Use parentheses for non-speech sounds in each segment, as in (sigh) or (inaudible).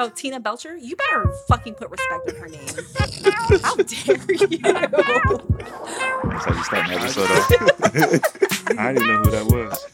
Oh, Tina Belcher, you better fucking put respect on her name. (laughs) How dare you? That's how you start an episode off. I didn't know who that was.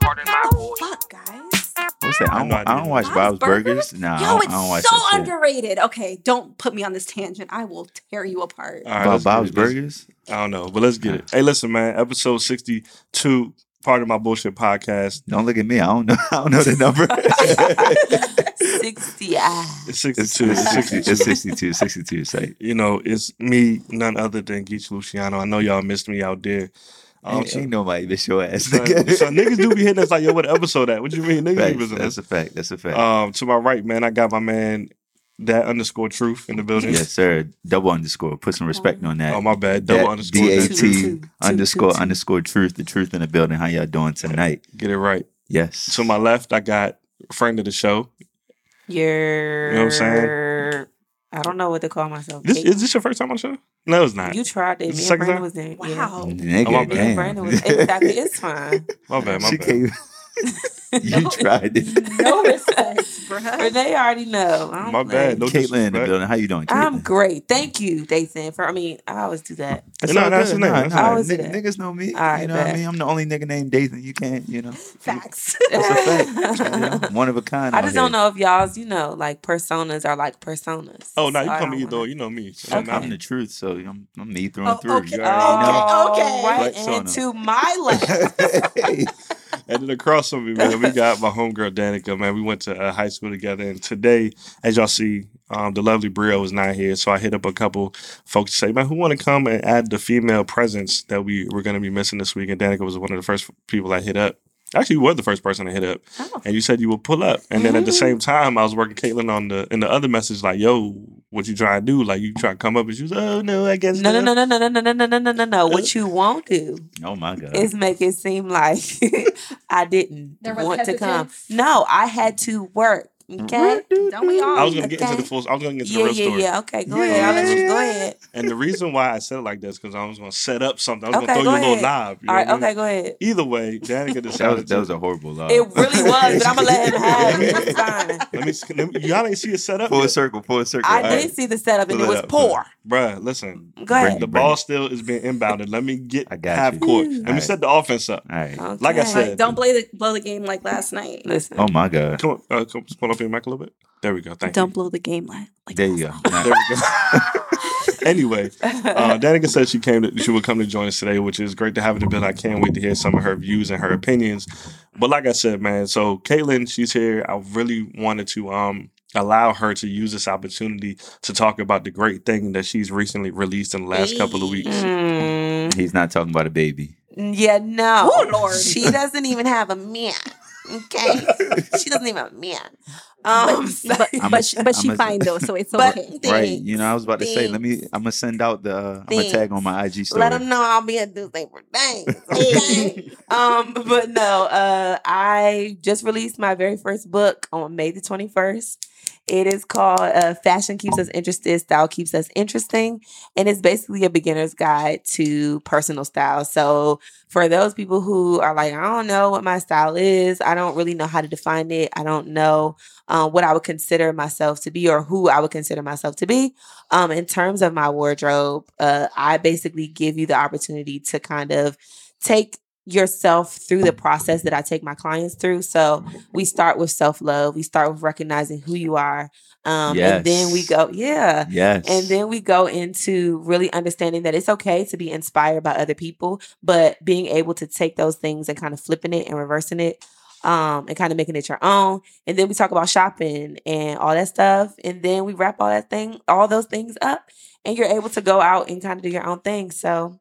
Pardon my Oh voice. fuck, guys. What's that? I I don't, know I I don't watch Bob's Burgers. Nah, I Yo, don't, it's I don't watch so that shit. underrated. Okay, don't put me on this tangent. I will tear you apart. All right, About Bob's Burgers? I don't know, but let's get it. Hey, listen, man. Episode sixty-two, part of my bullshit podcast. Don't look at me. I don't know. (laughs) I don't know the number. (laughs) 60. Ah. It's it's, sixty-two. it's, It's 60, sixty-two. it's 62. 62. Say. you know, it's me, none other than Geach Luciano. I know y'all missed me out there. Um, Ain't, ain't nobody miss your ass. so, so niggas do be hitting us like, yo, what episode that? What you mean, niggas be Facts. That's a fact. That's a fact. Um, to my right, man, I got my man, that underscore truth in the building. yes, sir. Double underscore. Put some respect oh. on that. Oh, my bad. Double That underscore. D A that Two, truth. T two, two, underscore two, two. underscore truth. The truth in the building. How y'all doing tonight? Get it right. Yes. To my left, I got a friend of the show. You're. You know what I'm saying? I don't know what to call myself. This is this your first time on the show? No, it's not. you tried it. Me and second Brandon time? was there. Yeah. Wow. Nigga, Oh, my Me bad. and. Brandon was exactly. It's fine. my bad, my she bad. came. (laughs) you tried it. (laughs) No respect, But bruh. they already know. I don't My play. bad. No Caitlin in the building. How you doing, Caitlin? I'm great. Thank you, Dathan. For I mean, I always do that. That's No, all that's good. his name. Nah, That's nah, his name. I always nigg- do that. niggas know me. All right, you know what I mean? I'm the only nigga named Dathan. You can't, you know. (laughs) Facts. That's a fact. You know, one of a kind. I just don't know if y'all's, you know, like personas are like personas. Oh, no, So you I call me don't either. wanna- You know me. I'm, So, I'm the truth, so I'm, I'm me through Oh, and through. okay. You already know. Oh, Okay. right. Flex on And 'em. to my left. And then across from me, man, we (laughs) got my homegirl Danica, man. We went to uh, high school together. And today, as y'all see, um, the lovely Brio is not here. So I hit up a couple folks to say, man, who want to come and add the female presence that we were going to be missing this week? And Danica was one of the first people I hit up. Actually, you were the first person to hit up. Oh. And you said you would pull up. And then at the Mhm. same time, I was working Caitlin on the in the other message, like, yo, what you trying to do? Like, you try to come up? And she was, oh, no, I guess No, no, not." no, no, no, no, no, no, no, no, no, no. What you won't do oh my god. is make it seem like I didn't There was want to come. No, I had to work. Okay. Don't we all? I was going to get into Okay. the full, I was going to get into Yeah, the real yeah, story. yeah. Okay, go ahead. I'll let you go ahead. And the reason why I said it like this because I was going to set up something. I was Okay, going to throw go you a little ahead. live. You know All right, I mean? okay, go ahead. Either way, Danica (laughs) that was that was a horrible lie. It really was, but I'm gonna let him have it. (laughs) It's fine. let me, see- let me. Y'all ain't see it set up, full yet. circle, full circle. I All right. did see the setup and Pull it it was up, poor. Bruh, listen. Go ahead. The ball still is being inbounded. Let me get I got half you. court. Let me set the offense up. All right. Like I said- don't blow the blow the game like last night. listen. Oh my god. Come on, uh, come pull up your mic a little bit. There we go. Thank Don't blow the game like. like There you go. night. There we go. (laughs) anyway, uh, (laughs) Danica said she came. To, she would come to join us today, which is great to have her in the building. I can't wait to hear some of her views and her opinions. But like I said, man, so Caitlin, she's here. I really wanted to um allow her to use this opportunity to talk about the great thing that she's recently released in the last couple of weeks. Mm, He's not talking about a baby. yeah, no. Oh, Lord. She doesn't even have a man. Okay. (laughs) she doesn't even have a man. Um, so- (laughs) But I'm (laughs) but she, but she a- fine though, so it's (laughs) But- okay. Right. You know, I was about to say, let me I'm gonna send out the uh, I'm gonna tag on my IG story. Let them know I'll be at this thing for things. Um, but no, uh, I just released my very first book on May the 21st. It is called uh, Fashion Keeps Us Interested, Style Keeps Us Interesting. And it's basically a beginner's guide to personal style. So, for those people who are like, I don't know what my style is, I don't really know how to define it, I don't know um, what I would consider myself to be or who I would consider myself to be. Um, in terms of my wardrobe, uh, I basically give you the opportunity to kind of take yourself through the process that I take my clients through. So we start with self love. We start with recognizing who you are, um, and then we go, yeah. Yes. And then we go into really understanding that it's okay to be inspired by other people, but being able to take those things and kind of flipping it and reversing it um, and kind of making it your own. And then we talk about shopping and all that stuff. And then we wrap all that thing, all those things up, and you're able to go out and kind of do your own thing. So,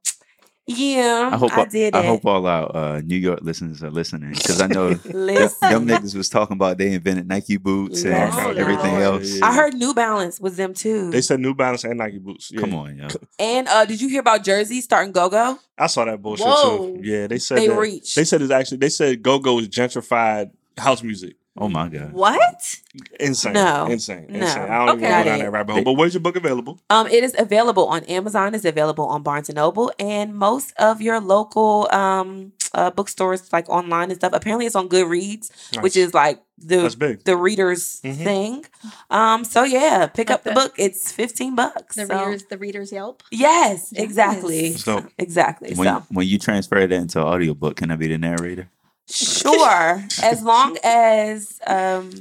yeah, I hope I did I it. hope all our uh, New York listeners are listening because I know (laughs) them, Listen, them niggas was talking about they invented Nike boots and Listen. everything else. yeah. I heard New Balance was them too. They said New Balance and Nike boots. Yeah. Come on, yo. (laughs) and uh, did you hear about Jersey starting Go Go? I saw that bullshit Whoa. too. Yeah, they said They that- reached. They said it's actually they said Go Go is gentrified house music. Oh my god. What? Insane. No. Insane. No. Insane. I don't even Okay. want to go down that rabbit hole. But where's your book available? Um, it is available on Amazon. It's available on Barnes and Noble and most of your local um uh, bookstores like online and stuff. Apparently, it's on Goodreads, which is like the That's big. the readers Mhm. thing. Um, so yeah, pick Like up the, the- book. It's fifteen bucks. The so- readers, the readers Yelp. Yes, Yes. exactly. So Exactly. When, so when you transfer that into an audiobook, can I be the narrator? Sure, as long (laughs) as um,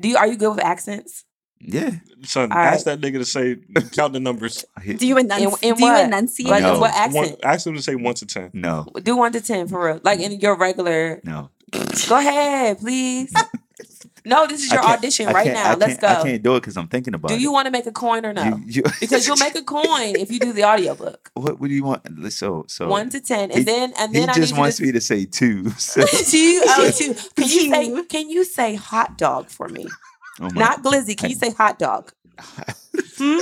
do you are you good with accents? Yeah. son, All ask right. that nigga to say count the numbers. (laughs) Do you enunciate? in do you what? enunciate? Like No. what One, accent? ask him to say one to ten. No, Do one to ten for real. Like in your regular. no. Go ahead, please. No, this is your audition I right now. Let's can't- I can't do it because I'm thinking about it. Do it. you want to make a coin or no? You- you- (laughs) because you'll make a coin if you do the audiobook. (laughs) what? What do you want? So, so One to ten, and he- then and he then I just need wants you me to say two. (laughs) So, to two. Oh, two. Can you say? Can you say hot dog for me? oh Not glizzy. Can you say hot dog? (laughs)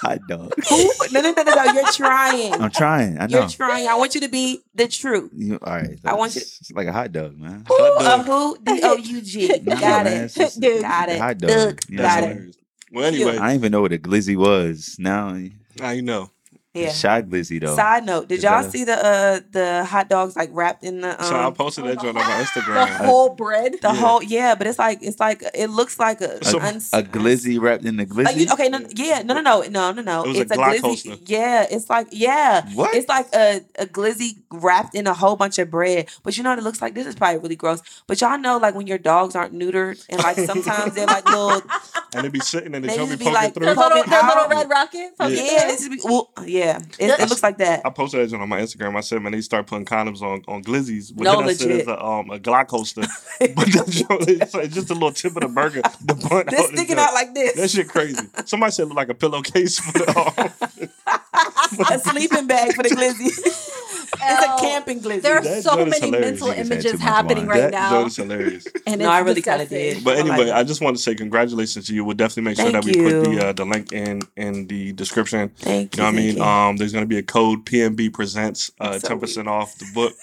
hot dog. Who? No, no, no, no, no. You're (laughs) trying. I'm trying. I know. You're trying. I want you to be the truth. You, all right. I want you- It's like a hot dog, man. Who? Hot Uh, dog. who? D O U G. (laughs) Got it. just- Dude. Got it. Hot dog. Ugh, got know what That's I'm it. Well, anyway, I didn't even know what a glizzy was. Now, now you know. Yeah. shy glizzy though. Side note: Did Is y'all that a- see the uh the hot dogs like wrapped in the um so I posted that joint on my (gasps) Instagram. The whole bread. the Yeah. whole yeah, but it's like it's like it looks like a So- uns- a glizzy wrapped in the glizzy. Like, you- okay, no, yeah, no, no, no, no, no, no. It was a it's a, Glock glizzy. Yeah, it's like yeah, What? it's like a, a glizzy wrapped in a whole bunch of bread. But you know what it looks like? This is probably really gross. But y'all know, like when your dogs aren't neutered and like sometimes they're like little. (laughs) And they be sitting and the They joint be just be poking like- through. The little, Poking the little red rocket. poking Yeah, through. this is be, well, yeah. It, it looks like that. I posted that joint on my Instagram. I said, man, they start putting condoms on, on glizzies. But No, then I said legit. it's a, um, a Glock holster. (laughs) but that it's, like just a little tip of the burger. The (laughs) bun They're out sticking out like this. That shit crazy. Somebody said it looked like a pillowcase for the (laughs) arm. a sleeping bag for the glizzy. It's a camping glizzy. There are That so many hilarious. mental Niggas had too images happening right that now. joint is hilarious. and No, it's I really kinda disgusting. did. But anyway. I just want to say congratulations to you. We'll definitely make sure Thank that we put the uh, the link in in the description. Thank You you. know what I mean? you. Um, there's gonna be a code PMB presents uh, I'm so ten percent off the book.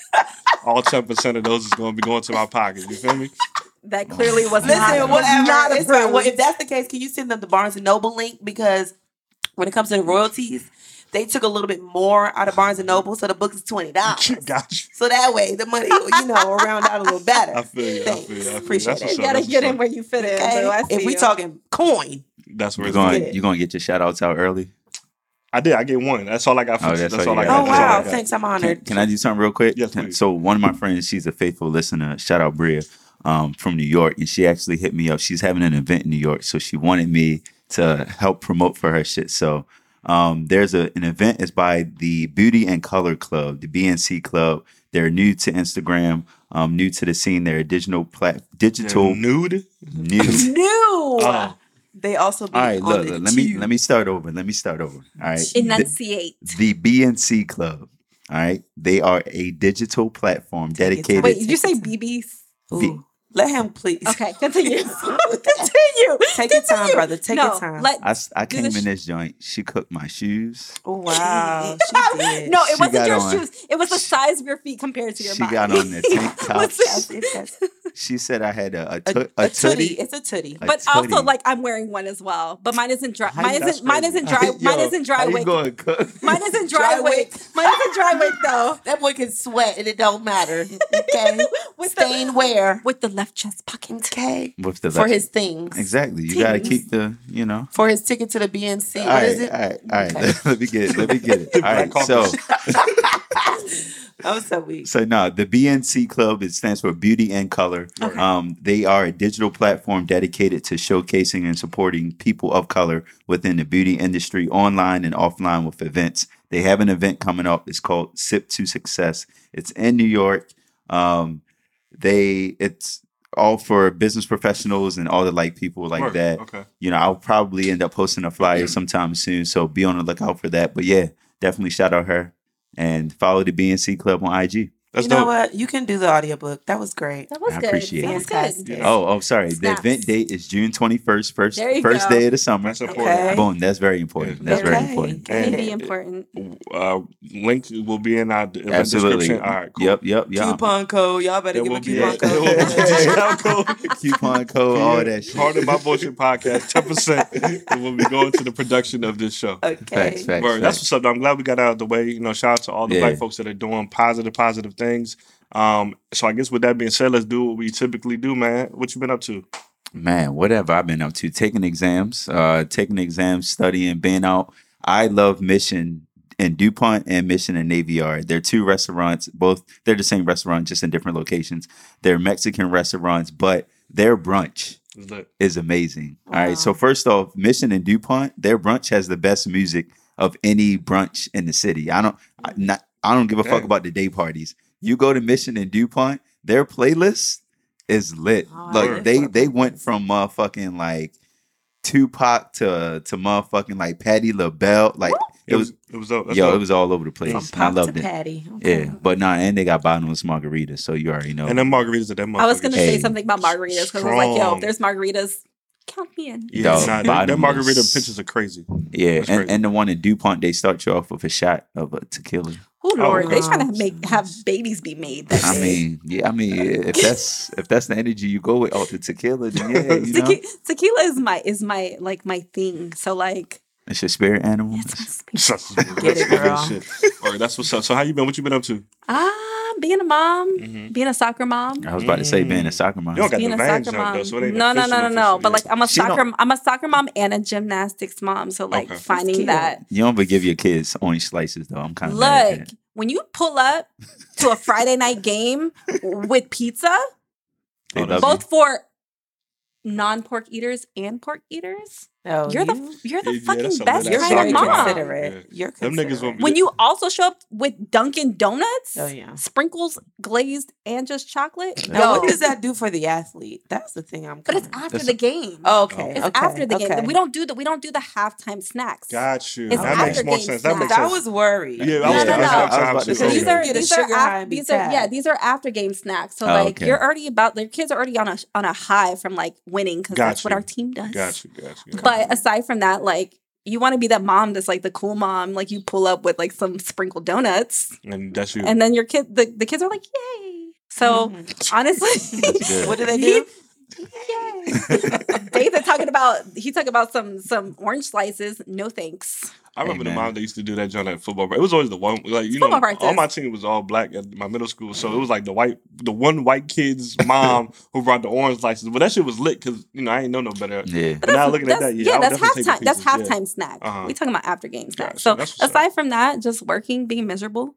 All ten percent of those is gonna be going to my pocket. You feel me? That clearly was Listen, not, was whatever. not approved. Well, if that's the case, can you send them the Barnes and Noble link? Because when it comes to the royalties, they took a little bit more out of Barnes and Noble, so the book is twenty dollars. (laughs) Got you. So that way, the money, you know, will round out a little better. (laughs) I feel you. I feel you. I feel you. Appreciate That's it. you gotta That's get in where you fit in. Okay? boo. If we you. talking coin, That's where You're going. going. You're going to get your shout outs out early. I did. I get one. That's all I got. For Oh, you. that's that's, all all I got. got. Oh That's all I wow! got. Thanks, I'm honored. can I do something real quick? Yes, please. So one of my friends, she's a faithful listener. Shout out Bria um, from New York, and she actually hit me up. She's having an event in New York, so she wanted me to help promote for her shit. So um, there's a an event. is by the Beauty and Color Club, the BNC Club. They're new to Instagram, um, new to the scene. They're a digital plat, digital Yeah, nude. new. (laughs) New. Oh, They also be All right, look, look, let me let me start over. Let me start over. All right, the, Enunciate. the BNC Club. All right, they are a digital platform dedicated. Wait, did you say BBs? Ooh. Let him please. Okay, continue. (laughs) continue. Take your time, brother. Take no, your time. Let, I, s- I Do came the sh- in this joint. She cooked my shoes. Oh wow, she did. no, it She wasn't your on- shoes. It was the size of your feet compared to your She body. (laughs) got on the tank That's tops. She said I had a a, a, a a tootie. tootie. It's a tootie. A but also, like, I'm wearing one as well. But mine isn't dry. Mine isn't. Mine isn't dry. (laughs) mine isn't dry how wick. going? Mine isn't Dry dry wick. wick. Mine isn't dry wick though. That boy can sweat and it don't matter. Okay, With stain the where? with the left chest pocket. Okay, With the for left- his things. exactly. You got to keep the you know. For his ticket to the BNC. All What right, is it? all right, all right. Okay. (laughs) Let me get it. Let me get it. (laughs) All right. So, I'm (laughs) so weak. so no, the BNC Club it stands for Beauty and Color. Okay. Um, they are a digital platform dedicated to showcasing and supporting people of color within the beauty industry, online and offline with events. They have an event coming up. It's called Sip to Success. It's in New York. Um, they it's all for business professionals and all the like people like Word. that. Okay. You know, I'll probably end up posting a flyer (clears throat) sometime soon. So be on the lookout for that. But yeah, definitely shout out her and follow the BNC Club on IG. That's you know dope. what? You can do the audiobook. That was great. That was I good. appreciate that it. was Fantastic. good. Oh, oh, sorry. Snaps. The event date is June 21st, first, first go. day of the summer. That's important. Okay. Boom. That's very important. That's very Okay. important. Can be important. Uh, link will be in our event Absolutely. description. All right. Cool. Yep, yep, yep. Coupon code. Y'all better There give a coupon a, there will be a code. discount code. Coupon code, all that shit. Part of my bullshit podcast, ten percent will be going to the production of this show. Okay. Facts, facts, Word. That's what's up. I'm glad we got out of the way. You know, shout out to all the Yeah. black folks that are doing positive, positive things. Um, so I guess with that being said, let's do what we typically do, man. What you been up to? Man, whatever I've been up to, taking exams, uh, taking exams, studying, being out. I love Mission and DuPont and Mission and Navy Yard. They're two restaurants, both they're the same restaurant, just in different locations. They're Mexican restaurants, but their brunch is amazing. All right. So first off, Mission and DuPont, their brunch has the best music of any brunch in the city. I don't I, not I don't give a fuck about the day parties. You go to Mission and DuPont, their playlist is lit. Oh, Look, that's they they went is. from motherfucking like Tupac to to motherfucking like Patti LaBelle. Like It was it was dope. That's yo, dope. it was all over the place. From And I pop to loved it. patty. Yeah, but nah, and they got bottomless margaritas, so you already know. and then margaritas at that motherfucker. I was gonna Hey. say something about margaritas because I was like, yo, if there's margaritas, count me in. Yeah, Dog, nah, that, that margarita pictures are crazy. yeah, That's and, crazy. and the one in DuPont, they start you off with a shot of a tequila. Oh Lord, they wow. trying to make have babies be made. That I mean, yeah, I mean, if (laughs) that's if that's the energy you go with, off the tequila, then yeah, (laughs) you know, Tequi- tequila is my is my like my thing. So like, it's your spirit animal. it's my (laughs) space. Get it, girl. Shit. All right, that's what's up. So how you been? What you been up to? ah, being a mom, Mhm. being a soccer mom. I was about to say, being a soccer mom. You don't got being the a soccer mom. though, so it no, no, no, no, no. But like. I'm a She don't- soccer. I'm a soccer mom and a gymnastics mom. So like, Okay. finding that. You don't give your kids orange slices though. I'm kind of Look, when you pull up to a Friday night game with pizza, They both for non-pork eaters and pork eaters, Oh, you're you, the you're the Yeah, fucking best lit you're ass kind very of mom. mom. considerate. Yeah. You're Them niggas considerate. won't be- When you also show up with Dunkin' Donuts, Oh yeah. sprinkles, glazed, and just chocolate. (laughs) Now, what does that do for the athlete? That's the thing I'm. But it's after That's- the game. Oh, oh, okay. It's okay, after the okay. game. We don't do the we don't do the halftime snacks. Got you. It's that makes after more game sense. That makes snacks. I was worried. Yeah, I No, was, no, I no. I was, I about to say These that. are Get a these are sugar high af- these are yeah these are after game snacks. So Oh, like you're already about their kids are already on a on a high from like winning because that's what our team does. Got you. Got you. Got But aside from that, like you want to be that mom that's like the cool mom, like you pull up with like some sprinkled donuts. And that's you. and then your kid the, the kids are like yay. So Mhm. honestly, What do they He- do? Yay. Dathan talking about he talking about some some orange slices. No thanks. I remember the mom that used to do that joint at football. It was always the one, like you know, practice. all my team was all black at my middle school, so it was like the white, the one white kid's mom (laughs) who brought the orange slices. But that shit was lit because you know I ain't know no better. Yeah. But now looking at that, yeah, I would that's definitely take halftime. That's pieces, yeah. halftime snack. Uh-huh. We talking about after game snack. Gotcha. So That's what's up. aside from that, just working, being miserable,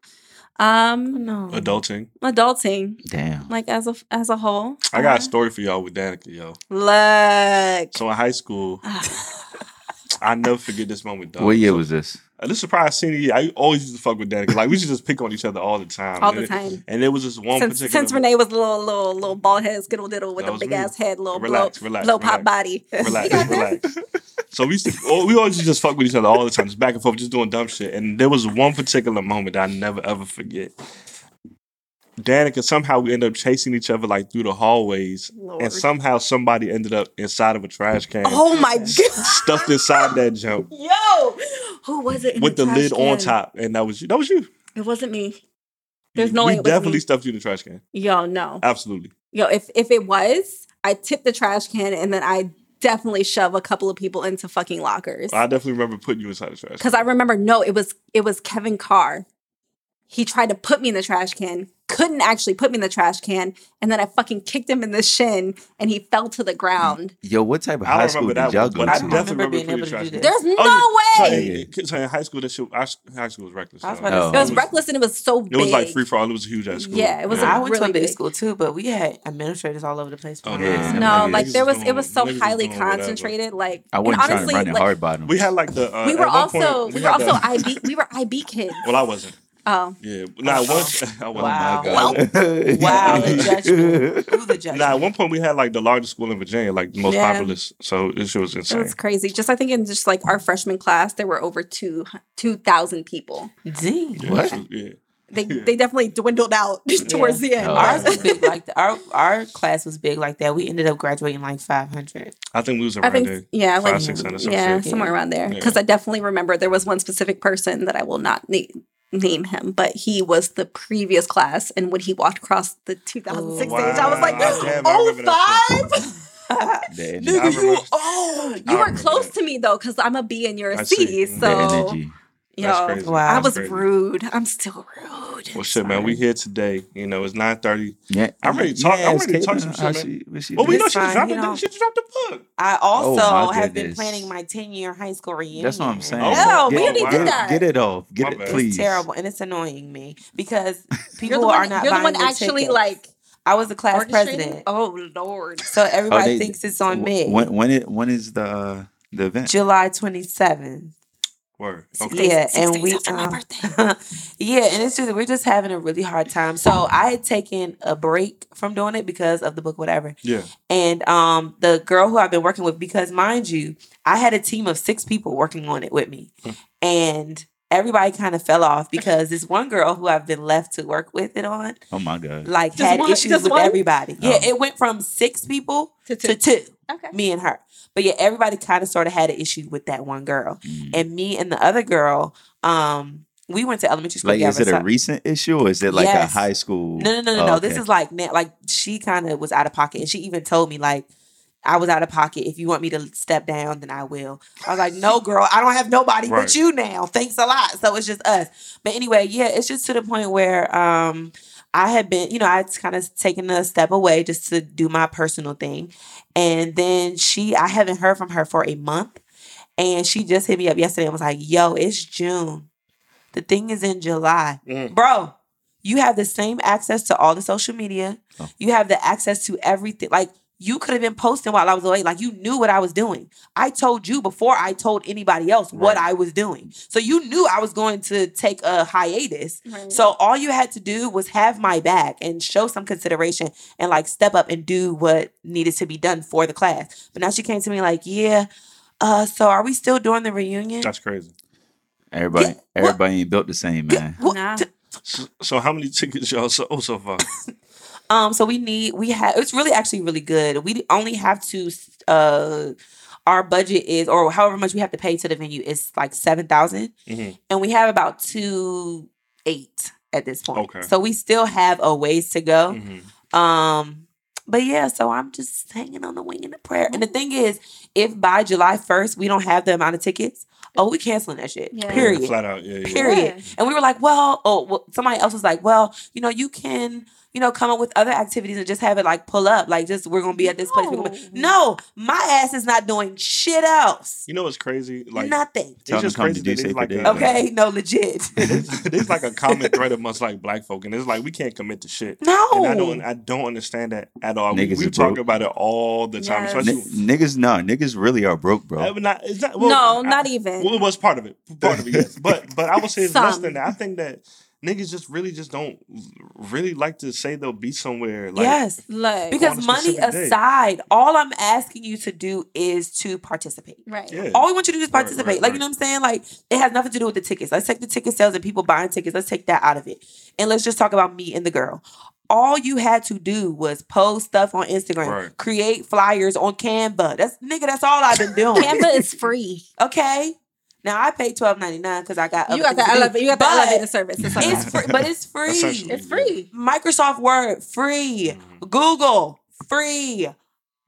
um, No. Adulting. adulting, Damn. like as a as a whole. I got a Uh, story for y'all with Danica, yo. Look. So in high school, (sighs) I never forget this moment. Dog. What year So- was this? Uh, This is probably senior year. I always used to fuck with Danica. Like we should just pick on each other all the time. All And the it- time. And there was just one Since, particular. since Renee was a little little little bald head skittle diddle with a big me. ass head, little Relax, blow, relax, blow pop relax. body. (laughs) relax, relax. So we used to, oh, we always just fuck with each other all the time, just back and forth, just doing dumb shit. And there was one particular moment that I never ever forget. Danica, somehow we ended up chasing each other like through the hallways, Lord. and somehow somebody ended up inside of a trash can, Oh my god. stuffed inside that jump (laughs) Yo, who was it? in with the, trash lid on top, and that was you. That was you. It wasn't me. There's no we way it was definitely me. stuffed you in the trash can. Yo, no. Absolutely. Yo, if if it was, I tipped the trash can and then I definitely shove a couple of people into fucking lockers. I definitely remember putting you inside the trash. Because I remember, no, it was it was Kevin Carr. He tried to put me in the trash can, couldn't actually put me in the trash can, and then I fucking kicked him in the shin, and he fell to the ground. Yo, what type of I high don't school did y'all go but I definitely remember being able to do trash that. can. There's no Oh, yeah. way. So, so in high school, that shit, our high school was reckless. I was about to Oh. say, It was reckless and it was so big. It was like free for all. It was a huge ass school. Yeah, it was I went to a big big. school too, but we had administrators all over the place. Oh, yeah. us. Yeah. No, Niggas like there was, it was so highly concentrated. Like I wasn't trying honestly, to run it like, hard bottom. We had like the. Uh, we were also we were also IB we were IB kids. (laughs) Well, I wasn't. Oh, Yeah. Oh, nah, Uh-oh. once. Oh. (laughs) I wasn't. Wow. Well, Wow, the (laughs) judgment. Who the judge? Nah, at one point we had like the largest school in Virginia, like the most Yeah. populous. So this shit was it was crazy. Just I think in just like our freshman class, there were over two two thousand people. Dang. Yeah, What? so- yeah. They (laughs) they definitely dwindled out towards the end. Oh. Ours was big like that. Our our class was big like that. We ended up graduating like five hundred. I think we was I around think there. yeah, Five, like six hundred, some yeah, shit. somewhere around there. Yeah. Because I definitely remember there was one specific person that I will not na- name him, but he was the previous class, and when he walked across the 2006 Oh, stage, I was like, wow. Damn, oh five. (laughs) Nigga, you- oh, you I were close that. to me though, because I'm a B and you're a I C. see. So Yo. Wow. I was rude. I'm still rude. Well, shit, man. We here today. You know, it's nine thirty. Yeah, I'm ready to talk- I'm Yes, ready to talk Caitlin, some shit, how man. she- she Well, we know she fine, dropped you the know. she just dropped the book. I also Oh, my have been planning my 10 year high school reunion. That's what I'm saying. Oh, No, we get, already did get, that. Get it off. Get My it, bad. please. It's terrible and it's annoying me because (laughs) people one, are not you're the buying one actually tickets. like I was the class president, Oh Lord. so everybody they- thinks it's on me. When when it when is the uh, the event? July 27th. Word. Okay. Yeah, six and we um, (laughs) yeah, and it's just we're just having a really hard time. So I had taken a break from doing it because of the book, whatever. Yeah. And um, the girl who I've been working with, because mind you, I had a team of six people working on it with me, Hmm. and everybody kind of fell off because this one girl who I've been left to work with it on, Oh my god. like Just had one- issues with one? everybody. Yeah, Oh. it went from six people To to two. two, Okay. me and her. But yeah, everybody kind of sort of had an issue with that one girl, Mm. and me and the other girl, um, we went to elementary school Like, is together. it a recent issue or is it like a high school? no, no, no, no, Oh, no. This is like like she kind of was out of pocket, and she even told me like I was out of pocket. If you want me to step down, then I will. I was like, no, girl, I don't have nobody Right. but you now. Thanks a lot. So it's just us. But anyway, yeah, it's just to the point where um I had been, you know, I would kind of taken a step away just to do my personal thing, and then she, I haven't heard from her for a month, and she just hit me up yesterday and was like, "Yo, it's June. The thing is in July, Mm. bro." You have the same access to all the social media. Oh. You have the access to everything. Like you could have been posting while I was away. Like you knew what I was doing. I told you before I told anybody else what I was doing. So you knew I was going to take a hiatus. Right. So all you had to do was have my back and show some consideration and like step up and do what needed to be done for the class. But now she came to me like, yeah. Uh, so are we still doing the reunion? That's crazy. Everybody, Yeah, what- everybody ain't built the same, man. What- Nah. t- So, so how many tickets y'all sold so far? (laughs) Um, so we need we have it's really actually really good. We only have to uh our budget is or however much we have to pay to the venue is like seven thousand, Mhm. and we have about two eight at this point. Okay. So we still have a ways to go. Mhm. Um, but yeah, so I'm just hanging on the wing in the prayer. And the thing is, if by July first we don't have the amount of tickets, oh, we canceling that shit. Yeah. Period. Flat out. Yeah. yeah. Period. Yeah. And we were like, well, oh, well, somebody else was like, well, you know, you can, you know, come up with other activities and just have it like pull up, like just we're gonna be at this place. We're be-" No, my ass is not doing shit else. You know what's crazy? Like Nothing. it's Tell just crazy to that (laughs) it's like a, Okay, no, legit. there's, there's like a common thread amongst like black folk, and it's like we can't commit to shit. No. And I don't, I don't understand that at all. We, Niggas we are talk broke. about it all the time, Yes. especially. N- niggas, no, niggas really are broke, bro. Uh, not, it's not, well, no, I- not even. Well, it was part of it. Part of it, yes. But but I would say it's less than that. I think that niggas just really just don't really like to say they'll be somewhere. Like, yes. like Because money specific day. aside, all I'm asking you to do is to participate. right. Yeah. All we want you to do is Right, participate. right, like, right. you know what I'm saying? Like, it has nothing to do with the tickets. Let's take the ticket sales and people buying tickets. Let's take that out of it. And let's just talk about me and the girl. All you had to do was post stuff on Instagram, Right. create flyers on Canva. That's nigga, that's all I've been (laughs) doing. Canva is free. okay. Now I paid twelve ninety nine because I got You got the things to do. elevator. You got the But elevator service. It's, It's free, but it's free. It's free. Microsoft Word free, Mhm. Google free,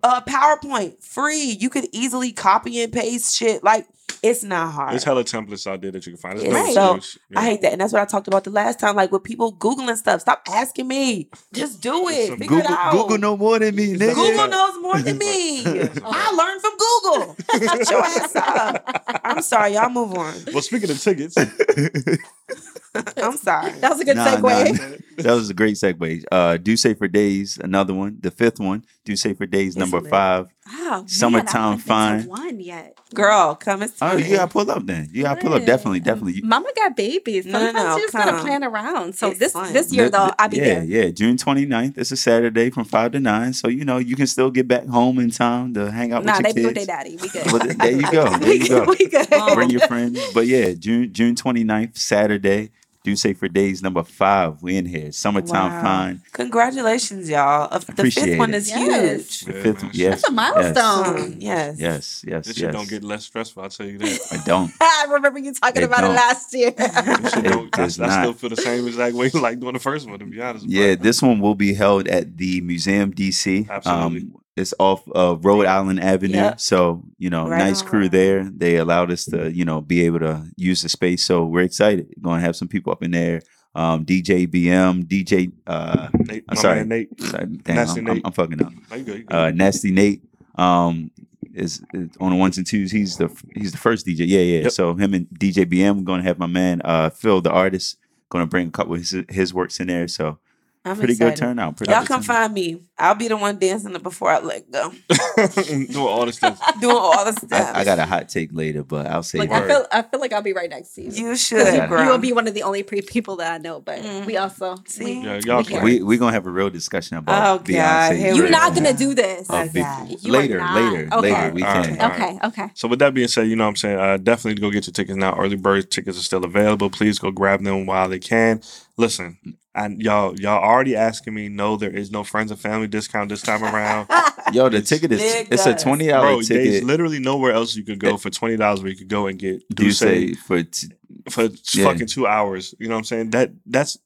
uh, PowerPoint free. You could easily copy and paste shit. Like it's not hard. There's hella templates out there that you can find. There's Right. no So, excuse. I hate that, and that's what I talked about the last time. Like with people googling stuff, stop asking me. Just do it. Some Figure it Google, out. Google know more than me, nigga. Google knows more than me. (laughs) I learned from Google. Shut your ass up. I'm sorry, y'all move on. Well, speaking of tickets, (laughs) I'm sorry. That was a good Nah, segue. nah, that was a great segue. Uh, Do Safer Days, another one. The fifth one, Do Safer Days, It's number lit. five. Wow, man, Summertime I haven't been to Fine. One yet. Girl, come and Oh, see. you gotta pull up then. You gotta pull up. Definitely, definitely. Mama got babies. No, no, Sometimes no, you just gotta plan around. So It's this fun. this year though, I'll be yeah, there. yeah. June 29th. It's a Saturday from five to nine. So you know you can still get back home in time to hang out Nah, with they your be with kids. their daddy. We good. Well, there you go. (laughs) There you go. We good. Oh. Bring your friends. But yeah, June June 29th, Saturday. Do say for Days, number five. We in here. Summertime Wow. Fine. Congratulations, y'all. Of- The Appreciate fifth one it. is Yes. The Yeah, fifth. man. Yes. That's a milestone. huge. Yes. Yes. Yes. this yes. shit don't get less stressful. I'll tell you that. I don't. (laughs) I remember you talking It about don't. it last year. (laughs) This shit It don't, I, I still feel the same exact way (laughs) like doing the first one. To be honest. Yeah, but- this one will be held at the Museum DC. Absolutely. Um, it's off of Rhode Island Avenue. Yep. So, you know, Right nice on crew there. They allowed us to, you know, be able to use the space. So we're excited. Going to have some people up in there. Um, DJ BM, DJ, uh, Nate, I'm sorry. man Nate. sorry, damn, Nasty I'm, I'm, I'm fucking up. No, you good, you good. Uh, Nasty Nate, um, is, is on the ones and twos. He's the he's the first DJ. Yeah, yeah. Yep. So him and DJ BM, we're gonna have my man uh Phil, the artist, gonna bring a couple of his, his works in there. So I'm pretty excited. good turnout. Pretty Y'all good come turnout. find me. I'll be the one dancing it before I let go. Doing all this (laughs) stuff. Doing all the stuff. (laughs) I, I got a hot take later, but I'll say Like. I feel, I feel like I'll be right next to you. You 'Cause should, You, you will be one of the only pre- people that I know, but Mm. we also See? we- Yeah, y'all we can- we we gonna have a real discussion Oh, about God, Beyonce. here You're not gonna do this. Oh, Oh, God. Later, later, Okay. later. We All right, can. all right. Okay, okay. So with that being said, you know what I'm saying? Uh, definitely go get your tickets now. Early bird tickets are still available. Please go grab them while they can. Listen, and y'all y'all already asking me. No, there is no friends and family discount this time around. (laughs) Yo, the ticket is it's a Niggas. twenty Bro, dollar there's ticket. literally nowhere else you could go for twenty dollars where you could go and get Do Duce say for t- for Yeah. fucking two hours. You know what I'm saying? That that's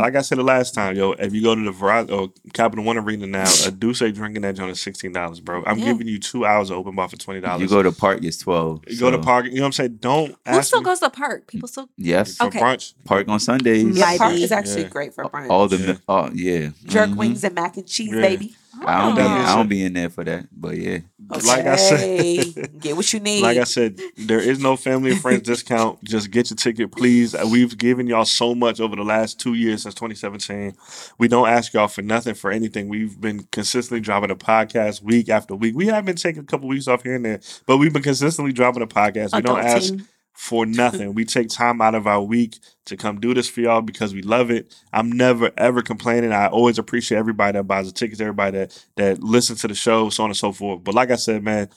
like I said the last time, yo. If you go to the Verizon or Capital One Arena now, a Duce drinking that joint is sixteen dollars, bro. I'm Yeah. giving you two hours of open bar for twenty dollars. you go to park it's twelve. You go to so- park. You know what I'm saying? Don't Who ask still me goes to park? People still. Yes, for Okay. brunch. park on Sundays. Yeah, Might park is actually Yeah. great for brunch. All the Yeah. oh yeah, jerk Mhm. wings and mac and cheese, Yeah. baby. I don't be I don't be in there for that, but yeah. Like I said- get what you need. (laughs) Like I said, there is no family and friends discount. Just get your ticket, please. Uh, We've given y'all so much over the last two years since 2017. We don't ask y'all for nothing for anything. We've been consistently dropping a podcast week after week. We have been taking a couple weeks off here and there, but we've been consistently dropping a podcast. We don't ask Adulting. For nothing. we take time out of our week to come do this for y'all because we love it. I'm never ever complaining. I always appreciate everybody that buys the tickets, everybody that that listens to the show, so on and so forth. But like I said, man,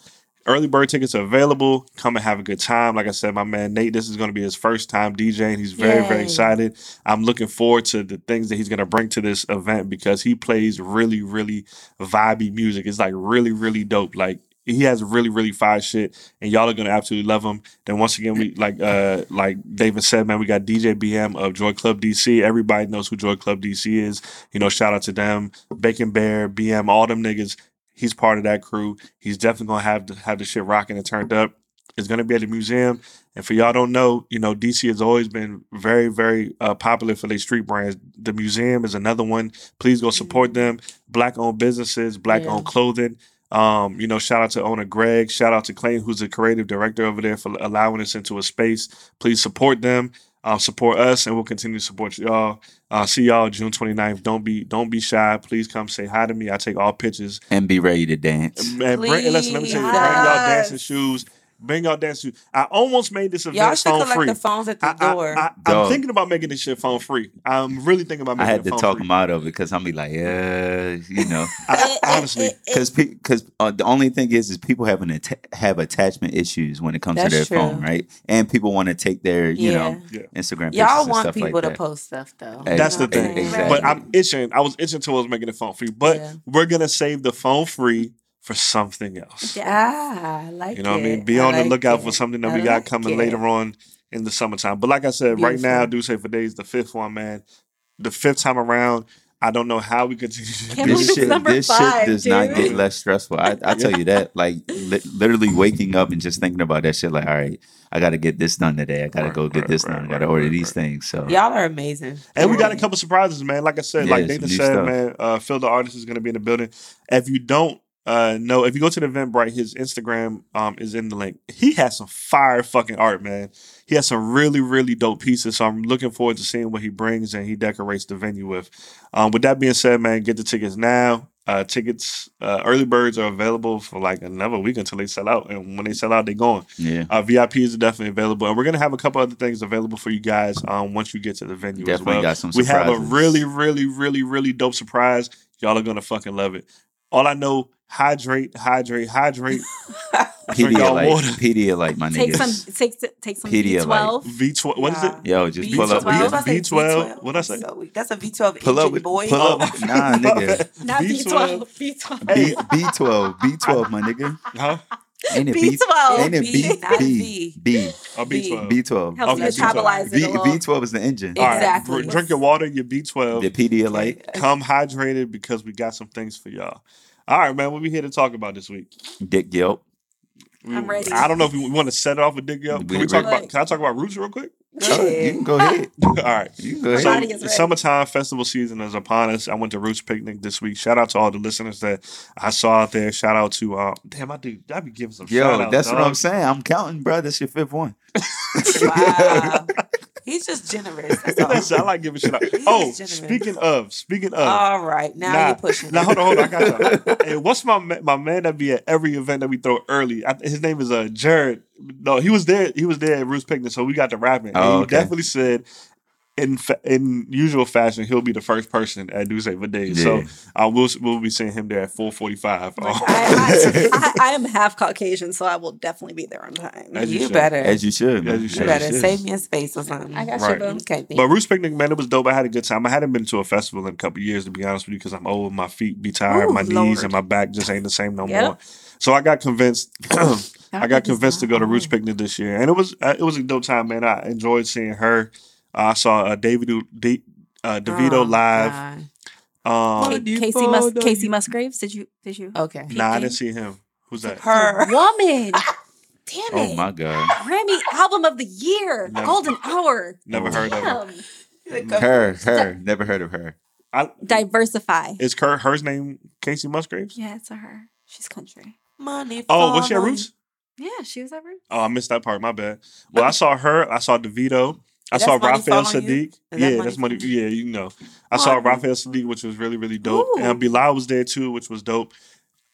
early bird tickets are available. Come and have a good time. Like I said, my man Nate, this is going to be his first time DJing. He's very very excited. I'm looking forward to the things that he's going to bring to this event because he plays really really vibey music. It's like really really dope. Like he has really really fire shit and y'all are gonna absolutely love him. Then once again we like uh like david said man we got dj bm of joy club dc everybody knows who joy club dc is. You know shout out to them. Bacon bear bm all them niggas. He's part of that crew. He's definitely gonna have to have the shit rocking and turned up. It's gonna be at the museum. And for y'all don't know you know dc has always been very very uh, popular for their street brands. The museum is another one. Please go support them. Black owned businesses black owned clothing um, you know, shout out to owner Greg. Shout out to Clayton, who's the creative director over there, for allowing us into a space. Please support them, uh, support us, and we'll continue to support y'all. Uh, see y'all June 29th. Don't be don't be shy. Please come say hi to me. I take all pictures. And be ready to dance. Man, bring, and listen, let me tell you, bring y'all dancing shoes. Bring y'all dancing shoes. I almost made this Y'all event should phone collect free. the phones at the I, I, door. I, I'm thinking about making this shit phone free. I'm really thinking about making it. I had it to phone talk free. him out of it because I'm be like, yeah, you know, (laughs) I, honestly, because because uh, the only thing is is people have an atta- have attachment issues when it comes That's to their true. phone, right? And people want to take their you know Yeah. Instagram pictures Y'all and want stuff people like to that. post stuff though. That's the You know what thing. Exactly. But I'm itching. I was itching towards making it phone free. But Yeah. we're gonna save the phone free for something else. Ah, I like You know what I mean? it. Be on the lookout it. for something that I we got like coming it. later on in the summertime. But like I said, right now, do say for days the fifth one, man. The fifth time around, I don't know how we continue (laughs) to do this this. shit, this five, shit does not get less stressful. I, I tell you that, like li- literally waking up and just thinking about that shit. Like, all right, I got to get this done today. I got to Right, go get right, this right, done. I got to order right, these right. things. So Y'all are amazing. And we got a couple surprises, man. Like I said, Yeah, like some Nathan said, stuff. man, uh, Phil the artist is going to be in the building. If you don't uh, know, if you go to the Eventbrite, his Instagram um, is in the link. He has some fire fucking art, man. He has some really, really dope pieces. So I'm looking forward to seeing what he brings and he decorates the venue with. Um, with that being said, man, get the tickets now. Uh, tickets, uh, early birds are available for like another week until they sell out. And when they sell out, they're gone. yeah, Uh, VIPs are definitely available, and we're gonna have a couple other things available for you guys um, once you get to the venue definitely as well. got some. We have a really, really, really, really dope surprise. Y'all are gonna fucking love it. All I know, hydrate, hydrate, hydrate. Drink y'all Pedialyte, water. Pedialyte, my Take some. Take take some Pedialyte. B12. V twelve. What is it? Yo, just V12. pull up. V- about to say V12. What'd I say? So. That's a V12 Pull up engine, boy. pull up. Nah, nigga. Not B12. B12. B12. B B twelve, B twelve, my nigga. Huh? Ain't it B12? B12. Ain't it B? B, not B B Oh, B twelve. B twelve. Helps Okay, you B12. metabolize it B a little. B twelve is the engine. All right. Exactly. drink your water, your B twelve. The Pedialyte. Come hydrated because we got some things for y'all. All right, man. What we here to talk about this week? Dick Yelp. We- I'm ready. I don't know if we want to set it off with Dick Yelp. Can we We talk about? Can I talk about roots real quick? Oh, you can go ahead. (laughs) All right. You can go So ahead. Body is summertime festival season is upon us. I went to Roots Picnic this week. Shout out to all the listeners that I saw out there. Shout out to uh damn, I do I be giving some shout Yo, outs, that's what dog. I'm saying. I'm counting, bro. That's your fifth one. (laughs) Wow. (laughs) He's just generous. (laughs) That's all. I like giving shit out. He's Oh, speaking of, speaking of, all right. Now Nah. you're pushing. Now it. hold on, hold on. I got you. (laughs) hey, what's my ma- my man that be at every event that we throw early? I, his name is uh Jared. No, he was there. He was there at Roots Picnic, so we got to rapping. Oh, and he okay. definitely said. In fa- in usual fashion, he'll be the first person at Duce for days. So Yeah. uh, we'll we'll be seeing him there at four forty five. (laughs) I, I, I, I am half Caucasian, so I will definitely be there on time. As you you should. better. As you should. As you should. you better should. save me a space or something. I got Right. you, boo. Okay. But Roots Picnic, man, it was dope. I had a good time. I hadn't been to a festival in a couple years, to be honest with you, because I'm old. My feet be tired, Ooh, my knees Lord. and my back just ain't the same no Yep. more. So I got convinced. (clears throat) I got convinced to go to Roots old. Picnic this year, and it was uh, it was a dope time, man. I enjoyed seeing her. I saw uh, David D, uh, Davido Oh, live. God. Um, Kacey, Mus- Kacey Musgraves, did you? Did you? Okay. nah, I didn't see him. Who's that? Her. Woman. Damn it. Oh my god. Grammy album of the year, Never- Golden (laughs) Hour. Never heard of her. Her, her. Never heard of her. I, Diversify. is her her's name Kacey Musgraves? Yeah, it's a her. She's country. Money. Oh, was she at. Roots? Yeah, she was ever. Oh, I missed that part. My bad. Well, I saw her. I saw Davido. I That's saw Raphael? Saadiq. Yeah, Money that's money. Fall on You? Yeah, you know. I saw Money. Raphael Saadiq, which was really really dope. Ooh. And Bilal was there too, which was dope.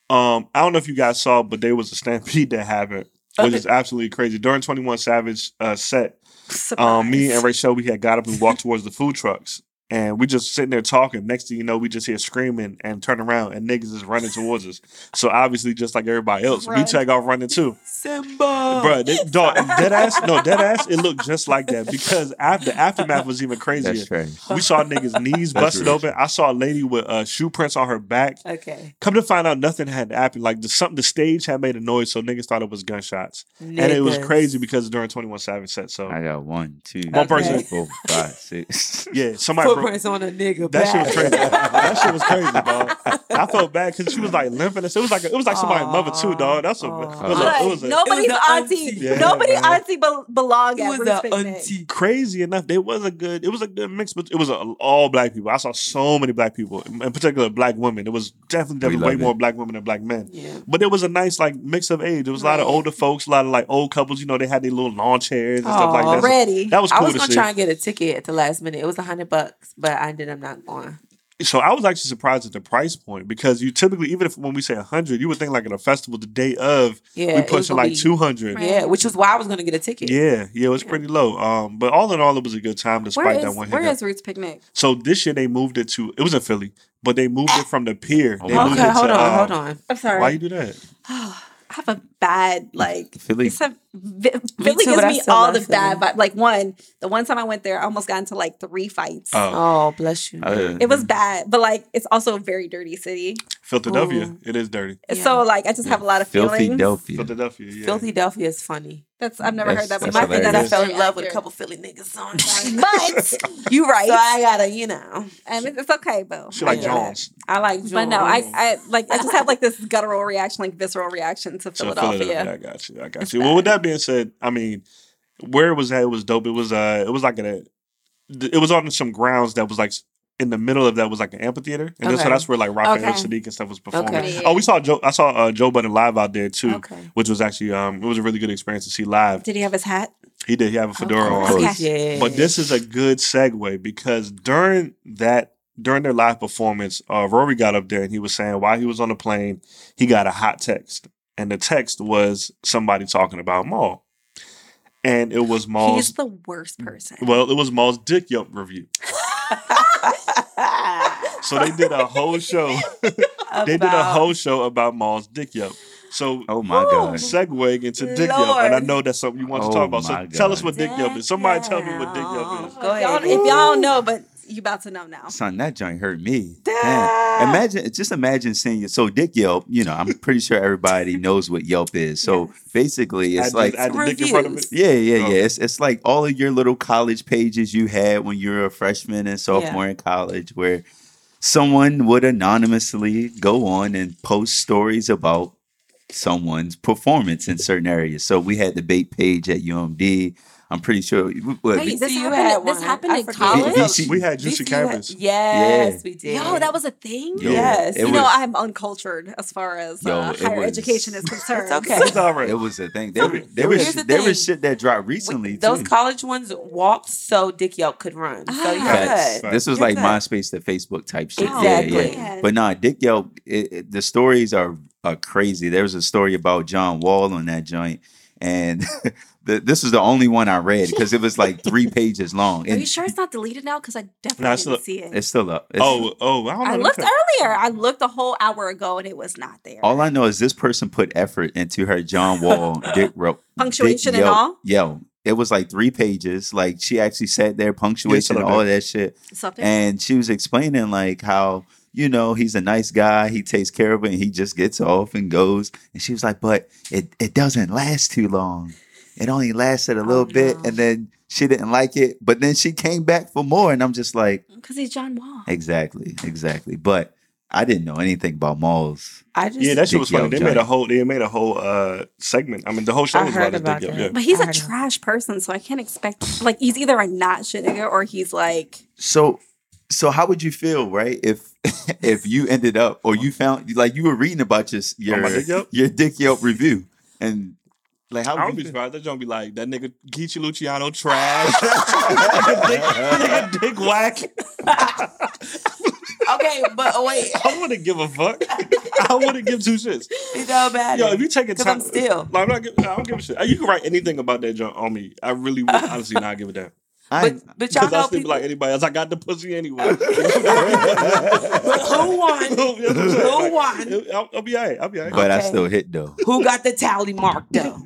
Um, I don't know if you guys saw, but there was a stampede (laughs) that happened, which Okay. is absolutely crazy. During Twenty One Savage uh, set, (laughs) um, me and Rachel, we had got up and walked towards the food trucks. And we just sitting there talking. Next thing you know, we just hear screaming and turn around, and niggas is running towards us. So obviously, just like everybody else, we Run. take off running too. Simba. Bro, they, dog, dead ass, no, dead ass, it looked just like that because after aftermath was even crazier. That's. We saw niggas' (laughs) knees busted open. I saw a lady with uh, shoe prints on her back. Okay. Come to find out, nothing had happened. Like the something, the stage had made a noise, so niggas thought it was gunshots, and it was crazy because during Twenty One Savage set. So I got one, two, One person. three, four, five, six. yeah, somebody broke. Footprints on a nigga. That shit was crazy. that shit was crazy, dog. I felt bad because she was like limping. It was like it was like somebody's mother too, dog. That's a, it was a, it was a Nobody's It was a auntie. auntie. Yeah, Nobody man. auntie be- belong It at was Roots a Picnic. auntie. crazy enough, there was a good, it was a good mix, but it was a, all black people. I saw so many black people, in particular black women. It was definitely, definitely way it. more black women than black men. Yeah. But it was a nice like mix of age. There was a lot of older folks, a lot of like old couples. You know, they had their little lawn chairs and stuff like Aw. that. So that was I was gonna see. try and get a ticket at the last minute. It was a hundred bucks, but I ended up not going. So I was actually surprised at the price point because you typically, even if when we say hundred, you would think like at a festival the day of Yeah, we it pushing like be- two hundred. Right. Yeah, which was why I was gonna get a ticket. Yeah, yeah, it was Yeah. pretty low. Um, but all in all, it was a good time despite Where that is, one where hiccup. is Roots Picnic? So this year they moved it to it was in Philly, but they moved it from the pier. They wow. moved Okay, it hold to, on, uh, hold on. I'm sorry. Why you do that? (sighs) I have a bad like Philly. It's a, Vi- Philly too, gives me all the Philly. bad vibes. Like one, the one time I went there, I almost got into like three fights. Oh, Oh, bless you. Uh, it was bad, but like it's also a very dirty city. Philadelphia. Ooh. It is dirty. Yeah. So like I just have a lot of Filthy feelings. Delphia. Philadelphia. Yeah. Filthy Delphia is funny. That's I've never That's- heard that that's before. You might think that I fell in love with a couple Philly niggas on. (laughs) but (laughs) you right, So I gotta, you know. and it's, it's okay, boo. She like I. Jones. I like Jones. But no, I, I like I just have like this guttural reaction, like visceral reaction to So Philadelphia. I got you. I got It's you. Well, with bad. that being said, I mean, where it was at, it was dope. It was uh, it was like a, it was on some grounds that was like in the middle of that was like an amphitheater, and then, so that's where like Raphael Okay. Saadiq and stuff was performing. Okay. Oh, we saw Joe. I saw uh, Joe Budden live out there too, Okay. which was actually um, it was a really good experience to see live. Did he have his hat? He did. He have a fedora Of on. Okay. yeah. But this is a good segue because during that during their live performance, uh, Rory got up there and he was saying while he was on the plane, he got a hot text, and the text was somebody talking about Mal, and it was Mal's. He's the worst person. well, it was Mal's dick yump review. (laughs) So they did a whole show. (laughs) they did a whole show about Mal's dick yump. So Oh my god. segue into dick yump, and I know that's something you want to Oh talk about. So my tell us what dick yump is. Somebody tell me what dick yump is. Go ahead. Y'all, if y'all don't know, but you about to know now. Son, that joint hurt me. Damn. Man, imagine, just imagine seeing you. So Dick Yelp, you know, I'm pretty sure everybody (laughs) knows what Yelp is. So basically, it's Add like, add dick in front of it. Yeah, yeah, Oh. yeah. It's it's like all of your little college pages you had when you were a freshman and sophomore in college, where someone would anonymously go on and post stories about someone's performance in certain areas. So we had the bait page at UMD. I'm pretty sure. What, Wait, this VCU happened- had this happened I in college? VC We had Juicy VCU had- Campus. Yes, Yeah. we did. Yo, that was a thing. Yo, Yes. you was, know, I'm uncultured as far as Yo, uh, higher was- education is (laughs) concerned. It's okay. It's all right. it was a thing. So, There, there was the there was shit that dropped recently We- those too. college ones walked so Dick Yelp could run. So you're Ah. Facts. good. This was You're like good. MySpace to Facebook type shit. Exactly. Yeah, yeah. But nah, Dick Yelp, it, it- the stories are, are crazy. There was a story about John Wall on that joint, and (laughs) the, this is the only one I read because it was like three (laughs) pages long. Are you sure it's not deleted now? Because I definitely Nah, didn't it's still- see it. it's still up. It's- Oh, oh, I don't know. I looked check. earlier. I looked a whole hour ago and it was not there. all I know is this person put effort into her John Wall (laughs) Dick Ro- Punctuation Dick and Yelp. all? Yo, it was like three pages. Like she actually sat there, punctuation, still up all of that shit. Something. and she was explaining like how you know he's a nice guy he takes care of it and he just gets off and goes and she was like but it, it doesn't last too long it only lasted a little Oh, bit and then she didn't like it but then she came back for more and i'm just like Because he's John Wall. exactly exactly but i didn't know anything about malls I just Yeah, that shit was funny. They made a whole. They made a whole uh segment. I mean, the whole show I was heard about about this. Dick that. Yelp, But he's I a heard of- trash person, so I can't expect like he's either a not shit nigga or he's like so so how would you feel right if (laughs) if you ended up or you found like you were reading about your your, my Dick Yelp? your dick yelp review and like how I would don't you be feel? surprised. That don't be like that nigga Geechee Luciano trash. (laughs) nigga, dick, dick whack. okay, but oh, wait, (laughs) I wouldn't give a fuck. I wouldn't give two shits. it don't matter. Yo, if you take a time, I'm still. Like, I'm not. Give, I don't give a shit. You can write anything about that junk on me. I really would honestly not give a damn. I, But, but y'all Because I'll know still be people. like anybody else. I got the pussy anyway. (laughs) (laughs) but who won? (laughs) Who won? I'll, I'll be alright. I'll be alright. but I still hit though. Who got the tally mark though?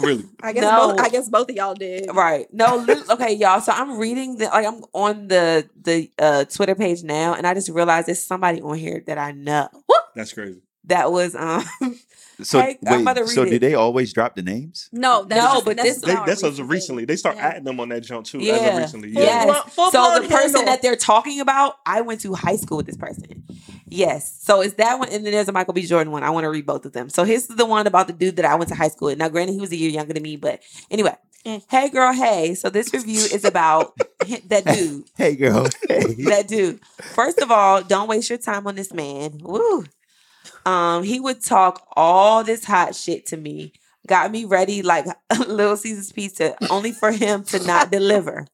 really. I guess No. both I guess both of y'all did. Right. No. lit- Okay, y'all. So I'm reading the like I'm on the the uh, Twitter page now, and I just realized there's somebody on here that I know That's crazy. That was um. (laughs) So Hey, I'm about wait, so read do they always drop the names? No, that's No, just, but that's this they, that's as recently. recently. They start Yeah. adding them on that jump too. As Yeah. of recently. Full Yes. blown- full so the person handle. that they're talking about, I went to high school with this person. Yes. So it's that one, and then there's a Michael B. Jordan one. I want to read both of them. So here's the one about the dude that I went to high school with. Now, granted, he was a year younger than me, but anyway. Mm. Hey, girl. Hey. So this review is about (laughs) that dude. Hey girl. Hey. (laughs) that dude. First of all, don't waste your time on this man. Woo. Um, he would talk all this hot shit to me. Got me ready like (laughs) Little Caesar's pizza, only for him to not deliver.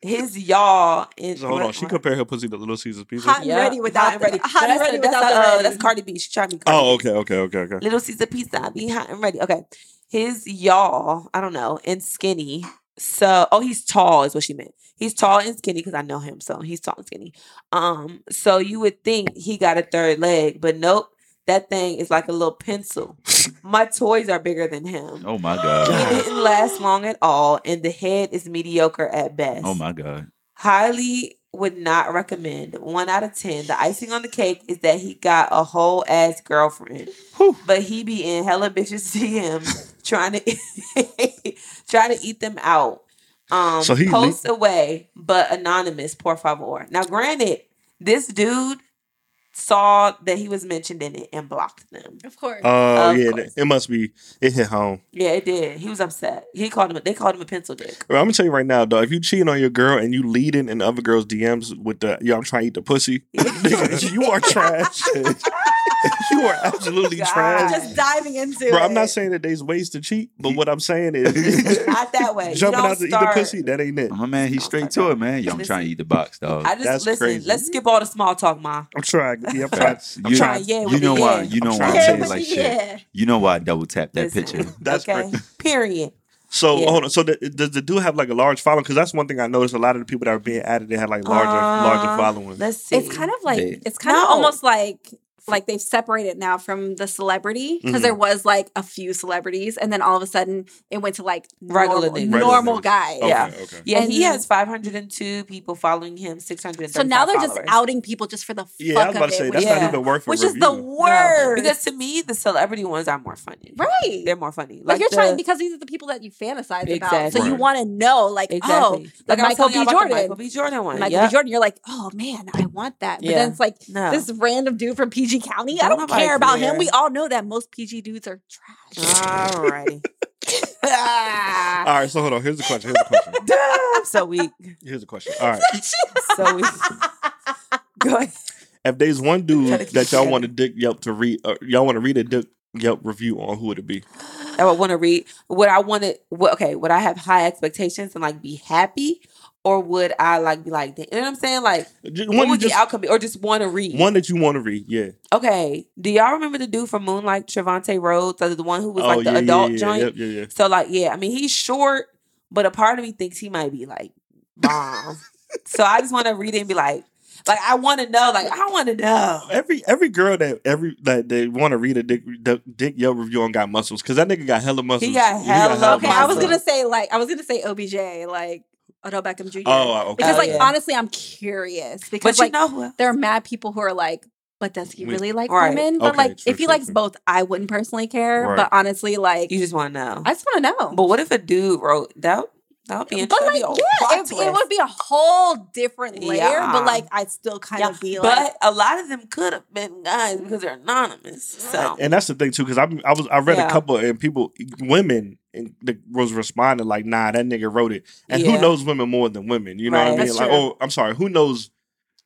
His y'all in So hold on. what- She compared her pussy to Little Caesar's pizza. Hot and Yeah, ready without hot and the- ready. hot and that's ready the- that's without the the, uh, ready. that's Cardi B. She tried me. Cardi Oh, okay, okay, okay, okay. Little Caesar pizza, be hot and ready. Okay. His y'all, I don't know, and skinny. So, oh, he's tall is what she meant. He's tall and skinny because I know him, so he's tall and skinny. Um, so you would think he got a third leg, but nope. That thing is like a little pencil. My toys are bigger than him. Oh my god. He didn't last long at all, and the head is mediocre at best. Oh my god. Highly would not recommend. One out of ten. The icing on the cake is that he got a whole ass girlfriend, but he be in hella bitches DMs (laughs) trying to (laughs) (laughs) trying to eat them out. Um, So he le- post away, but anonymous. Por favor. Now, granted, this dude saw that he was mentioned in it and blocked them. Of course. Oh Of yeah, course. it must be. It hit home. Yeah, it did. He was upset. He called him. They called him a pencil dick. Well, I'm gonna tell you right now, though. If you cheating on your girl and you leading in other girls' DMs with the "yo, I'm trying to eat the pussy," (laughs) you are trash. (laughs) (laughs) you are absolutely God. trash, Just diving into it. bro. it. I'm not saying that there's ways to cheat, but what I'm saying is (laughs) Not that (laughs) way. Jumping out to eat the pussy. That ain't it. My man, he's straight to it, man. Yo, I'm trying to eat the box, dog. I just That's listen. crazy. Let's skip all the small talk, ma. I'm trying. Yeah, I'm trying. I'm you, trying. Yeah, you know why? You know why I'm saying Yeah, like but shit. You know why I double tap that Listen. picture. That's okay. crazy. Period. So Yeah. hold on. So the, does the dude have like a large following? Because that's one thing I noticed. A lot of the people that are being added, they had like larger, larger Uh, following. Let's see. It's kind of like They- it's kind of almost like like they've separated now from the celebrity because Mhm. there was like a few celebrities, and then all of a sudden it went to like Regular normal, niggas. normal Regular guys. Okay, Yeah. okay. Yeah, And he has 502 people following him, 600. So now they're just outing people just for the Yeah, fuck I was about of to say it, that's which, not even worth a which is the review. worst. because to me the celebrity ones are more funny. right. They're more funny. Like, you're the- trying because these are the people that you fantasize about. So Exactly. you want to know, like, exactly. oh, like like I was Michael telling B. y'all about the Jordan. Michael B. Jordan one. Michael Yep. B. Jordan, you're like, oh man, I want that. But Yeah. then it's like No. this random dude from PG County. I Don't don't care about care. him. We all know that most PG dudes are trash. Alrighty. Ah. All right, so hold on. Here's the question. Here's the question. (laughs) I'm so weak. Here's the question. All right. (laughs) So weak. Go ahead. If there's one dude that y'all want to Dick Yelp to read, uh, y'all want to read a Dick Yelp review on, who would it be? I would want to read. Would I want to? What, okay. Would I have high expectations and like be happy, or would I like be like, you know what I'm saying? Like, Just, what would the just, outcome be, or just want to read? one that you want to read. Yeah. Okay. Do y'all remember the dude from Moonlight, Trevante Rhodes, the the one who was oh, like the yeah, adult yeah, yeah, joint? Yep, yeah, yeah. So like, yeah, I mean, he's short, but a part of me thinks he might be like bomb. (laughs) so I just want to read it and be like, like I want to know, like I want to know. Every every girl that every that they want to read a Dick Dick, Yelp review on got muscles because that nigga got hella muscles. He got hella okay, I was gonna say like I was gonna say OBJ, like Odell Beckham Jr. Oh, okay. because Oh, like yeah. honestly, I'm curious because But you like know there are mad people who are like, but does he really like Right. women? But Okay, like, true, if he true, likes true. both, I wouldn't personally care. Right. But honestly, like, You just want to know. I just want to know. But what if a dude wrote that? That would be interesting. But like, be yeah, it, it would be a whole different layer. Yeah. But like, I'd still kind Yeah, of be but like, a lot of them could have been guys because they're anonymous. So and that's the thing too, because I I was I read Yeah. a couple and people women and the, was responding like, nah, that nigga wrote it, and Yeah. who knows women more than women? You know Right. what I mean? That's like, true. oh, I'm sorry, who knows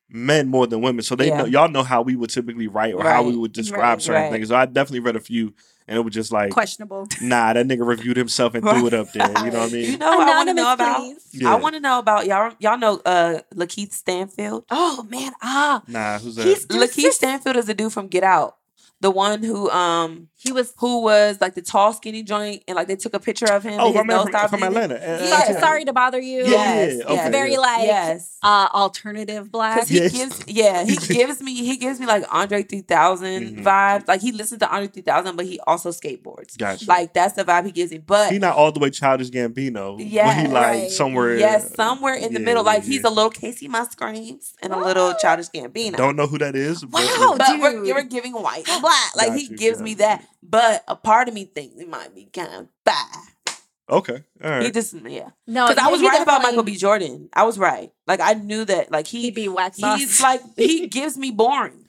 men more than women? So they Yeah. know y'all know how we would typically write or how we would describe Right. certain Right. things. So I definitely read a few, and it was just like, questionable. nah, that nigga reviewed himself and threw it up there. You know what I (laughs) mean? you know what I want to know about? Yeah. I want to know about y'all. Y'all know uh Lakeith Stanfield. Oh man, ah, Nah, who's that? he's Lakeith this- Stanfield is the dude from Get Out, the one who um He was. who was like the tall skinny joint and like they took a picture of him. oh, and my man from, from. Atlanta. Uh, Yeah. Sorry, sorry to bother you. Yeah, Yes, yeah, yes. okay, It's very yeah. like yes. uh alternative black. Cause he Yes. gives, yeah, he (laughs) gives me, he gives me like Andre 3000 Mhm. vibes. Like he listens to Andre 3000, but he also skateboards. Gotcha. Like that's the vibe he gives me. But he not all the way childish Gambino. but Yeah, he like right. somewhere. yes, somewhere in the middle, like yeah, he's a little Kacey Musgraves and a little Childish Gambino. Don't know who that is. But Wow, but we're, dude. we're giving white (gasps) (gasps) and. Like Got he you, gives me you. that, but a part of me thinks it might be kind of bad. Okay, all right. He just yeah, no, because I was right about Michael B. Jordan. I was right. Like I knew that. Like He'd he be wax he's sauce. like he (laughs) gives me boring.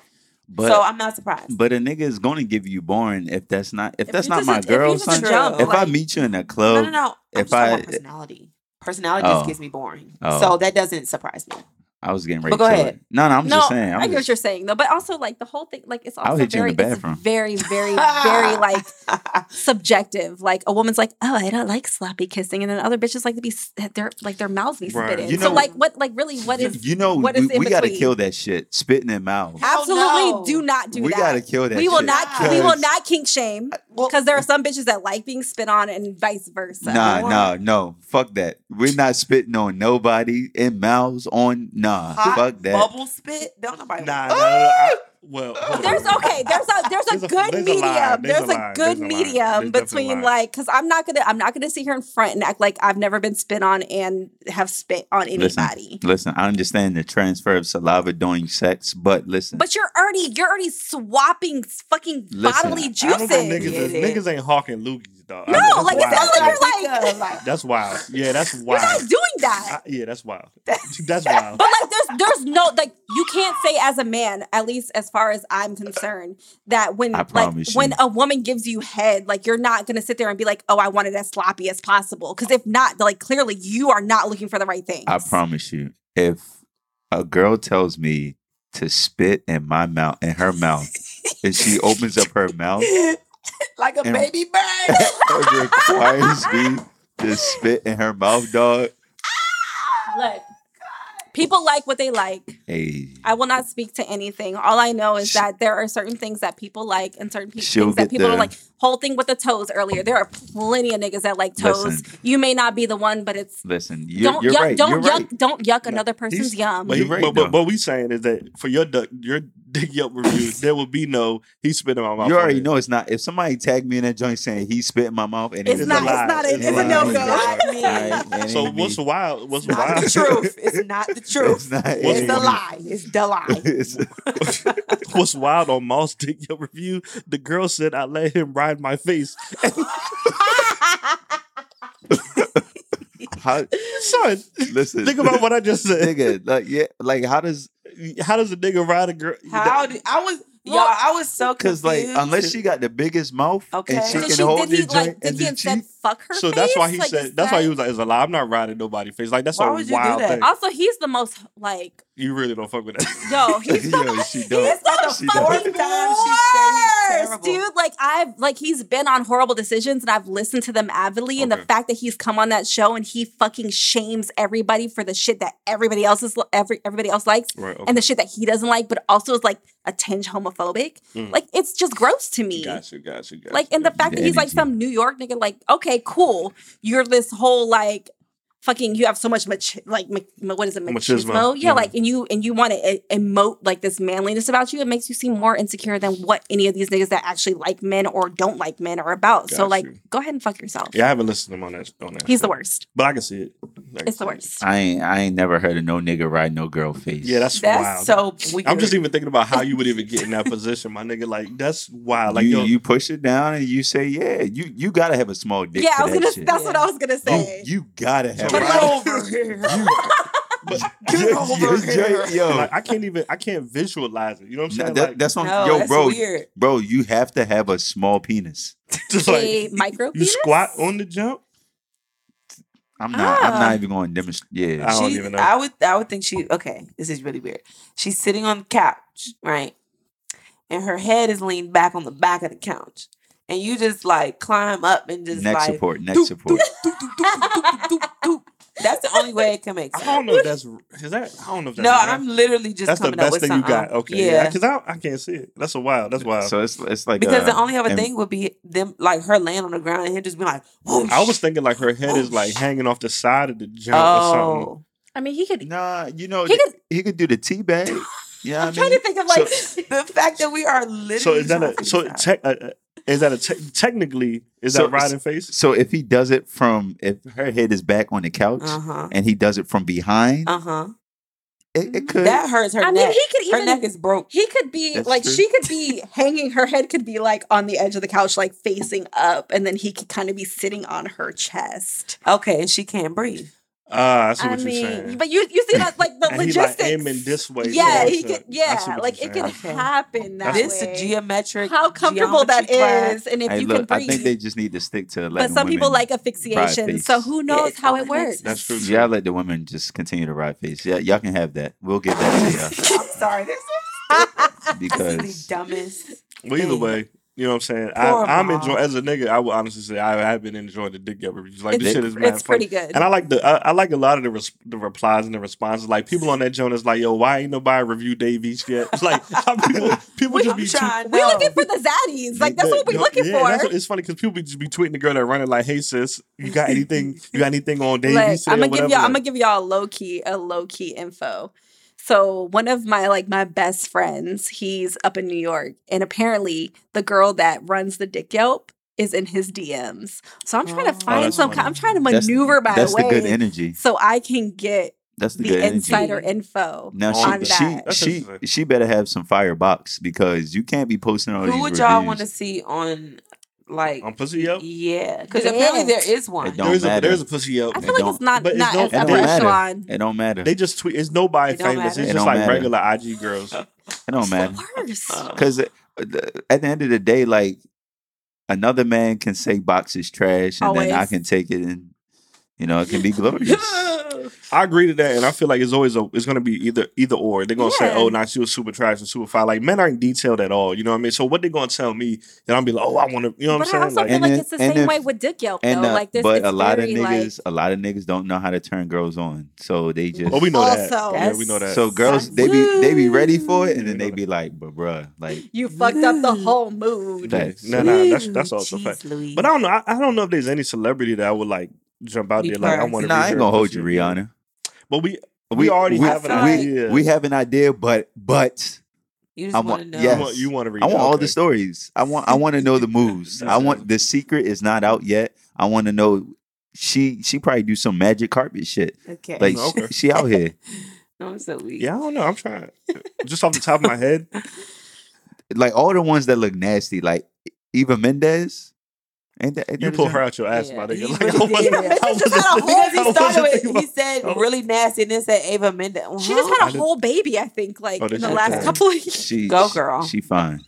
But so I'm not surprised. but a nigga is going to give you boring if that's not if, If that's not my girl, just son. jump, If I meet you in a club, no, no. I'm if just I- about personality. Personality Oh. just gives me boring. Oh. So that doesn't surprise me. I was getting ready. But go to ahead. it. No, no, I'm no, just saying. I I'm get what you're saying though, but also like the whole thing, like it's I'll also hit you in very, the it's very, very, very like (laughs) subjective. Like a woman's like, oh, I don't like sloppy kissing, and then other bitches like to be s- eh, their like their mouths be Right. spitting. You so like, what, like really, what is? you know, what we, is we got to kill that shit. Spitting in mouth. Hell Absolutely, no. do not do we that. We got to kill that. we will shit. not. We will not kink shame because there are some bitches that like being spit on and vice versa. Nah, nah, no. Fuck that. We're not spitting on nobody in mouths on. Nah, Hot fuck that. Bubble spit. Don't nobody. Nah, nah, nah, I- well, There's on. okay. There's a there's a There's good a line, medium. there's a There's a line, good there's a line, medium there's definitely a between like because I'm not gonna I'm not gonna sit here in front and act like I've never been spit on and have spit on anybody. listen. I understand the transfer of saliva during sex, but listen. But you're already you're already swapping fucking Listen, bodily I juices. don't think niggas, is, niggas ain't hawking loogies, dog. No, I- that's like, it wild. sounds like you're Like, like- That's wild. Yeah, that's wild. You're wild. not doing that. I- yeah, that's wild. (laughs) (laughs) That's wild. But like there's there's no like you can't say as a man, at least as far as I'm concerned, that when I like promise when a woman gives you head, like you're not gonna sit there and be like, oh, I want it as sloppy as possible. Because if not, like clearly you are not looking for the right thing. I promise you, if a girl tells me to spit in my mouth, in her mouth, and she opens up her mouth (laughs) like a And- (laughs) baby bird. and requires me to spit in her mouth, dog. Ah, look, people like what they like. Hey, I will not speak to anything. All I know is that there are certain things that people like and certain pe- She'll things that get people don't like. Whole thing with the toes earlier. There are plenty of niggas that like toes. Listen. You may not be the one, but it's listen, you're, don't you're yuck, right. don't you're yuck, right. don't yuck another person's He's- yum. But, he, You're right, but, but though. what we saying is that for your duck, your Dick Yelp review, there will be no he spit in my mouth. You on already it. know it's not. If somebody tagged me in that joint saying he spit in my mouth, and It's It's not. a lie. It's not. A, It's it's a a no go. not So what's me. wild? What's It's not wild? the truth. It's not the (laughs) truth. It's not. it It's the lie. It's the lie. (laughs) It's- (laughs) What's wild on Mal's Dick Yelp review? The girl said I let him ride my face. How, Son, listen, think about what I just said. nigga. Like, yeah, like how does? How does a nigga ride a girl? How did, I was y'all? I was so Because confused. like, unless she got the biggest mouth Okay. and she Did Did can she? hold Did he like? Did and he the instead cheek. fuck her? So that's why he? Like, said. is That's why he was like, "It's a lie. I'm not riding nobody's face." Like that's Why a would you do that? thing. Also, he's the most like. You really don't fuck with that. Yo, (laughs) he's the Yo, she don't. He's the She fucking. Time she said he's worst, terrible. Dude. Like I've like he's been on horrible decisions and I've listened to them avidly. And the fact that he's come on that show and he fucking shames everybody for the shit that everybody else is every everybody else likes right. Okay. and the shit that he doesn't like, but also is like a tinge homophobic. Mm. Like it's just gross to me. Got you. Got you. Got Like, you, and the got fact that he's like some New York nigga, like, okay, cool. You're this whole like fucking you have so much much like mach- what is it Machismo. machismo yeah Mhm. like and you and you want to e- emote like this manliness about you it makes you seem more insecure than what any of these niggas that actually like men or don't like men are about so Got like go ahead and fuck yourself Yeah, I haven't listened to him on that. On that. he's the worst But I can see it. I can it's the see it. worst I ain't. I ain't never heard of no nigga ride no girl face. Yeah, that's, That's wild. so weird. I'm just even thinking about how you would even get in that position, my nigga. Like that's wild. Like you, yo, you push it down and you say, yeah, you you gotta have a small dick. yeah i was that gonna shit. that's what i was gonna you, say you gotta have. But over (laughs) here. but (laughs) Get over here. yo. like I can't even I can't visualize it. You know what I'm saying? that- like, that's on. No, yo, that's bro, weird. bro. You have to have a small penis. (laughs) just a like micro you penis? squat on the jump. I'm not. I'm Ah. not even going to demonstrate. Yeah, I don't She- even know. I would I would think she okay, this is really weird. She's sitting on the couch, right? And her head is leaned back on the back of the couch. And you just like climb up and just neck like support. Neck doop, support. doop, doop, That's the only way it can make sense. I don't know if that's is that. I don't know if that's. No, right. I'm literally just that's the coming up best with thing something. you got. Okay, yeah, Yeah. because I, I can't see it. That's a wild. That's wild. So it's it's like because uh, the only other and- thing would be them like her laying on the ground and him just be like, whoosh. I was thinking like her head is like hanging off the side of the jump or something. Oh. i mean he could Nah, you know He he, could- could do the tea bag. Yeah, i'm I trying to think of like The fact that we are literally So is that a so figure this tech? Uh, uh, is that a te- technically is So- that riding face? so if he does it from if her head is back on the couch uh-huh. and he does it from behind, Uh-huh. it, it could. That hurts her i mean neck. he could even her neck is broke. He could be That's like true. she could be hanging her head could be like on the edge of the couch like facing up and then he could kind of be sitting on her chest. Okay, and she can't breathe. Ah, I see I you're mean, saying. but you you see that like (laughs) the and he like logistics. aiming this way. yeah, towards he could yeah, like it could. Okay. happen that this way. is geometric. How comfortable that geometry class. is and if Hey, you look, can I think they just need to stick to letting but some people women- like asphyxiation. face. So who knows It how it works? That's true. Yeah, I let the women just continue to ride face. Yeah, y'all can have that. We'll give that to you. (laughs) I'm sorry. This y'all this is (laughs) because the dumbest. Well, either way, you know what I'm saying. Poor I, I'm enjoying as a nigga. I would honestly say I have been enjoying the dick get reviews. Like this shit is mad it's funny. pretty good. And I like the I, I like a lot of the res- the replies and the responses. Like people on that joint is like, "Yo, why ain't nobody review Dave East yet?" It's like how (laughs) (laughs) people people just I'm be trying. We're no. looking for the zaddies. Like that's But- what we're looking yeah, for. That's what, it's funny because people be just be tweeting the girl that running like, "Hey sis, you got anything? You got anything on Dave Like, East?" I'm gonna give y'all. I'm gonna give y'all a low key, a low key info. So one of my like my best friends, he's up in New York, and apparently the girl that runs the Dick Yelp is in his DMs. So I'm trying to oh. oh, find that's some. funny. I'm trying to That's- maneuver my that's way the good energy. so I can get That's the, the, good insider energy. info Now on she she that. She she better have some firebox because you can't be posting all Who these would y'all want to see on like? on pussy yelp. Yeah, because Yeah. apparently there is one. It don't There's a matter. there's a pussy yelp. I It feel like it's not but it's not don't- as it don't matter. echelon. It don't matter. They just tweet. It's nobody It don't famous. matter. It's just don't like matter. regular IG girls. it don't matter It's worse. because uh, at the end of the day, like another man can say box is trash, and then I can take it and you know it can be glorious. (laughs) I agree to that, and I feel like it's always a, it's gonna be either either or. They're gonna say, "Oh, now she was super trash and super fine." Like men aren't detailed at all. You know what I mean? So what they gonna tell me? Then I'll be like, "Oh, I want to." You know what But I'm saying? Like, feel And like if- it's the and same if- way with Dick Yelp And though. uh, like this, but a lot of niggas, like, a lot of niggas don't know how to turn girls on, so they just. oh, we know that. Yeah, we know that. so girls, they be they be ready for it, and then they be like, "But bruh, like you fucked up the whole mood. Yeah. Facts. No, no, that's that's Ooh, also jeez fact. Louise. But I don't know. I, I don't know if there's any celebrity that I would like jump out there like I pressed. want to. nah, I ain't gonna hold you, Rihanna. But we we already we, have an we, idea. we have an idea, but but You just I want to know. yes. You want, you want to read? I want all okay. the stories. I want I want to know the (laughs) moves. I want the secret is not out yet. I want to know she she probably do some magic carpet shit. Okay. Like Okay. she, she out here. (laughs) no, I'm so weak. Yeah, I don't know. I'm trying. Just off the top of my head, (laughs) Like all the ones that look nasty, like Eva Mendes. Ain't that, ain't you pull her out your ass, Yeah, my nigga. he Like, really I wasn't- did. I Just wasn't had a thinking- Because he started with, thinking he about- said Oh. really nasty and then said Ava Mendes. She just I had a did- whole baby, I think, like Oh, in the last Okay. couple of years. She Go, girl. She fine.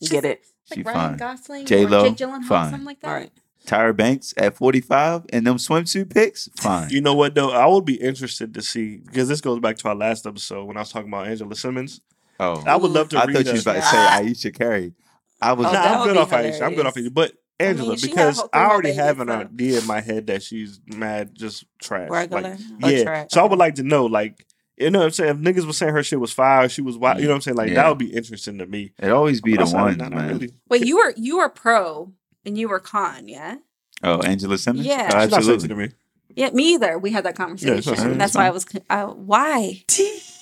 get it. She Ryan fine. Gosling J-Lo, or Jake Gyllenhaal, fine. something like that. All right. Tyra Banks at 45 and them swimsuit pics, fine. You know what though? I would be interested to see because this goes back to our last episode when I was talking about Angela Simmons. oh, I would love to I read. thought you a- was about to say (laughs) Ayesha Curry. I was Oh, Nah, I'm good be off Ayesha. I'm good off hilarious. Ayesha. But I Angela, mean, because I already have an babies, idea in my head that she's mad, just trash. Regular Like, or yeah. trash? So I would like to know, like, you know what I'm saying? If niggas was saying her shit was fire, she was wild, you know what I'm saying? Like, Yeah. that would be interesting to me. it always be the outside of ones, that, man. really- Wait, you were you were pro and you were con, yeah? Oh, Angela Simmons? Yeah. Oh, She's not absolutely. to me. Yeah, me either. We had that conversation. it's not saying That's why I was. con- Uh, why? (laughs)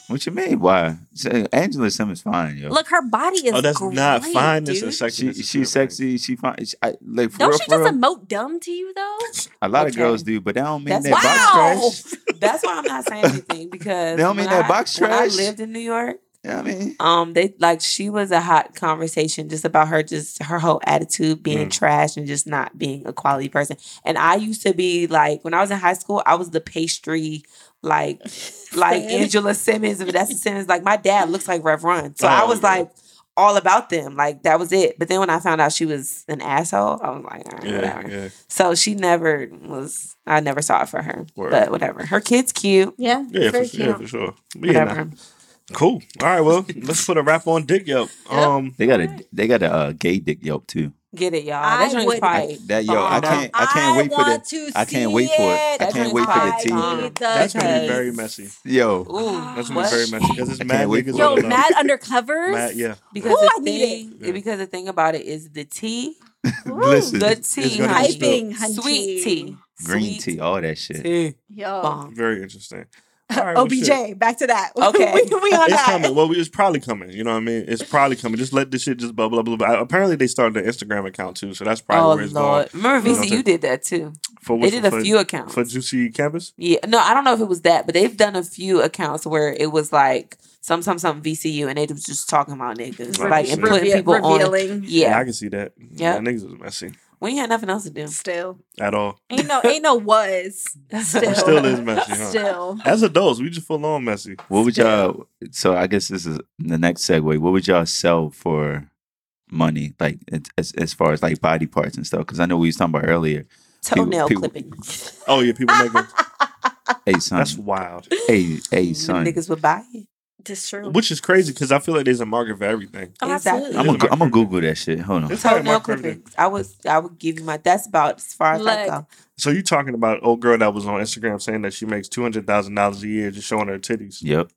What you mean? Why? Say, Angela Simmons fine, yo. Look, her body is. Oh, that's great, not fine. dude. and sexiness. she she's sexy. She fine. She, I, like for Don't real, she just real, emote dumb to you though? a lot of girls do, but that don't mean That's that wow. box trash. That's why I'm not saying anything because (laughs) They don't mean when that I- box When I lived in New York, Yeah, I mean, um, they like she was a hot conversation just about her, just her whole attitude being Mm. trash and just not being a quality person. And I used to be like when I was in high school, I was the pastry like (laughs) like Angela Simmons. If that's a Simmons, like my dad looks like Rev Run, so I Oh, was yeah. like all about them. Like that was it. But then when I found out she was an asshole, I was like, all right, Yeah, whatever. yeah. So she never was. I never saw it for her. Word. But whatever. Her kid's cute. Yeah, Yeah, for, very yeah, for sure. But yeah, Whatever. nah. Cool. All right, well, let's put a wrap on Dick Yelp. Um, they got a they got a uh, gay dick yelp too. Get it, y'all. I That joint is would- probably That yo, I can't I can't wait for want the to I can't see wait for it. I. That can't joint wait for the probably tea. bomb. that's gonna be very messy. Yo, Ooh, That's gonna what? be very messy because it's mad can't wait niggas. for Yo, on the- mad undercovers. Mad, yeah. Because Ooh, the I need thing, it. because the thing about it is the tea, (laughs) listen, the tea, gonna honey. be Piping, sweet tea, green Sweet tea, all that shit. tea. Yo, Bomb. Very interesting. All right, well, shit. OBJ. Back to that. (laughs) Okay. we, we on It's that. coming. Well, it's probably coming. You know what I mean? It's probably coming. Just let this shit just bubble up a little. Apparently, they started an Instagram account too, so that's probably Oh where it's Lord! Remember You know, VCU did that too. going. For They did one? a for, few accounts. for Juicy Campus. Yeah, no, I don't know if it was that, but they've done a few accounts where it was like some some some VCU, and they was just talking about niggas, Right. like and putting people on. revealing. Yeah, I can see that. Yeah. Yeah, niggas was messy we ain't had nothing else to do. Still, at all. ain't no, ain't no was. (laughs) (laughs) Still, still is messy, huh? Still, As adults, we just full on messy. What would y'all? So I guess this is the next segue. What would y'all sell for money, like it's- as as far as like body parts and stuff? Because I know we was talking about earlier. Toenail people- clipping. Oh yeah, people making Hey son, that's wild. hey hey Them son, Niggas would buy it. That's true. Which is crazy because I feel like there's a market for everything. Oh, Exactly. absolutely. I'm gonna I'm gonna Google that shit. Hold on. It's probably a Toenail market for everything. clippings. I was I would give you my. That's about as far as I Look. go. So you talking about old girl that was on Instagram saying that she makes two hundred thousand dollars a year just showing her titties. Yep.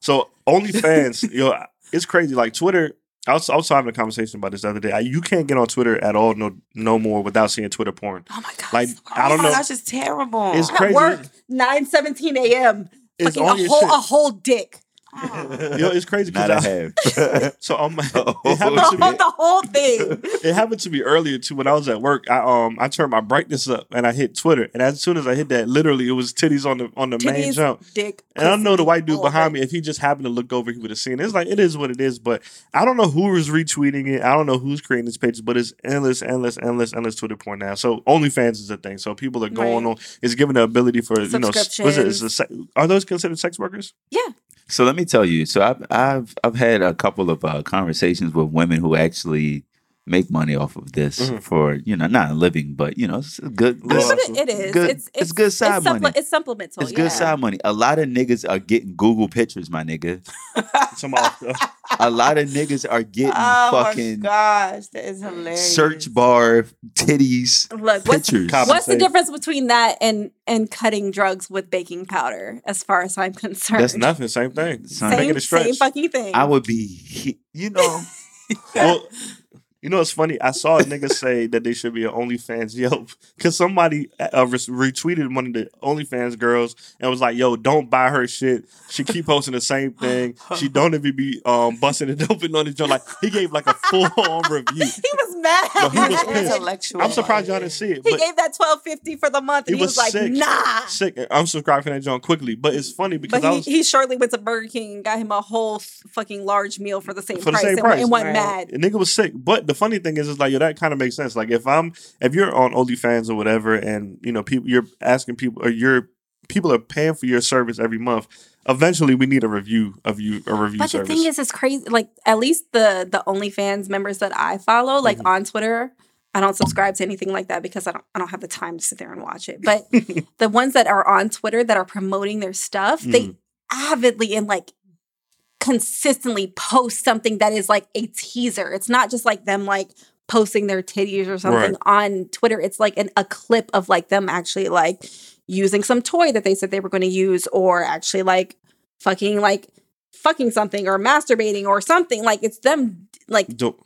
So OnlyFans, (laughs) yo, it's crazy. Like Twitter, I was, I was having a conversation about this the other day. I, you can't get on Twitter at all, no, no more, without seeing Twitter porn. Oh my god. Like it's the I don't oh know. my gosh, it's terrible. It's At crazy. work, nine seventeen a.m. It's Fucking a whole, shit. a whole dick. Oh. Yo, it's crazy Not because a I, half. (laughs) so on my, Oh, it happened to me. the whole thing. It happened to me earlier too when I was at work. I um I turned my brightness up and I hit Twitter, and as soon as I hit that, literally it was titties on the on the main jump. dick. And I know the white dude behind me, if he just happened to look over, he would have seen it. It's like it is what it is, but I don't know who is retweeting it. I don't know who's creating these pages, but it's endless, endless, endless, endless Twitter porn now. So OnlyFans is a thing. So people are going Right. on. It's giving the ability for you know. s- Was it? Is it are those considered sex workers? So let me tell you. So I've I've I've had a couple of uh, conversations with women who actually make money off of this Mhm. for you know not a living, but you know it's a good. I mean, Well, but it, it is. good- It's, it's good side supple- money. It's supplemental. It's yeah. good side money. A lot of niggas are getting Google pictures, my nigga. (laughs) A lot of niggas are getting oh my fucking gosh, that is hilarious. search bar titties Look, pictures. Cop- what's the difference between that and and cutting drugs with baking powder? As far as I'm concerned, That's nothing. Same thing. Son, Same, same fucking thing. I would be, you know, Well, You know, it's funny. I saw a nigga say that they should be an OnlyFans (laughs) Yelp because somebody uh, re- retweeted one of the OnlyFans girls and was like, "Yo, don't buy her shit. She keep posting the same (laughs) thing. She don't even be um busting it (laughs) open on the joint." Like he gave like a full on review. He was mad. No, he was pissed. intellectual. I'm surprised y'all didn't see it. He gave that twelve fifty for the month, and He he was, was like, sick. "Nah." sick. I'm subscribing to that joint quickly, but it's funny because But I he, was he shortly went to Burger King and got him a whole fucking large meal for the same For the price, same and, price. and went Right. mad. The nigga was sick. But the funny thing is, is like, yo, that kind of makes sense. Like, if I'm, if you're on OnlyFans or whatever, and you know, people, you're asking people, or you're people are paying for your service every month. Eventually, we need a review of you, a review But service. the thing is, it's crazy. Like at least the the OnlyFans members that I follow, like Mhm. on Twitter, I don't subscribe to anything like that because I don't I don't have the time to sit there and watch it. But (laughs) the ones that are on Twitter that are promoting their stuff, they Mhm. avidly and like consistently post something that is like a teaser. It's not just like them like posting their titties or something Right. on Twitter. It's like an, a clip of like them actually like using some toy that they said they were going to use or actually like fucking like fucking something or masturbating or something like it's them like Don't-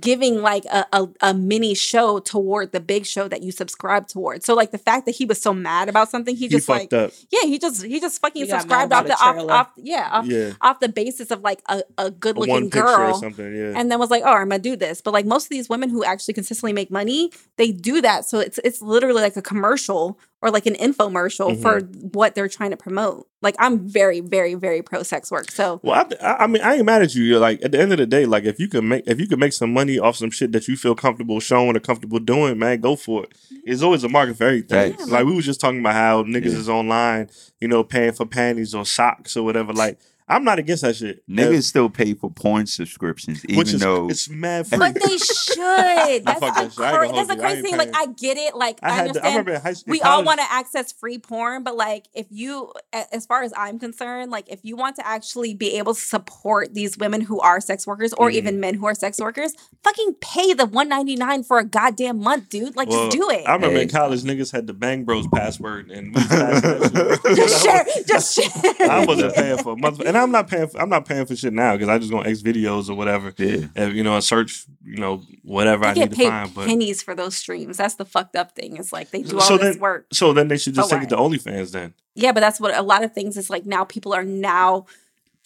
giving like a, a, a mini show toward the big show that you subscribe toward so like the fact that he was so mad about something he he just fucked like up. yeah he just he just fucking He subscribed off the off, off yeah off, Yeah, off the basis of like a, a good looking one picture or girl something. Yeah, and then was like, "Oh, I'm gonna do this." But like most of these women who actually consistently make money, they do that. So it's it's literally like a commercial or like an infomercial for Mm-hmm. what they're trying to promote. Like I'm very, very, very pro sex work. So Well, I, I I mean, I ain't mad at you. You're like at the end of the day, like if you can make if you can make some money off some shit that you feel comfortable showing or comfortable doing, man, go for it. It's always a market for everything. Facts. Like we was just talking about how niggas Yeah. is online, you know, paying for panties or socks or whatever. Like I'm not against that shit. Niggas still pay for porn subscriptions, even which is though it's mad free. but they should. (laughs) That's, fuck the, that shit. I ain't cra- that's the hold you. I crazy ain't thing. Like. I get it. Like I I, had to, I understand. remember in high school. we all want to access free porn, but like if you, as far as I'm concerned, like if you want to actually be able to support these women who are sex workers or Mhm. even men who are sex workers, fucking pay the 199 for a goddamn month, dude. Like Well, just do it. I remember in college, niggas had the Bang Bros password, and we flashed that shit. just share, just share. (laughs) I wasn't paying for a month, and I'm not paying. For, I'm not paying for shit now because I just go on X videos or whatever. yeah. And, you know, I search, you know, whatever I They need get to find. But pennies for those streams. That's the fucked up thing. It's like they do all So this then- work. so then they should just take it to OnlyFans then. Yeah, but that's what a lot of things is like now people are now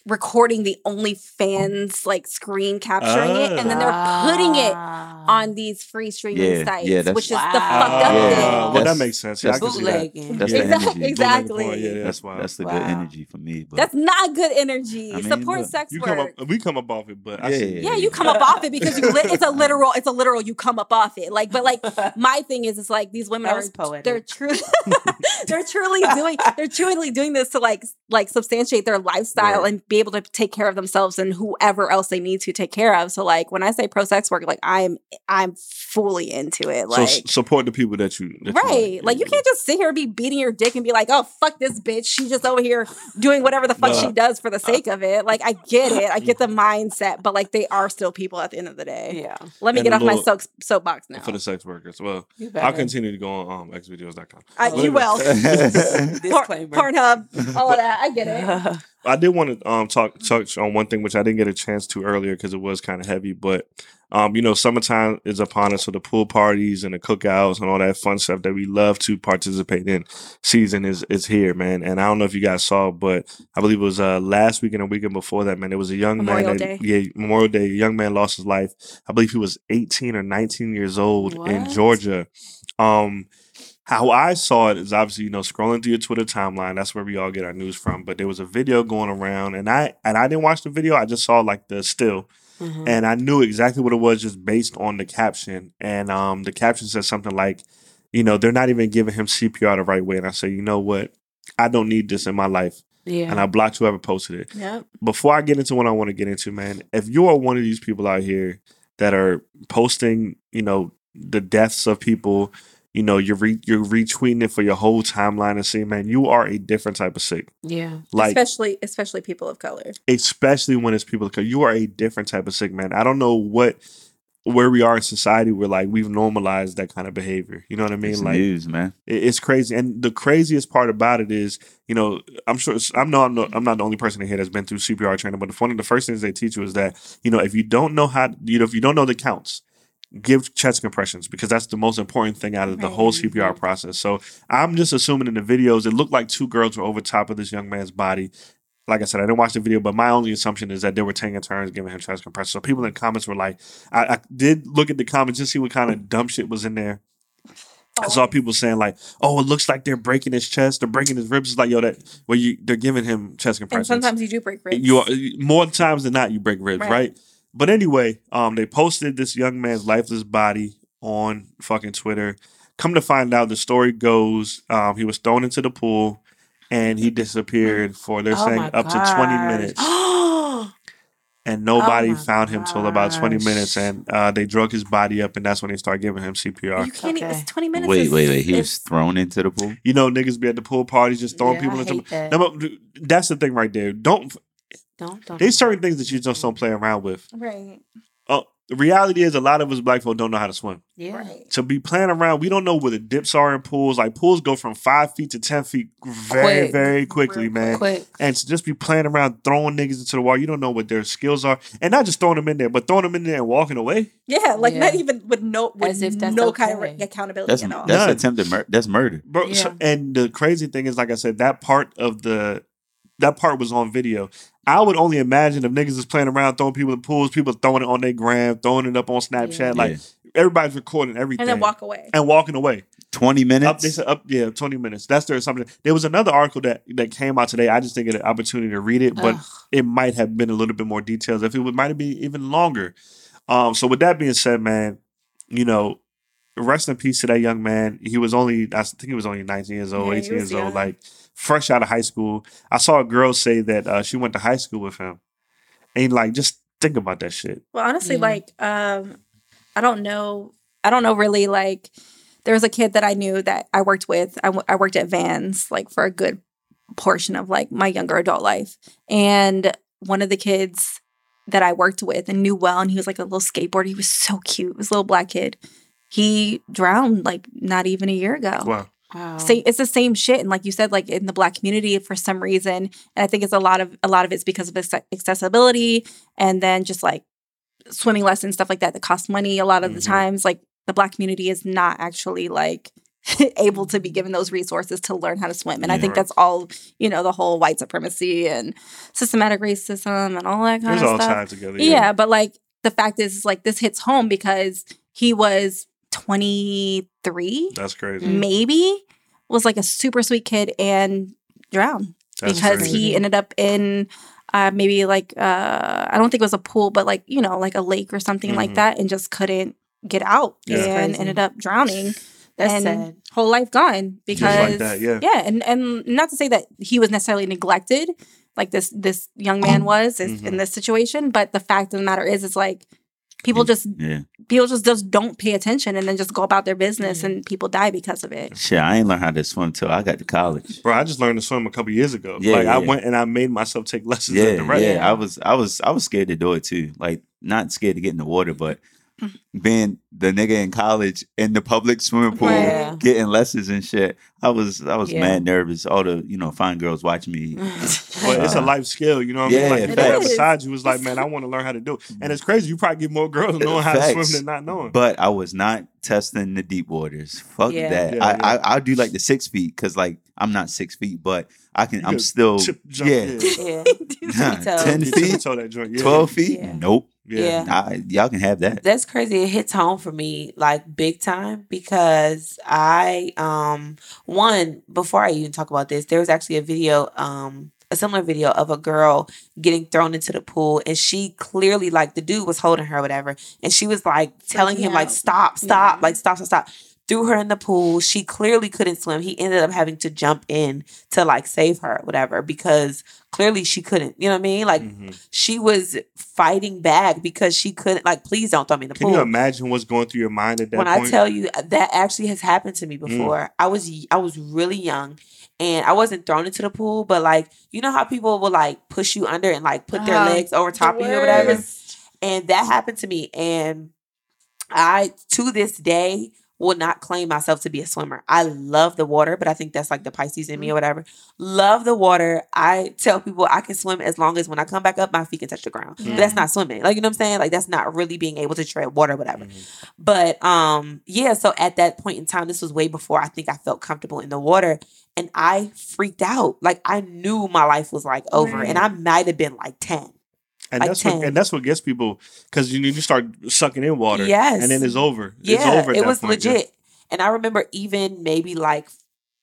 recording the OnlyFans like screen capturing it and then they're putting it Ah. on these free streaming Yeah, sites, yeah, which is the Wow. fucked up Yeah. thing. well, that makes sense. Yeah, I that's can see that. bootlegging. That's the energy. exactly. Bootlegging Yeah, That's that's wild. that's the Wow. good energy for me. But That's not good energy. I mean, Support look, sex you work. come up, we come up off it, but I Yeah, see. yeah, yeah, you come up off it because you li- it's a literal, it's a literal you come up off it. Like, but like (laughs) my thing is, it's like these women are was poetic. they're truly (laughs) they're truly doing (laughs) they're truly doing this to like like substantiate their lifestyle Right. and be able to take care of themselves and whoever else they need to take care of. So like when I say pro sex work, like I'm I'm fully into it. Like s- support the people that you that you Right. Like you can't just sit here and be beating your dick and be like, oh fuck this bitch. She's just over here doing whatever the fuck No. she does for the sake of it. Like I get it. I get the mindset, but like they are still people at the end of the day. Yeah. Let me And get a off my soap soapbox now. for the sex workers. Well, I'll continue to go on um, xvideos.com. I, you will. (laughs) Por- Disclaimer. Pornhub, all of that. I get it. (laughs) I did want to um talk touch on one thing which I didn't get a chance to earlier because it was kind of heavy, but um you know summertime is upon us, so the pool parties and the cookouts and all that fun stuff that we love to participate in. Season is is here, man, and I don't know if you guys saw, but I believe it was uh last weekend or weekend before that, man. There was a young Memorial man, that, yeah, Memorial Day, a young man lost his life. I believe he was eighteen or nineteen years old in Georgia. Um, how I saw it is obviously, you know, scrolling through your Twitter timeline. That's where we all get our news from. But there was a video going around, and I and I didn't watch the video. I just saw like the still, Mhm. and I knew exactly what it was just based on the caption. And um, the caption said something like, you know, they're not even giving him CPR the right way. And I say, you know what? I don't need this in my life. Yeah. And I blocked whoever posted it. Yep. Before I get into what I want to get into, man, if you are one of these people out here that are posting, you know, the deaths of people, you know, you're re- you're retweeting it for your whole timeline and saying, man, you are a different type of sick. yeah. Like, especially especially people of color. especially when it's people because you are a different type of sick man. I don't know what where we are in society where like we've normalized that kind of behavior. You know what I mean? it's like news, man. it- it's crazy. And the craziest part about it is, you know, I'm sure I'm not I'm not, I'm not the only person in here that's been through CPR training, but one of the first things they teach you is that, you know, if you don't know how, you know, if you don't know the counts, give chest compressions because that's the most important thing out of the whole CPR process. So I'm just assuming in the videos it looked like two girls were over top of this young man's body. Like I said, I didn't watch the video, but my only assumption is that they were taking turns giving him chest compressions. So people in the comments were like, I, I did look at the comments just see what kind of dumb shit was in there. I saw oh. people saying like, "Oh, it looks like they're breaking his chest, they're breaking his ribs." It's like, yo, that well, you they're giving him chest And compressions. sometimes you do break ribs. You are, more times than not, you break ribs, Right. right. But anyway, um, they posted this young man's lifeless body on fucking Twitter. Come to find out, the story goes, um, he was thrown into the pool and he disappeared for they're Oh saying my up to twenty minutes, (gasps) and nobody my found him till about twenty minutes, and uh, they drug his body up, and that's when they start giving him CPR. You can't. Okay. It's twenty minutes. Wait, wait, wait. He was thrown into the pool. You know, niggas be at the pool parties just throwing Yeah, people I into. hate that. No, that's the thing right there. Don't Don't don't. there's certain things that you just don't play around with. right. Oh, the reality is, a lot of us black folk don't know how to swim. yeah. Right. To be playing around, we don't know where the dips are in pools. Like pools go from five feet to ten feet very, Quick. very quickly, Real man. Quick. And to just be playing around, throwing niggas into the water, you don't know what their skills are, and not just throwing them in there, but throwing them in there and walking away. Yeah, like Yeah. not even with no with As if that's no kind okay. of accountability That's at all. that's None. attempted murder. That's murder. bro. so- Yeah. and the crazy thing is, like I said, that part of the that part was on video. I would only imagine if niggas is playing around, throwing people in pools, people throwing it on their gram, throwing it up on Snapchat, Yeah. like Yeah. everybody's recording everything, and then walk away. and walking away. Twenty Up, minutes. they said up, yeah, twenty minutes. That's their assumption. There was another article that that came out today. I just didn't get an opportunity to read it, but Ugh. it might have been a little bit more details. If it would, might have been even longer. Um, so with that being said, man, you know, rest in peace to that young man. He was only, I think he was only 19 years old, Yeah, 18 was years old, like fresh out of high school. I saw a girl say that uh, she went to high school with him, and like just think about that shit. Well, honestly, Yeah. like um, I don't know. I don't know really. Like there was a kid that I knew that I worked with. I, w- I worked at Vans like for a good portion of like my younger adult life, and one of the kids that I worked with and knew well, and he was like a little skateboarder. He was so cute. He was a little black kid. He drowned like not even a year ago. Wow. Wow. Say it's the same shit, and like you said, like in the black community for some reason, and I think it's a lot of a lot of it's because of accessibility, and then just like swimming lessons stuff like that that cost money. A lot of the Mhm. times, like the black community is not actually like (laughs) able to be given those resources to learn how to swim, and I think that's all you know the whole white supremacy and systematic racism and all that kind It's of all stuff. tied together. Yeah. but like the fact is, is, like this hits home because he was twenty three That's crazy. Mm. maybe was like a super sweet kid and drowned That's because crazy. he ended up in uh, maybe like uh, I don't think it was a pool, but like you know like a lake or something like Mhm. that, and just couldn't get out Yeah. And ended up drowning That's and sad. whole life gone because like that, yeah. and and not to say that he was necessarily neglected like this this young man was is, Mhm. in this situation, but the fact of the matter is, it's like people just Yeah. people just just don't pay attention and then just go about their business and people die because of it. Shit, I ain't learned how to swim till I got to college. Bro, I just learned to swim a couple years ago. Yeah, like I went and I made myself take lessons at Yeah, the rest. yeah. I was, I was, I was scared to do it too. Like, not scared to get in the water, but (laughs) being the nigga in college in the public swimming pool, Yeah. getting lessons and shit. I was, I was Yeah. mad nervous. All the, you know, fine girls watching me. (laughs) But it's a life skill, you know what I yeah, mean? Like it you got beside you was like, man, I want to learn how to do it. And it's crazy. You probably get more girls knowing how to swim than not knowing. But I was not testing the deep waters. Fuck Yeah. that. Yeah, I, yeah. I I'll do like the six feet because like I'm not six feet, but I can. You I'm still Chip, jump, yeah. yeah. (laughs) (laughs) Nah, ten feet, tiptoe that joint. Yeah. twelve feet. Yeah. Nope. Yeah. Yeah. I, y'all can have that. That's crazy. It hits home for me like big time because I um one before I even talk about this, there was actually a video um a similar video of a girl getting thrown into the pool and she clearly like the dude was holding her or whatever and she was like telling him like stop stop Yeah. like stop stop stop threw her in the pool she clearly couldn't swim he ended up having to jump in to like save her or whatever because clearly she couldn't you know what I mean like Mhm. she was fighting back because she couldn't like please don't throw me in the pool. Can you imagine what's going through your mind at that when point? Mm. I tell you uh, that actually has happened to me before. I was I was really young and I wasn't thrown into the pool, but like you know how people will like push you under and like put their Uh-huh. legs over top of you or whatever. And that happened to me. And I to this day will not claim myself to be a swimmer. I love the water, but I think that's like the Pisces in me or mm-hmm. whatever. Love the water. I tell people I can swim as long as when I come back up, my feet can touch the ground. But that's mm-hmm. not swimming. Like, you know what I'm saying? Like, that's not really being able to tread water, whatever. Mm-hmm. But um, yeah, so at that point in time, this was way before I think I felt comfortable in the water. And I freaked out. Like I knew my life was like over. And I might have been like 10. And Like that's what and that's what gets people because you you start sucking in water. Yes. And then it's over. Yeah, it's over. it was point, yeah. legit. And I remember even maybe like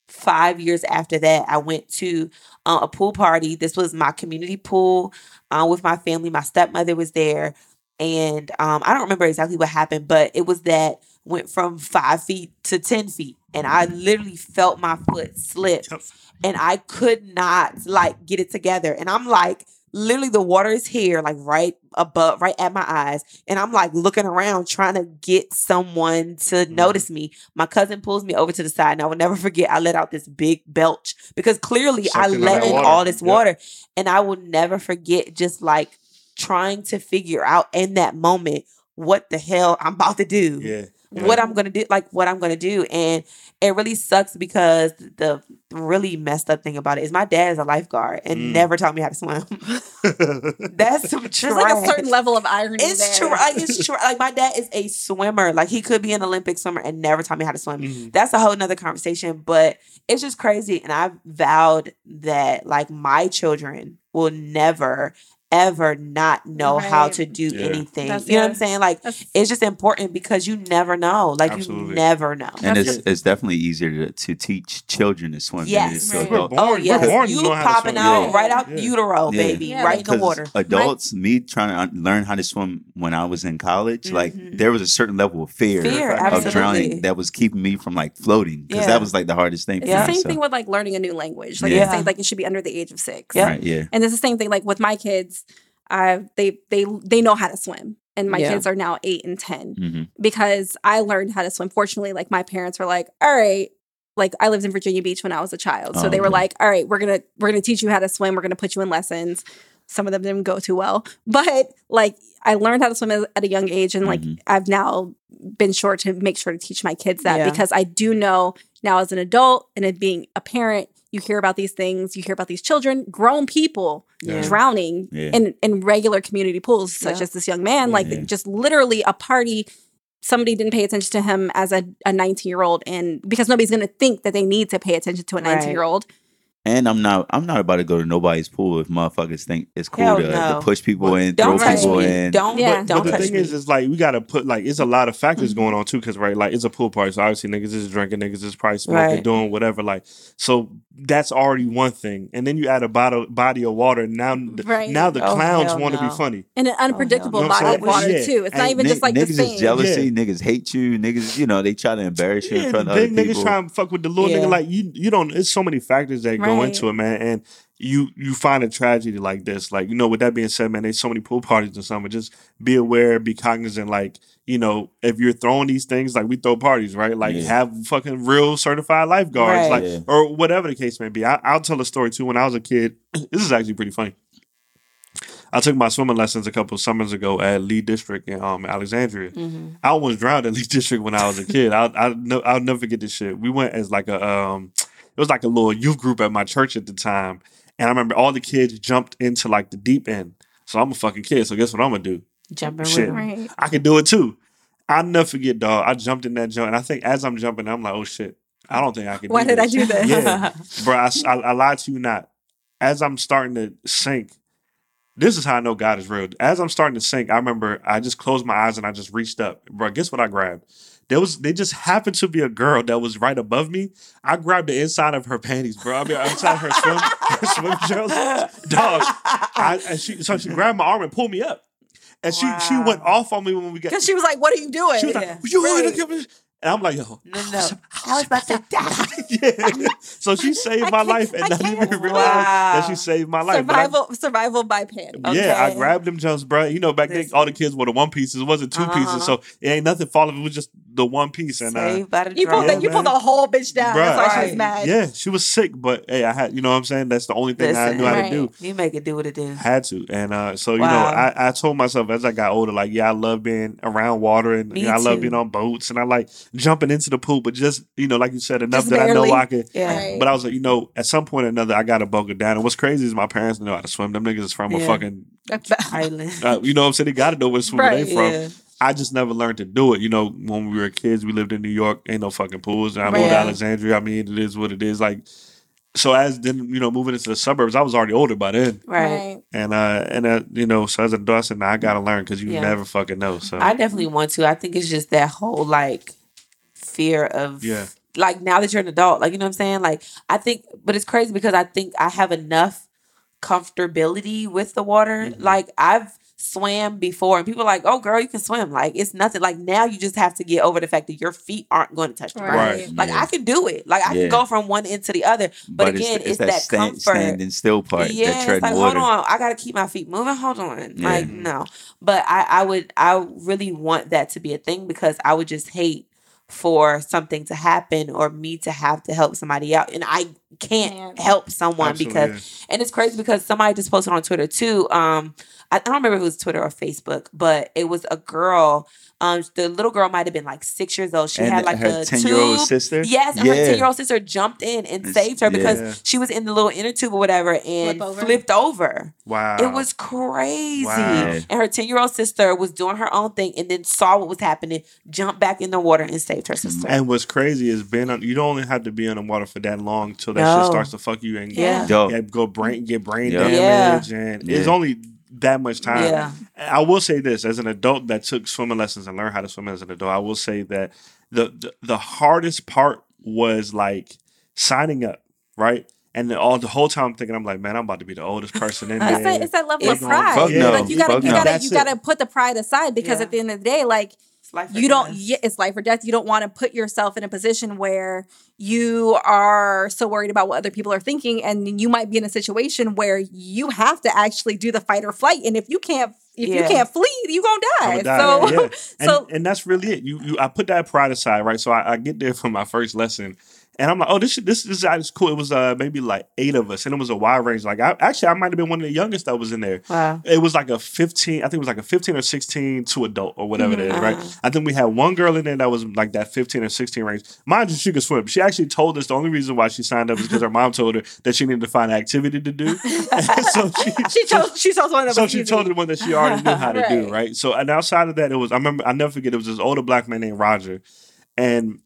five years after that, I went to uh, a pool party. This was my community pool uh, with my family. My stepmother was there. And um, I don't remember exactly what happened, but it was that went from five feet to 10 feet. And I literally felt my foot slip Yep. and I could not like get it together. And I'm like, literally the water is here, like right above, right at my eyes. And I'm like looking around trying to get someone to Mm-hmm. notice me. My cousin pulls me over to the side, and I will never forget. I let out this big belch because clearly I let in water. all this Yep. water. And I will never forget just like trying to figure out in that moment what the hell I'm about to do Yeah. Yeah. what I'm gonna do, like what I'm gonna do. And it really sucks because the really messed up thing about it is my dad is a lifeguard and Mm. never taught me how to swim. (laughs) That's some There's like a certain level of irony It's there. true. Like, it's (laughs) true. Like my dad is a swimmer. Like he could be an Olympic swimmer and never taught me how to swim. Mhm. That's a whole nother conversation. But it's just crazy. And I vowed that like my children will never ever not know how to do Yeah. anything. That's- you know what I'm saying? Like That's- it's just important because you never know. Like Absolutely. you never know. And That's it's just- it's definitely easier to, to teach children to swim than it Yes. is to Right. adults. Born- oh we're yes, born to you know how to popping out Yeah. right out Yeah. utero, Yeah. baby, Yeah, right in the water. Adults, me trying to learn how to swim when I was in college, like Mhm. there was a certain level of fear, Fear, of absolutely. drowning that was keeping me from like floating because Yeah. that was like the hardest thing. It's for the me, same so. thing with like learning a new language. Like Yeah. you say, like it should be under the age of six. Yeah. Right, yeah. And it's the same thing like with my kids. I they they they know how to swim, and my Yeah. kids are now eight and ten hmm because I learned how to swim. Fortunately, like my parents were like, "All right." Like I lived in Virginia Beach when I was a child, so Oh, they were okay. like, "All right, we're gonna we're gonna teach you how to swim. We're gonna put you in lessons." Some of them didn't go too well, (laughs) but like I learned how to swim at a young age, and like Mhm. I've now been sure to make sure to teach my kids that Yeah. because I do know now as an adult and being a parent, you hear about these things, you hear about these children, grown people Yeah. drowning Yeah. in in regular community pools, such Yeah. as this young man, like Yeah. just literally a party. Somebody didn't pay attention to him as a, a 19 year old, and because nobody's going to think that they need to pay attention to a 19 year old. And I'm not I'm not about to go to nobody's pool if motherfuckers think it's cool Hell to, to push people But in, throw people me. in. Don't Yeah. But, don't but the thing me. is, is like we gotta put like it's a lot of factors Mm-hmm. going on too, because right, like it's a pool party, so obviously niggas is drinking, niggas is probably smoking, Right. doing whatever. Like, so that's already one thing, and then you add a bottle, body of water. Now, Right. now the Oh, cloowns hell want to no. be funny. And an unpredictable You know body of water, Yeah. too. It's not And even Ni- just like niggas the is same. jealousy. Niggas hate you. Niggas, you know, they try to embarrass you in Yeah, front of other big niggas people. trying to fuck with the little nigga. Like you, you don't. It's so many factors that go Right. into it, man. And you, you find a tragedy like this. Like you know, with that being said, man, there's so many pool parties and something. Just be aware, be cognizant. Like you know, if you're throwing these things, like we throw parties, right? Like Yeah. have fucking real certified lifeguards, Right. like Yeah. or whatever the case may be. I, I'll tell a story too. When I was a kid, (clears throat) this is actually pretty funny. I took my swimming lessons a couple of summers ago at Lee District in um, Alexandria. Mhm. I almost drowned at Lee District when I was a kid. I I no, I'll never forget this shit. We went as like a um, it was like a little youth group at my church at the time, and I remember all the kids jumped into like the deep end. So I'm a fucking kid. So guess what I'm gonna do? Jumping Shit. Right. I can do it too. I'll never forget, dog. I jumped in that jump, and I think as I'm jumping, I'm like, oh shit, I don't think I can. Do it. Why did I do this? Yeah, (laughs) bro. I, I, I lied to you not. As I'm starting to sink, this is how I know God is real. As I'm starting to sink, I remember I just closed my eyes and I just reached up, bro. Guess what I grabbed? There was they just happened to be a girl that was right above me. I grabbed the inside of her panties, bro. I mean, inside her swim her (laughs) swim drills, dog. I, and she so she grabbed my arm and pulled me up, and she she went off on me when we got. Because she was like, What are you doing? She was Yeah. like, "You Right. To give me?" And I'm like, "Yo, No, no. I was about to (laughs) die. yeah. So she saved my life and I not can't. even realize that she saved my life. But I- survival survival by pan. Yeah, I grabbed them jumps, bro. You know, back then all the kids were the one pieces. It wasn't 2 Uh-huh. pieces, so it ain't nothing falling. It was just the one piece. And uh, Saved by the You pulled Yeah, the, you pulled the whole bitch down. That's why she was mad. yeah, she was sick, but hey, I had you know what I'm saying. That's the only thing I Listen, knew how to do. You make it do what it do. Had to, and uh, so you Wow. know, I, I told myself as I got older, like, yeah, I love being around water, and Me you know, I love being on boats, and I like, jumping into the pool, but just you know, like you said, enough Just that I know. I could. Yeah. Right. But I was like, you know, at some point or another, I gotta buckle down. And what's crazy is my parents know how to swim. Them niggas is from a fucking, (laughs) Island. (laughs) uh, you know what I'm saying? They gotta know where swimming Right. they from. Yeah. I just never learned to do it. You know, when we were kids, we lived in New York. Ain't no fucking pools. And I moved to Yeah. Alexandria. I mean, it is what it is. Like, so as then you know, moving into the suburbs, I was already older by then. Right. And uh, and uh, you know, so as an adult, I said, nah, I gotta learn because you Yeah. never fucking know. So I definitely want to. I think it's just that whole like fear of Yeah. like now that you're an adult, like you know what I'm saying? Like I think but it's crazy because I think I have enough comfortability with the water. Mm-hmm. Like I've swam before and people are like, Oh girl, you can swim. Like it's nothing. Like now you just have to get over the fact that your feet aren't going to touch the ground. Right. Like Yeah. I can do it. Like I Yeah. can go from one end to the other. But, again, it's, that, stand- comfort. standing still part, yeah, that it's like water. hold on, I gotta keep my feet moving. Hold on, Yeah. like no. But I, I would, I really want that to be a thing because I would just hate for something to happen or me to have to help somebody out, and I can't Can't. help someone Absolutely, because, and it's crazy because somebody just posted on Twitter too. Um, I, I don't remember if it was Twitter or Facebook, but it was a girl. Um, the little girl might have been like six years old. She and had like her a ten year old tube. sister. Yes, and her ten year old sister jumped in and It's- saved her because yeah. she was in the little inner tube or whatever and Flip over. flipped over. wow, It was crazy. Wow. And her 10 year old sister was doing her own thing and then saw what was happening, jumped back in the water and saved her sister. And what's crazy is being on. You don't only have to be in the water for that long till that No. shit starts to fuck you and Yeah. Yeah, go brain get brain Yeah. damage and Yeah. it's only that much time. Yeah. I will say this as an adult that took swimming lessons and learned how to swim as an adult. I will say that the the, the hardest part was like signing up, right? And then all the whole time I'm thinking, I'm like, man, I'm about to be the oldest person in (laughs) It's there. that, it's that level It's of pride. Fuck no. Like you gotta, Fuck you no. gotta, you gotta put the pride aside because Yeah. at the end of the day, like It's life or you don't. Yeah, it's life or death. You don't want to put yourself in a position where you are so worried about what other people are thinking, and you might be in a situation where you have to actually do the fight or flight. And if you can't, if you can't flee, you gonna die. I'ma die. So, yeah. (laughs) And, so and that's really it. You, you I put that pride aside, right? So I, I get there for my first lesson, and I'm like, oh, this this this is cool. It was uh maybe like eight of us, and it was a wide range. Like I actually I might have been one of the youngest that was in there. Wow. It was like a 15, I think it was like a 15 or 16 to adult or whatever it is, right? Uh-huh. I think we had one girl in there that was like that 15 or 16 range. Mind you, she could swim. She actually told us the only reason why she signed up is because her mom told her that she needed to find an activity to do. (laughs) (laughs) so she, she chose. She chose one of so she told the one that she already knew how to do, (laughs) Right. right? So and outside of that, it was I remember I never forget it was this older black man named Roger. And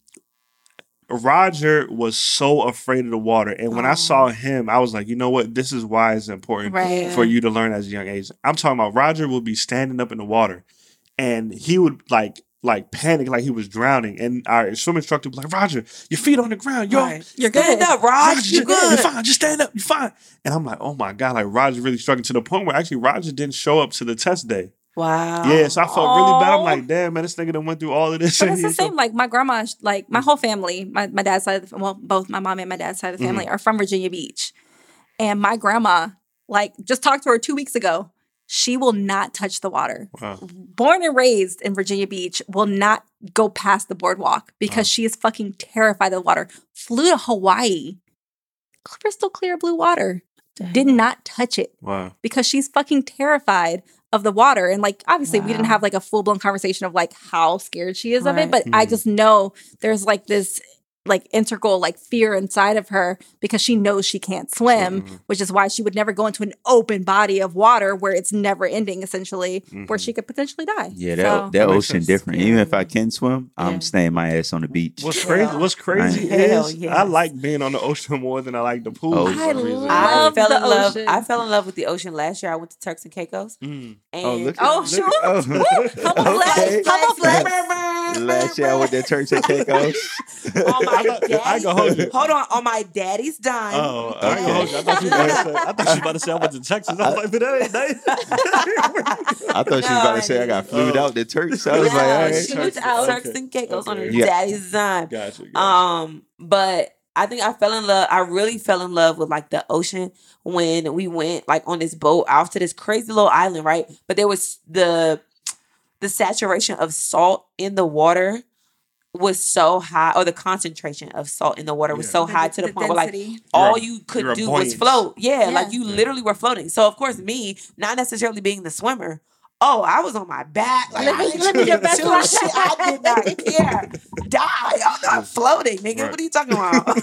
Roger was so afraid of the water. And when I Oh. saw him, I was like, you know what? This is why it's important Right. for you to learn as a young age. I'm talking about Roger would be standing up in the water and he would like like panic like he was drowning. And our swim instructor was like, Roger, your feet on the ground. Yo, Right. You're Stand good. up, Raj. Roger, you're good. You're fine. Just stand up. You're fine. And I'm like, oh my God, like Roger really struggling to the point where actually Roger didn't show up to the test day. Wow. Yeah, so I felt really bad. I'm oh. like, damn, man, this nigga done went through all of this. But it's the so- same. Like my grandma, like my mm. whole family, my, my dad's side, of the, well, both my mom and my dad's side of the family mm. are from Virginia Beach, and my grandma, like, just talked to her two weeks ago. She will not touch the water. Wow. Born and raised in Virginia Beach, will not go past the boardwalk because she is fucking terrified of the water. Flew to Hawaii, crystal clear blue water, did not touch it Wow. because she's fucking terrified of the water. And like, obviously, we didn't have like a full blown conversation of like how scared she is of it, Right. but I Mhm. just know there's like this like integral like fear inside of her because she knows she can't swim, Mhm. which is why she would never go into an open body of water where it's never ending, essentially, where Mhm. she could potentially die. Yeah, that So- that That ocean sense. different. Even if I can swim, Yeah. I'm staying my ass on the beach. What's Yeah. crazy? What's crazy Hell is yes. I like being on the ocean more than I like the pool. Oh, I reason. I fell the in love. ocean. I fell in love with the ocean last year. I went to Turks and Caicos, Mm. and Oh, look at Oh, look sure. at- oh. Humble flex, Okay. Humble flex. Last year I went to Turks and Caicos. (laughs) on my (laughs) I thought- I daddy, gonna hold you. Hold on, on my daddy's dime. Oh, I, ain't gonna hold you. I thought you was (laughs) about to say. I thought you was about to say I went to Texas. I was like, but that ain't that. I thought she was about to say I got flued Oh. out to Turks. I was Yeah, like, all she right. went Turks- out okay. Turks and Caicos on her Yeah. daddy's dime. Gotcha. gotcha. Um, but I think I fell in love. I really fell in love with like the ocean when we went like on this boat off to this crazy little island, right? But there was the the saturation of salt in the water was so high, or the concentration of salt in the water was Yeah. so high to the, point where like all You're a- you could you're a do was float. Yeah, Yeah. like you Yeah. literally were floating. So of course, me not necessarily being the swimmer. Oh, I was on my back. Like, I Living- didn't living your do best life. shit. I did not (laughs) care. Die. I'm not floating, nigga. Right. What are you talking about? (laughs)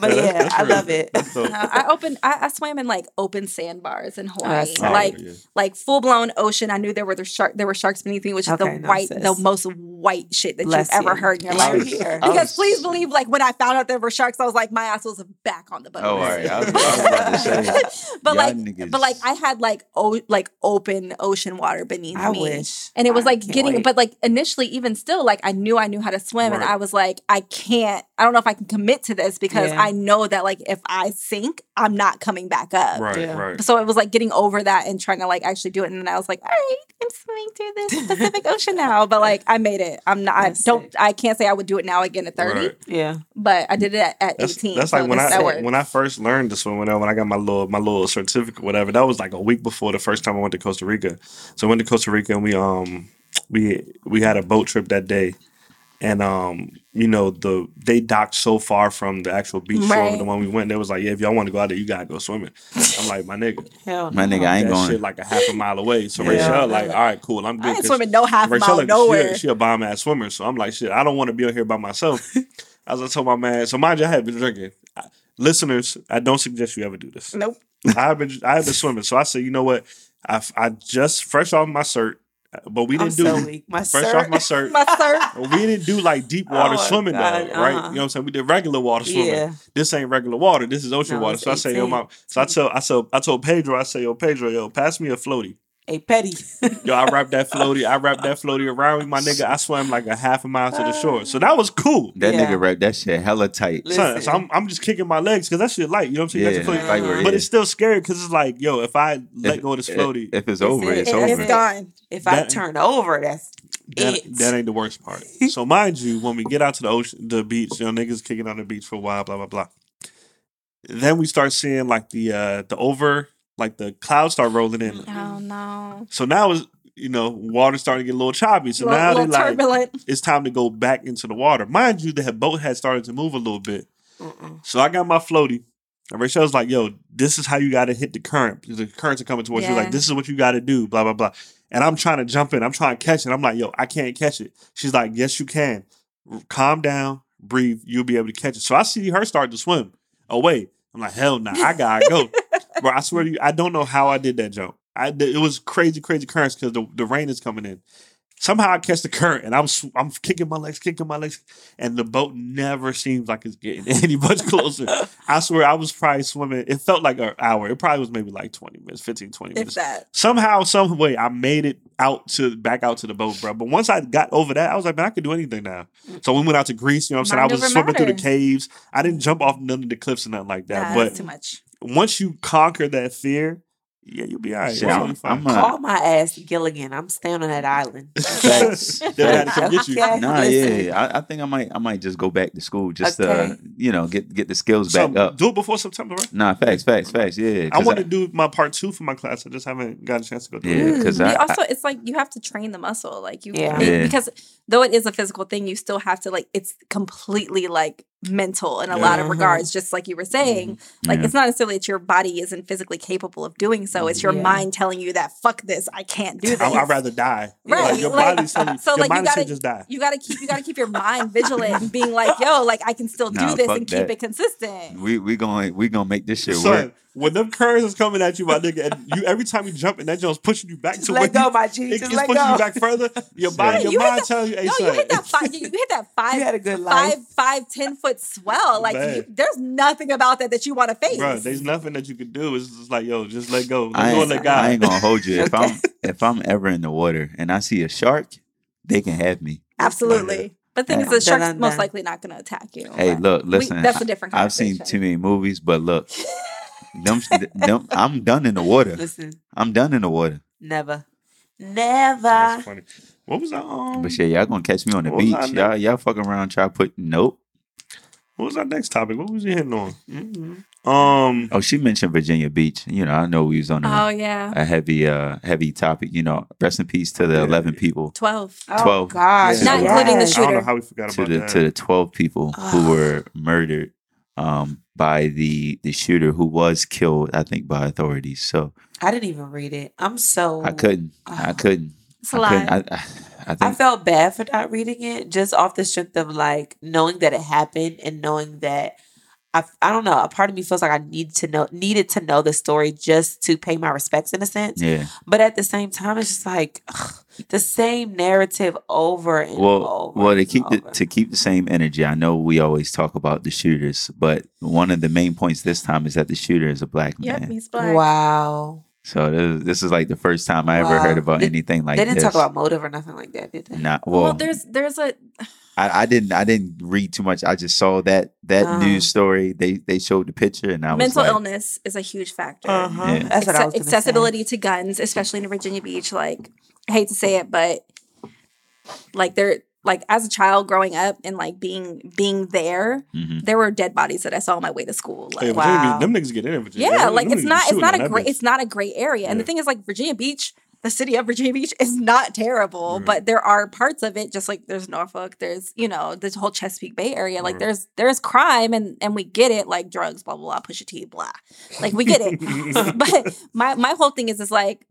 but Yeah, yeah, that's- that's I real. love it. That's dope. I opened. I, I swam in like open sandbars in oh, Hawaii, that's Oh, like yeah. like full blown ocean. I knew there were the shark. There were sharks beneath me, which is the no, white, sis. the most white shit that Bless you've ever you. heard in your life. you. here. Because was- please believe, like when I found out there were sharks, I was like, my ass was back on the boat. Oh, all right. I was, I was about to (laughs) say. but y'all like, niggas- but like, I had like o- like open ocean water beneath I me. wish. And it was I like getting, wait. but like initially, even still, like I knew I knew how to swim, and I was like, I can't. I don't know if I can commit to this because Yeah. I know that like if I sink, I'm not coming back up. Right, Yeah. right. So it was like getting over that and trying to like actually do it. And then I was like, all right, I'm swimming through this (laughs) Pacific Ocean now. But like I made it. I'm not. I don't. sick. I can't say I would do it now again at 30. Right. Yeah. But I did it at, at That's, 18. that's so like when I that when I first learned to swim. When I, when I got my little my little certificate, whatever. That was like a week before the first time I went to Costa Rica. So I went to Costa Rica and we um we we had a boat trip that day, and um you know the they docked so far from the actual beach shore. The one we went, they was like, yeah, if y'all want to go out there, you gotta go swimming. I'm like, my nigga, Hell My no. nigga, I ain't that going. shit like a half a mile away. So Yeah. Rachel like, all right, cool, I'm good. I ain't 'cause swimming no half Rachel, mile like, nowhere. She, she a bomb ass swimmer, so I'm like, shit, I don't want to be out here by myself. (laughs) As I told my man, so mind you, I had been drinking. I- Listeners, I don't suggest you ever do this. nope. I've been I have been swimming, so I said, you know what? I I just fresh off my cert, but we I'm didn't do so. My fresh sir. off my cert. (laughs) My sir. We didn't do like deep water Oh swimming God, though, right? uh-huh. You know what I'm saying? We did regular water swimming. Yeah. This ain't regular water. This is ocean No, water. So I say, yo, 18. my, so I tell I tell I told Pedro, I say, yo, Pedro, yo, pass me a floaty. A petty. (laughs) Yo, I wrapped that floaty. I wrapped that floaty around me, my nigga. I swam like a half a mile to the shore, so that was cool. That Yeah. nigga wrapped that shit hella tight. Son, so I'm, I'm just kicking my legs because that shit light. You know what I'm saying? You Yeah, got your floaty. like where it but is. it's still scary because it's like, yo, if I let If- go of this floaty, If it's It's over, it. it's over. It's gone. If I That- turn over, that's that, it. that ain't the worst part. (laughs) so mind you, when we get out to the ocean, the beach, you know, niggas kicking on the beach for a while, blah blah blah. Then we start seeing like the uh the over, like the clouds start rolling in. Oh no. So now is you know water starting to get a little choppy. So little, now they little like it's time to go back into the water. Mind you, the boat had started to move a little bit. Mm-mm. So I got my floaty. And Rachel's like, yo, this is how you got to hit the current. The currents are coming towards you. Like, this is what you got to do, blah, blah, blah. And I'm trying to jump in. I'm trying to catch it. I'm like, yo, I can't catch it. She's like, yes, you can. Calm down, breathe. You'll be able to catch it. So I see her start to swim away. I'm like, hell nah, I gotta go. (laughs) Bro, I swear to you, I don't know how I did that jump. I it was crazy, crazy currents because the, the rain is coming in. Somehow I catch the current and I'm sw- I'm kicking my legs, kicking my legs, and the boat never seems like it's getting (laughs) any much closer. I swear I was probably swimming. It felt like an hour. It probably was maybe like 20 minutes, 15, 20 If minutes. that. Somehow, some way, I made it out to back out to the boat, bro. But once I got over that, I was like, man, I could do anything now. So we went out to Greece. You know what I'm saying? I was swimming through the caves. I didn't jump off none of the cliffs or nothing like that. Nah, but too much. Once you conquer that fear, yeah, you'll be all right. Shit, I'm- I'm a- Call my ass Gilligan. I'm staying on that island. (laughs) Facts. they had to come get you. Okay. Nah, Listen. yeah, I, I think I might, I might just go back to school just Okay. to, you know, get get the skills So back up. do it before September, right? Nah, facts, facts, facts. Yeah, I want to do my part two for my class. I just haven't got a chance to go through Yeah, it. because Mm, I, you I, also, it's like you have to train the muscle. Like you, Yeah. Yeah. because though it is a physical thing, you still have to like. It's completely like mental in a lot of Mhm. regards. Just like you were saying, like Yeah. it's not necessarily that your body isn't physically capable of doing so. It's your Yeah. mind telling you that fuck this, I can't do this. (laughs) I, I'd rather die. Right, Like, your like- body's telling so, your like, you mind said gotta- just die. you gotta keep you gotta keep your mind vigilant and being like, yo, like I can still do this fuck and keep that. it consistent. we we gonna we gonna make this shit Son, work. When them currents is coming at you, my nigga, and you every time you jump in, that joint's pushing you back to where let go, you, my G. it, Just it's let pushing go. you back further. Your body, your you hit mind that- tells you, hey, No, son, you hit that five. You hit that five. You had a good life. five, five, ten foot swell. Like you, there's nothing about that that you want to face. bro, there's nothing that you can do. It's just like, yo, just let go. Let I go ain't, and let I ain't gonna hold you. If Okay. I'm (laughs) if I'm ever in the water and I see a shark, they can have me. Absolutely. But the thing is, the shark's Dun, dun, most likely not going to attack you. Hey, But look, we- listen. that's a different I've seen too many movies, but look, (laughs) them, them, I'm done in the water. Listen, I'm done in the water. never. That's Never. funny. What was that? Um, But shit, y'all gonna catch me on the beach. Y'all, y'all fuck around, try to put nope. what was our next topic? What was you hitting on? Mhm. Um, Oh, she mentioned Virginia Beach. You know, I know we was on a, Oh, yeah. a heavy, uh, heavy topic. You know, rest in peace to the Yeah. eleven people, 12. Oh, 12. gosh. Not including the yes. I don't know shooter. how we forgot to about the that. to the twelve people who Oh. were murdered um, by the the shooter who was killed, I think, by authorities. So I didn't even read it. I'm so I couldn't, I Oh. couldn't, It's a I couldn't. lot. I, I, I I felt bad for not reading it just off the strength of like knowing that it happened and knowing that I, I don't know. A part of me feels like I need to know needed to know the story just to pay my respects in a sense. yeah. But at the same time, it's just like ugh, the same narrative over and Well, over. well, to and keep the, to keep the same energy, I know we always talk about the shooters, but one of the main points this time is that the shooter is a black Yep, man. he's black. wow. So this, this is like the first time I ever Wow. heard about They- anything like they didn't this. talk about motive or nothing like that, did they? Not Well, well. there's there's a I, I didn't. I didn't read too much. I just saw that that Uh-huh. news story. They they showed the picture, and I was mental like, illness is a huge factor. Uh-huh. Yeah. That's what I was gonna accessibility to guns, especially in Virginia Beach. Like, I hate to say it, but like they're like as a child growing up and like being being there, mhm. there were dead bodies that I saw on my way to school. Hey, Like, Wow. Virginia Beach, them niggas get in in Virginia. yeah, Them- like it's not it's not a great it's not a great area. And Yeah. the thing is, like Virginia Beach, the city of Virginia Beach is not terrible, Right. but there are parts of it, just like there's Norfolk, there's you know this whole Chesapeake Bay area. Like Right. there's there's crime and and we get it, like drugs, blah blah blah, Pusha T, blah. Like we get it. (laughs) (laughs) but my my whole thing is is like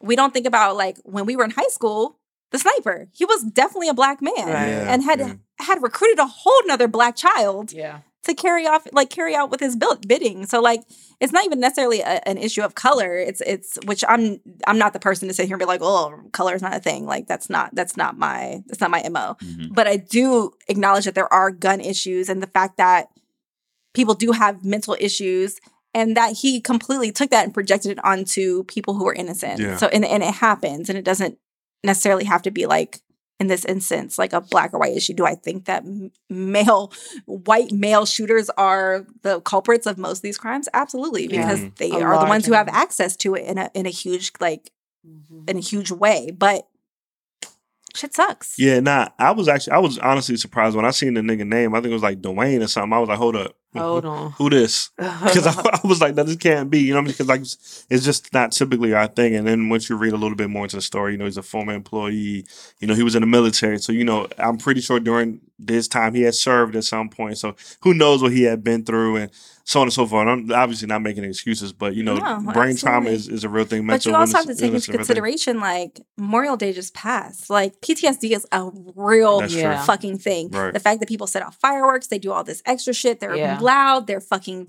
we don't think about like when we were in high school, the sniper, he was definitely a black man Right. Yeah, and had yeah. had recruited a whole nother black child Yeah. To carry off like carry out with his bidding. So like it's not even necessarily a, an issue of color. It's it's which I'm I'm not the person to sit here and be like, oh, color is not a thing. Like that's not that's not my that's not my mo. Mhm. But I do acknowledge that there are gun issues and the fact that people do have mental issues and that he completely took that and projected it onto people who were innocent. Yeah. So and and it happens and it doesn't necessarily have to be like in this instance like a black or white issue do i think that male white male shooters are the culprits of most of these crimes absolutely because Mhm. they A are the ones who have access to it in a in a huge like Mhm. in a huge way but shit sucks Yeah, nah. I was actually, I was honestly surprised when I seen the nigga name. I think it was like Dwayne or something. I was like, hold up, Hold (laughs) on. who this? (laughs) Because I, I was like, no, this can't be. You know, because like it's just not typically our thing. And then once you read a little bit more into the story, you know, he's a former employee. You know, he was in the military, so you know, I'm pretty sure during this time he had served at some point. So who knows what he had been through and so on and so forth. And I'm obviously not making excuses, but you know, No, brain trauma is, is a real thing. but you also have to take into is a real thing. consideration like Memorial Day just passed. Like PTSD is a real Yeah. fucking thing. Right. The fact that people set off fireworks, they do all this extra shit. They're Yeah. Loud. They're fucking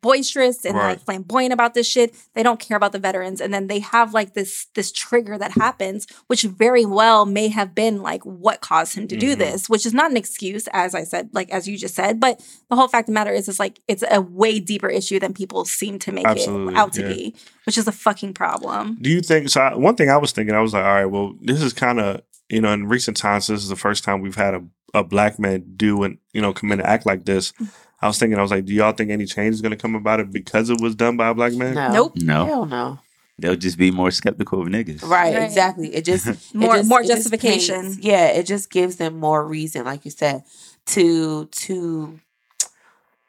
boisterous and Right. like flamboyant about this shit. They don't care about the veterans, and then they have like this this trigger that happens, which very well may have been like what caused him to do Mhm. this, which is not an excuse, as I said, like as you just said. But the whole fact of the matter is, it's like it's a way deeper issue than people seem to make Absolutely, it out to yeah. be, which is a fucking problem. Do you think so? I, one thing I was thinking, I was like, all right, well, this is kind of you know, in recent times, this is the first time we've had a, a black man do and you know commit an act like this. I was thinking, I was like, do y'all think any change is going to come about it because it was done by a black man? No. Nope. No, Hell no. they'll just be more skeptical of niggas. Right, Right. exactly. It just (laughs) it More- just- more it just justification. paints- yeah, it just gives them more reason, like you said, to to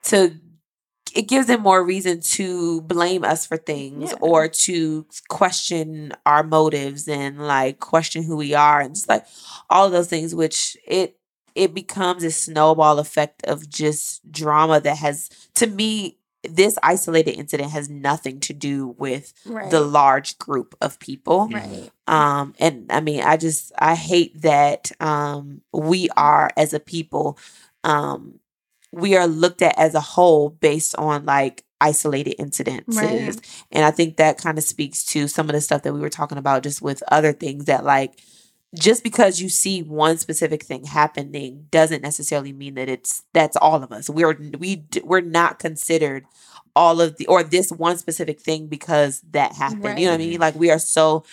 to it gives them more reason to blame us for things Yeah. or to question our motives and like question who we are and just like all of those things which it it becomes a snowball effect of just drama that has to me this isolated incident has nothing to do with Right. the large group of people right. um and i mean i just i hate that um we are as a people um we are looked at as a whole based on like isolated incidences Right. and i think that kind of speaks to some of the stuff that we were talking about just with other things that like just because you see one specific thing happening doesn't necessarily mean that it's that's all of us. We're we we're not considered all of the or this one specific thing because that happened. You know what i mean? Like we are so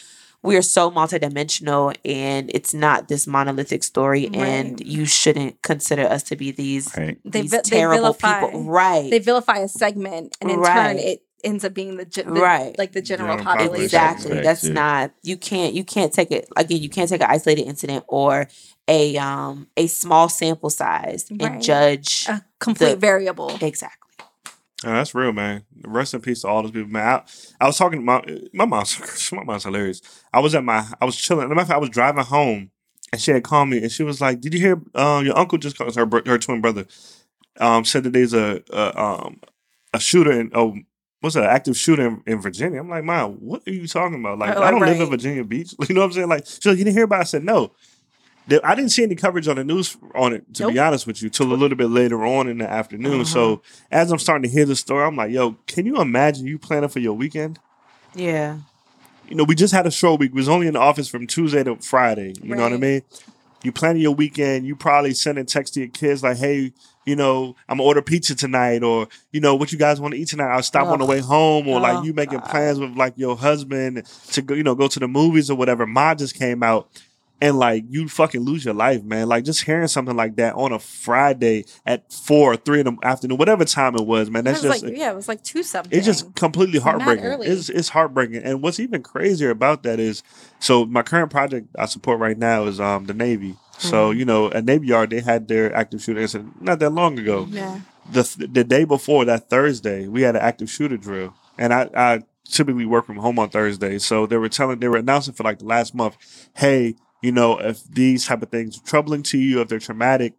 we are so multidimensional and it's not this monolithic story and you shouldn't consider us to be these, Right. They these they terrible vilify- people right. They vilify a segment, and in Right. turn, it ends up being the, ge- the Right. like the general General population. population. exactly Right, that's yeah. not you can't you can't take it again you can't take an isolated incident or a um a small sample size Right. and judge A complete The- variable. exactly Oh, that's real, man. Rest in peace to all those people, man. I, I was talking to my my mom's (laughs) my mom's hilarious. I was at my I was chilling. Matter of fact, I was driving home, and she had called me, and she was like, "Did you hear? Uh, your uncle just called her her twin brother." um, said that there's a, a um a shooter in oh what's an active shooter in, in Virginia. I'm like, Mom, what are you talking about? Like, Oh, I don't live in. Virginia Beach. (laughs) You know what I'm saying? Like, like, you didn't hear about? it? I said no. I didn't see any coverage on the news on it, to be honest with you, till a little bit later on in the afternoon. So uh-huh. as I'm starting to hear the story, I'm like, yo, can you imagine you planning for your weekend? Yeah. you know, we just had a short week. We was only in the office from Tuesday to Friday. You know what I mean? You planning your weekend, you probably sending text to your kids like, hey, you know, I'm gonna order pizza tonight, or you know, what you guys want to eat tonight? I'll stop on the way home, or Oh, like you making God. plans with like your husband to go, you know, go to the movies or whatever. Mine just came out. And like you fucking lose your life, man. Like just hearing something like that on a Friday at four or three in the afternoon, whatever time it was, man. That's just like yeah, it was like two something. it's just completely heartbreaking. It's it's heartbreaking. And what's even crazier about that is so my current project I support right now is um the Navy. So, Mm-hmm. you know, at Navy Yard they had their active shooter incident not that long ago. yeah. The the day before that Thursday, we had an active shooter drill. And I, I typically work from home on Thursday. So they were telling they were announcing for like the last month, hey, you know, if these type of things are troubling to you, if they're traumatic,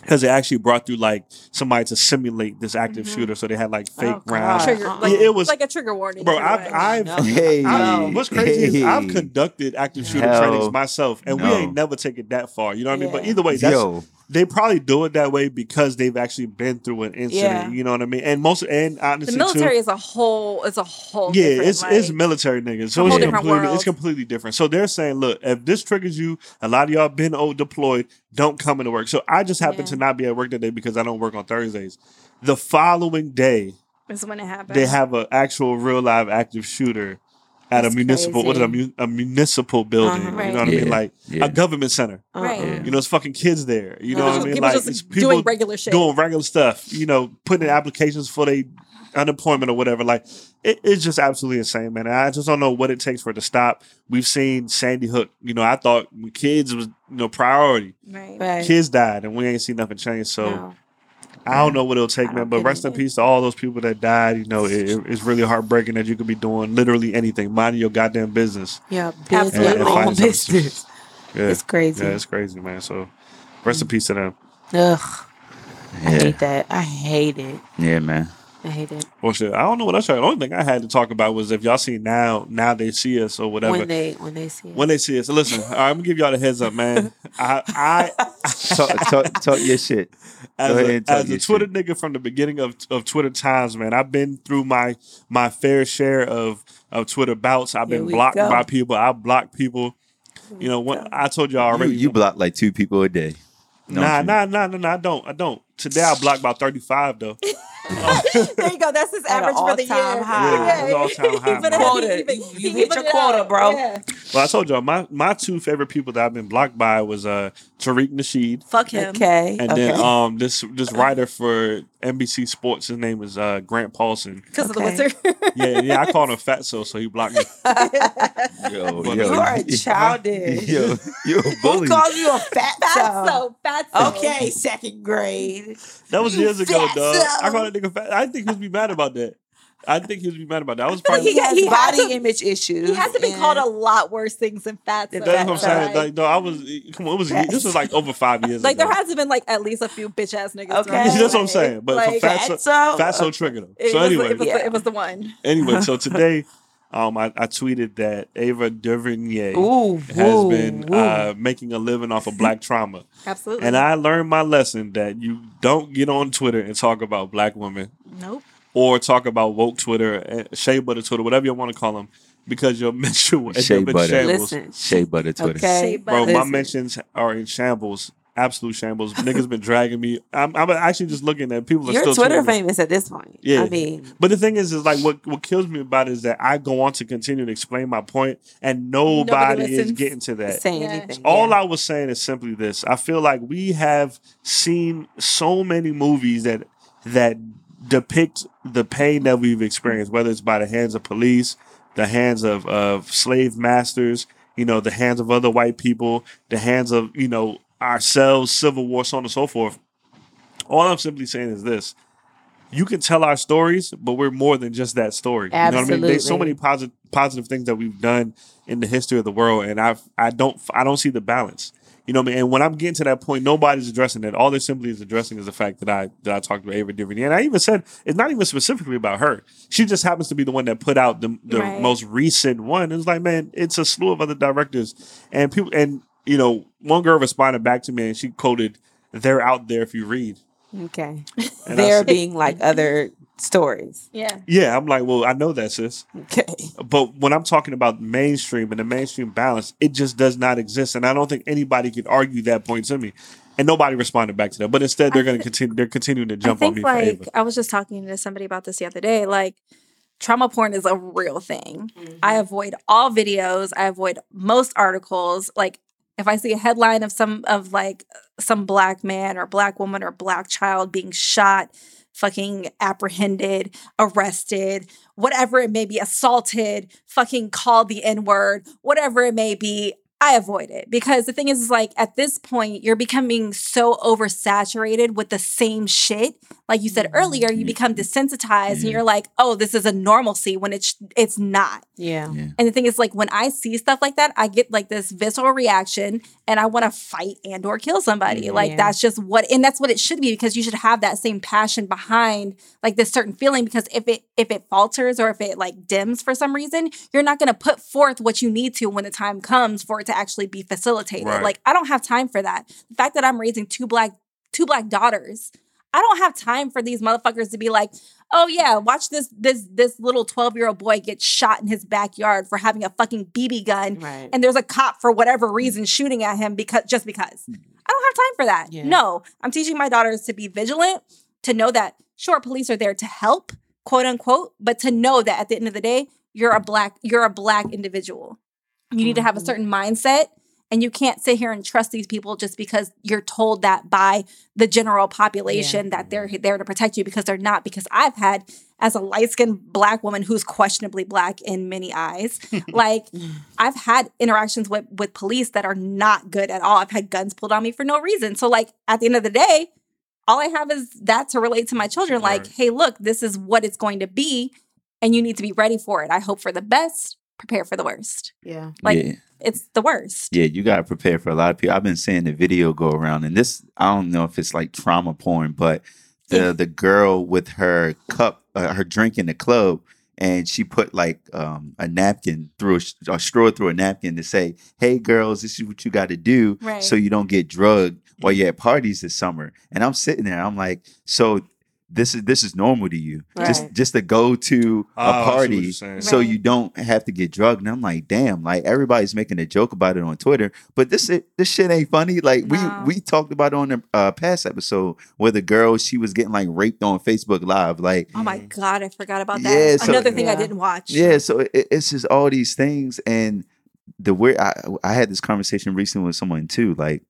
because they actually brought through like somebody to simulate this active Mhm. shooter. So they had like fake Oh, rounds. Trigger, uh-uh. like, Yeah, it was- like a trigger warning. Bro, in a I've. I've, No. (laughs) Hey, I- what's crazy is I've conducted active shooter Hell trainings myself, and we ain't never taken that far. You know what I mean? But either way, that's Yo, they probably do it that way because they've actually been through an incident. Yeah. You know what I mean? And most and honestly the military too. is a whole is a whole Yeah, it's it's military niggas, so it's completely world. it's completely different. So they're saying, look, if this triggers you, a lot of y'all been old deployed, don't come into work. So I just happen Yeah. to not be at work today because I don't work on Thursdays. The following day, is when it happened. they have an actual real live active shooter at That's a municipal what is a, mu- a municipal building. Uh-huh. You know what I mean? Like yeah. a government center. Right. Uh-uh. You know, it's fucking kids there. You know People what I mean? people Like just it's people doing regular shit. doing regular stuff. You know, putting in applications for their unemployment or whatever. Like it, it's just absolutely insane, man. And I just don't know what it takes for it to stop. We've seen Sandy Hook. You know, I thought kids was you know priority. right. Right. Kids died, and we ain't seen nothing change. So. No. I don't know what it'll take, man. But rest in peace to all those people that died. You know, it, it- it's really heartbreaking that you could be doing literally anything, minding your goddamn business. Yeah. Absolutely. Business. And something. business. Yeah, It's crazy. yeah, it's crazy, man. So, rest in peace to them. Ugh. I yeah, hate that. I hate it. yeah, man. I hate it. Well, shit, I don't know what I else. The only thing I had to talk about was if y'all see now, now they see us or whatever. When they when they see it. When they see us, listen. All right, I'm gonna give y'all the heads up, man. (laughs) I, I Talk, talk, talk your shit. as Go ahead a, and talk as a Twitter shit. nigga from the beginning of, of Twitter times, man, I've been through my my fair share of of Twitter bouts. I've been blocked go. by people. I blocked people. You know, when I told y'all You, already. you block like two people a day. nah, you? nah, nah, nah, nah. I don't. I don't. Today I blocked about thirty five though. (laughs) (laughs) there you go. That's his average for the year. high. Yeah, it's all-time high, (laughs) Even man. if he- Quota. even- You- he hit your quota, bro. Yeah. Well, I told y'all my my two favorite people that I've been blocked by was uh Tariq Nasheed. Fuck him. Okay. And okay. then um this this writer for NBC Sports, his name is uh Grant Paulsen. Because Okay. of the wizard. Yeah, yeah, I called him (laughs) Fatso, so he blocked me. Yo, yo, you are childish. Yo, you a Who bully. calls you a fat Fatso. Fatso. Okay, second grade. That was years ago, dog. I called that nigga fat. I think he would be mad about that. I think he would be mad about that. I was (laughs) feel like probably. He has he had body to- image issues. He has to be called a lot worse things than Fatso. Than That's what I'm saying. Like, Like, no, I was. Eh, come on, it was. This was like over five years like ago. there has to been like at least a few bitch ass niggas. Okay. thrown his That's what I'm saying. But like, for Fatso, Fatso? Fatso triggered him. it, So was, anyway, it, was Yeah. it was the one. anyway, so (laughs) today, um, I, I tweeted that Ava DuVernay Ooh, has woo, been woo. uh, making a living off of black (laughs) trauma, Absolutely. and I learned my lesson that you don't get on Twitter and talk about black women nope. or talk about woke Twitter, eh, shea butter Twitter, whatever you want to call them, because your (laughs) mention will Shea butter. shambles. Listen, Shea butter Twitter. Okay. Shea Bro, butter. my Listen. mentions are in shambles, absolute shambles. Niggas been dragging me. I'm, I'm actually just looking at people. Are you're still Twitter tweeting famous at this point. Yeah. I mean, But the thing is, is like what what kills me about it is that I go on to continue to explain my point, and nobody, is getting to that. saying Yeah. anything. All yeah. I was saying is simply this: I feel like we have seen so many movies that that depict the pain that we've experienced, whether it's by the hands of police, the hands of of slave masters, you know, the hands of other white people, the hands of you know ourselves, civil war, so on and so forth. All I'm simply saying is this. You can tell our stories, but we're more than just that story. You know what I mean? There's so many positive positive things that we've done in the history of the world, and I I don't I don't see the balance. You know what I mean? And when I'm getting to that point, nobody's addressing that. All they're simply is addressing is the fact that I that I talked about Ava DuVernay. And I even said it's not even specifically about her. She just happens to be the one that put out the, the Right. most recent one. It's like, man, it's a slew of other directors. And people and you know, one girl responded back to me and she quoted, They're out there if you read. Okay. (laughs) And I there said- being like other stories. Yeah. Yeah, I'm like, well, I know that, sis. Okay. But when I'm talking about mainstream and the mainstream balance, it just does not exist. And I don't think anybody can argue that point to me. And nobody responded back to that. But instead, they're going to continue. They're continuing to I jump on me like for I was just talking to somebody about this the other day. Like trauma porn is a real thing. I mm-hmm. avoid all videos. I avoid most articles. Like if I see a headline of some of like some black man or black woman or black child being shot, fucking apprehended, arrested, whatever it may be, assaulted, fucking called the N word, whatever it may be. I avoid it because the thing is, is like at this point, you're becoming so oversaturated with the same shit. Like you said mm-hmm. earlier, you become desensitized and you're like, oh, this is a normalcy when it's it's not. Yeah. Yeah. And the thing is, like when I see stuff like that, I get like this visceral reaction, and I want to fight and or kill somebody. Mm-hmm. Like Yeah. that's just what, and that's what it should be because you should have that same passion behind like this certain feeling. Because if it if it falters or if it like dims for some reason, you're not going to put forth what you need to when the time comes for it to actually be facilitated. Right. Like I don't have time for that. The fact that I'm raising two black two black daughters. I don't have time for these motherfuckers to be like, oh yeah, watch this this this little 12-year-old boy get shot in his backyard for having a fucking BB gun Right. and there's a cop for whatever mm. reason shooting at him because just because. Mm. I don't have time for that. Yeah. No, I'm teaching my daughters to be vigilant, to know that sure police are there to help, quote unquote, but to know that at the end of the day, you're a black you're a black individual. You need to have a Mhm. certain mindset and you can't sit here and trust these people just because you're told that by the general population that they're there to protect you because they're not because I've had as a light-skinned black woman who's questionably black in many eyes (laughs) like I've had interactions with with police that are not good at all. I've had guns pulled on me for no reason. So like at the end of the day, all I have is that to relate to my children like, Right. "Hey, look, this is what it's going to be and you need to be ready for it. I hope for the best, prepare for the worst." Yeah. Like yeah. it's the worst. Yeah, you gotta prepare for a lot of people. I've been seeing the video go around, and this I don't know if it's like trauma porn, but the Yeah. the girl with her cup, uh, her drink in the club, and she put like um, a napkin through a, sh- a straw through a napkin to say, "Hey, girls, this is what you got to do Right. so you don't get drugged while you're at parties this summer." And I'm sitting there, I'm like, so. This is this is normal to you. Just Right. just to go to Oh, I a party so Right. you don't have to get drugged. And I'm like, damn, like everybody's making a joke about it on Twitter, but this this shit ain't funny. Like No. we we talked about it on the uh, past episode where the girl she was getting like raped on Facebook Live. Like Oh my god, I forgot about that. Yeah, so- Another thing I didn't watch. yeah, so it, it's just all these things and the weird. I I had this conversation recently with someone too. Like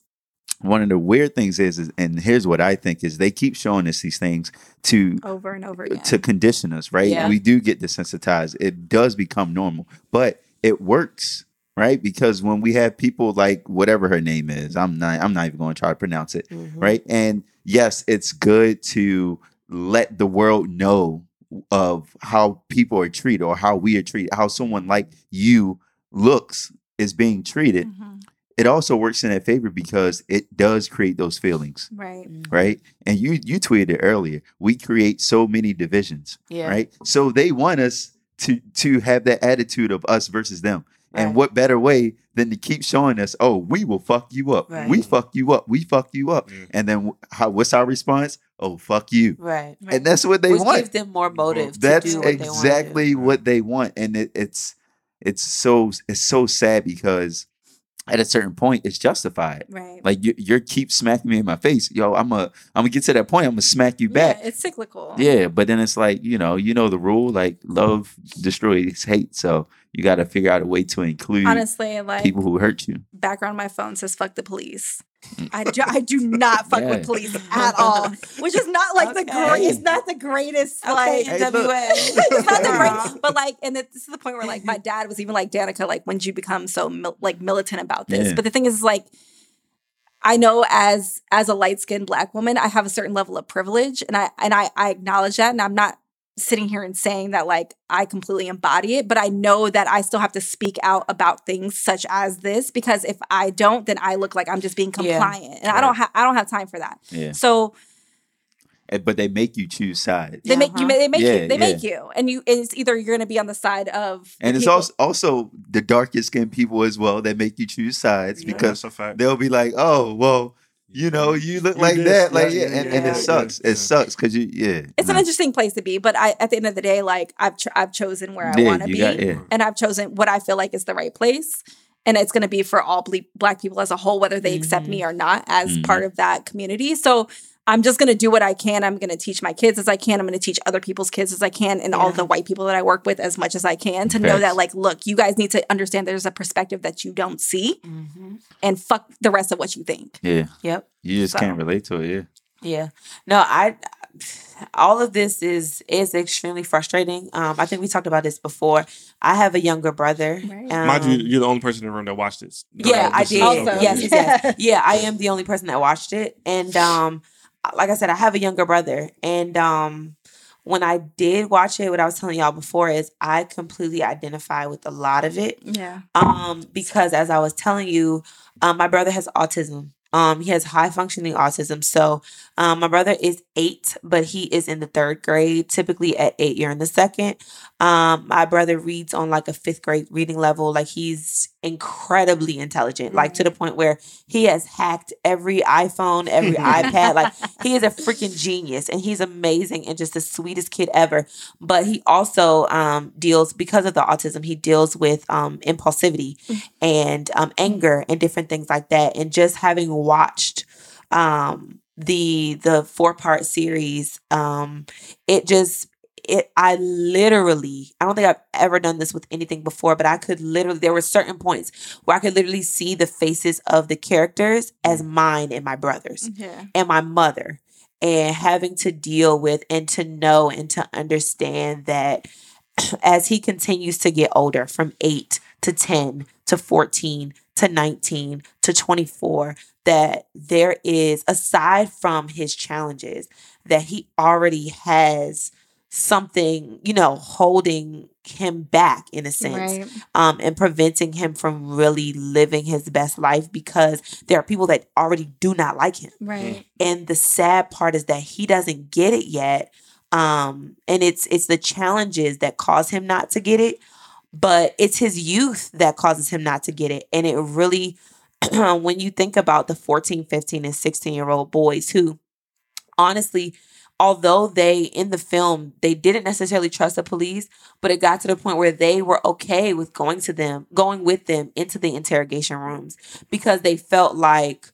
one of the weird things is, is and here's what I think is they keep showing us these things to Over and over again. to condition us, right? Yeah. We do get desensitized. It does become normal, but it works, right? Because when we have people like whatever her name is, I'm not I'm not even going to try to pronounce it, Mhm. right? And yes, it's good to let the world know of how people are treated or how we are treated, how someone like you looks is being treated. Mhm. It also works in their favor because it does create those feelings Right. Mm-hmm. right? And you you tweeted earlier, we create so many divisions, Yeah. right? So they want us to to have that attitude of us versus them. And Right. what better way than to keep showing us, oh, we will fuck you up. We fuck you up. We fuck you up. Yeah. And then how what's our response? Oh, fuck you. Right. Right. And that's what they Which want. gives them more motive. to That's do what they wanna do. exactly what they want. And it, it's it's so it's so sad because at a certain point it's justified. right. Like you, you're keep smacking me in my face, yo. I'm a, I'm gonna get to that point. I'm gonna smack you back. Yeah, it's cyclical. Yeah, but then it's like you know, you know the rule. Like love destroys hate, so you got to figure out a way to include Honestly, like people who hurt you. background on my phone says "fuck the police." Mm. I do, I do not fuck Yeah. with police at all, which is not like the Okay. great. It's not the greatest. Okay, Like Hey, look. (laughs) It's not the Girl. great, but like, and it- this is the point where like my dad was even like Danica, like when did you become so mil- like militant about this? Yeah. But the thing is, like, I know as as a light skinned black woman, I have a certain level of privilege, and I and I I acknowledge that, and I'm not sitting here and saying that like I completely embody it, but I know that I still have to speak out about things such as this because if I don't, then I look like I'm just being Yeah. compliant, and I don't have I don't have time for that. Yeah. So Eh, But they make you choose sides. they make you Uh-huh. they make Yeah, you they make you, and you it's either you're going to be on the side of And it's people- also also the darkest skinned people as well that make you choose sides Yeah, because that's a fact. they'll be like, oh, well, you know, you look You like this, that. Like, yeah, yeah, yeah, and, and yeah, it sucks. yeah. It sucks because you, yeah. it's an interesting place to be. But I at the end of the day, like I've ch- I've chosen where I want to be. got- yeah. and I've chosen what I feel like is the right place. And it's going to be for all ble- Black people as a whole, whether they accept Mm-hmm. me or not as Mhm. part of that community. So I'm just going to do what I can. I'm going to teach my kids as I can. I'm going to teach other people's kids as I can, and all the white people that I work with as much as I can to know that, like, look, you guys need to understand there's a perspective that you don't see, Mhm. and fuck the rest of what you think. Yeah. Yep. You just So- can't relate to it. Yeah. Yeah. No, I all of this is is extremely frustrating. Um, I think we talked about this before. I have a younger brother. Right. Um, Mind you, you're the only person in the room that watched this. yeah, I This did. Also. Yes, yes, yes. Yeah, I am the only person that watched it. And um like I said, I have a younger brother. And um when I did watch it, what I was telling y'all before is I completely identify with a lot of it. Yeah. Um, because as I was telling you, um, my brother has autism. Um, he has high functioning autism. So um, my brother is eight, but he is in the third grade. Typically at eight, you're in the second. Um, my brother reads on like a fifth grade reading level. Like he's incredibly intelligent, like to the point where he has hacked every iPhone, every (laughs) iPad. Like he is a freaking genius and he's amazing and just the sweetest kid ever. But he also um, deals, because of the autism, he deals with um, impulsivity and um, anger and different things like that. And just having watched um, the the four part series, um, it just it I literally I don't think I've ever done this with anything before, but I could literally there were certain points where I could literally see the faces of the characters as mm. mine and my brothers mm, Yeah. and my mother and having to deal with and to know and to understand that (clears throat) as he continues to get older from 8 to 10 to 14 to 19 to 24 that there is aside from his challenges that he already has something you know holding him back in a sense Right. um, and preventing him from really living his best life because there are people that already do not like him. Right. And the sad part is that he doesn't get it yet. Um, and it's it's the challenges that cause him not to get it, but it's his youth that causes him not to get it. And it really (clears throat) when you think about the 14, 15, and 16 year old boys who honestly although they in the film they didn't necessarily trust the police but it got to the point where they were okay with going to them going with them into the interrogation rooms because they felt like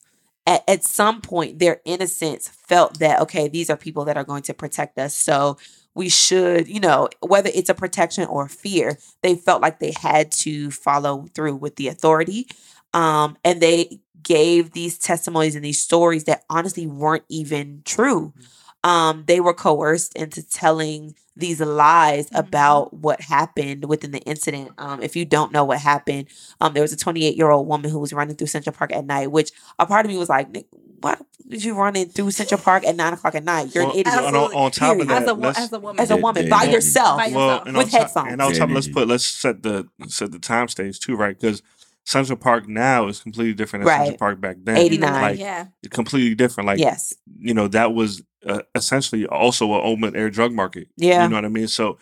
at, at some point their innocence felt that okay these are people that are going to protect us. So we should you know whether it's a protection or fear they felt like they had to follow through with the authority. Um, and they gave these testimonies and these stories that honestly weren't even true um, they were coerced into telling these lies Mhm. about what happened within the incident. Um, if you don't know what happened, um, there was a 28 year old woman who was running through Central Park at night, which a part of me was like, "Nick, what did you running through Central Park at nine o'clock at night? You're Well, an idiot. on, on top of that, As a as a woman. As a Yeah, woman, yeah, by yeah. yourself. By yourself. and With on top, headphones. and on top, let's put let's set the set the time stage too, right? Because Central Park now is completely different than Central Park back then. 89. like yeah. completely different. Like yes. you know, that was uh, essentially also an open air drug market. Yeah. you know what I mean. So,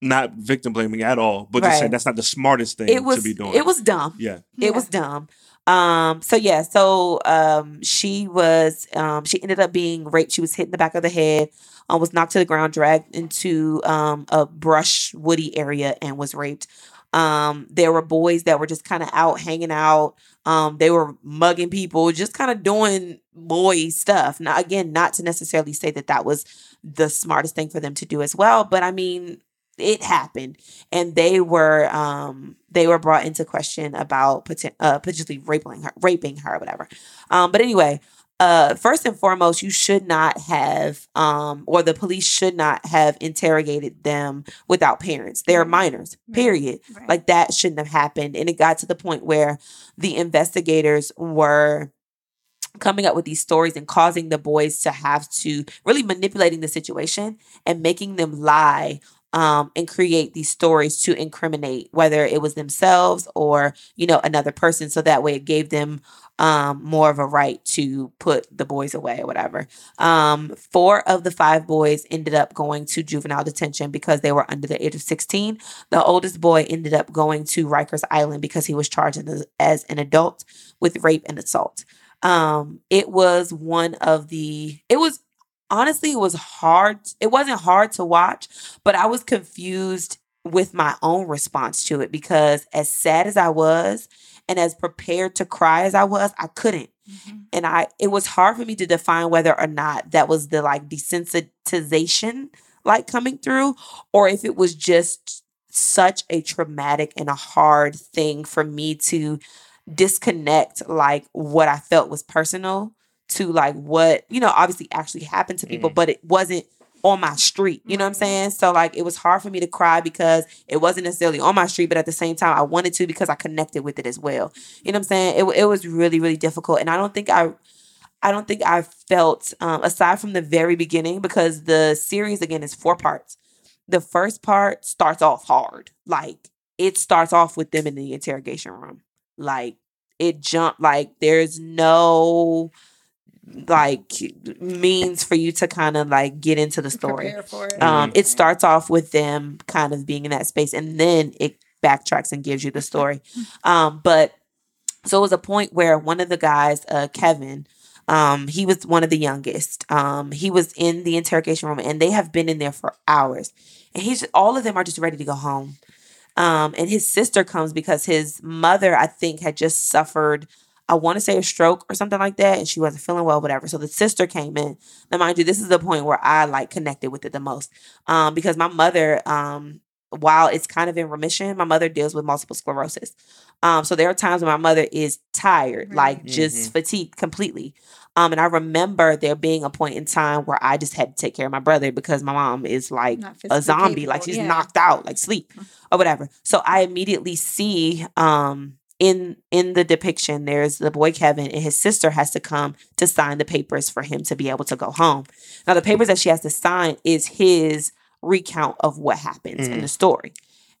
not victim blaming at all, but just saying that's not the smartest thing It was to be doing. it was dumb. yeah. It was dumb. Um, so yeah, so um she was um she ended up being raped. She was hit in the back of the head, um, was knocked to the ground, dragged into um a brush woody area and was raped. Um, there were boys that were just kind of out hanging out. Um, they were mugging people, just kind of doing boy stuff. Now, again, not to necessarily say that that was the smartest thing for them to do as well, but I mean, it happened, and they were um they were brought into question about uh, potentially raping her, raping her, whatever. Um, but anyway, uh, first and foremost, you should not have, um, or the police should not have interrogated them without parents. They're minors, Right. period. Right. Like that shouldn't have happened. And it got to the point where the investigators were coming up with these stories and causing the boys to have to really manipulating the situation and making them lie um, and create these stories to incriminate whether it was themselves or you know another person so that way it gave them um, more of a right to put the boys away or whatever. Um, four of the five boys ended up going to juvenile detention because they were under the age of 16 the oldest boy ended up going to rikers island because he was charged as, an adult with rape and assault. Um it was one of the it was honestly it was hard it wasn't hard to watch but i was confused with my own response to it because as sad as i was and as prepared to cry as i was i couldn't Mm-hmm. and i it was hard for me to define whether or not that was the like desensitization like coming through or if it was just such a traumatic and a hard thing for me to disconnect like what I felt was personal to like what, you know, obviously actually happened to people, Mhm. but it wasn't on my street. You know what I'm saying? So like it was hard for me to cry because it wasn't necessarily on my street, but at the same time I wanted to because I connected with it as well. You know what I'm saying? It it was really really difficult and I don't think I I don't think I felt um, aside from the very beginning because the series again is four parts. The first part starts off hard. Like it starts off with them in the interrogation room. Like it jumped like there's no like means for you to kind of like get into the story. For it. Um, Mhm. it starts off with them kind of being in that space, and then it backtracks and gives you the story. Um, but so it was a point where one of the guys, uh, Kevin, um, he was one of the youngest. Um, he was in the interrogation room, and they have been in there for hours. And he's all of them are just ready to go home. Um, and his sister comes because his mother, I think, had just suffered. I want to say a stroke or something like that, and she wasn't feeling well, whatever. So the sister came in. Now, mind you, this is the point where I like connected with it the most, um, because my mother, um, while it's kind of in remission, my mother deals with multiple sclerosis. Um, so there are times when my mother is tired, like Right. just fatigued completely. Um, and I remember there being a point in time where I just had to take care of my brother because my mom is like a physically zombie, like she's yeah. knocked out, like sleep or whatever. So I immediately see um in in the depiction there's the boy Kevin and his sister has to come to sign the papers for him to be able to go home. Now the papers that she has to sign is his recount of what happens in Mhm. the story.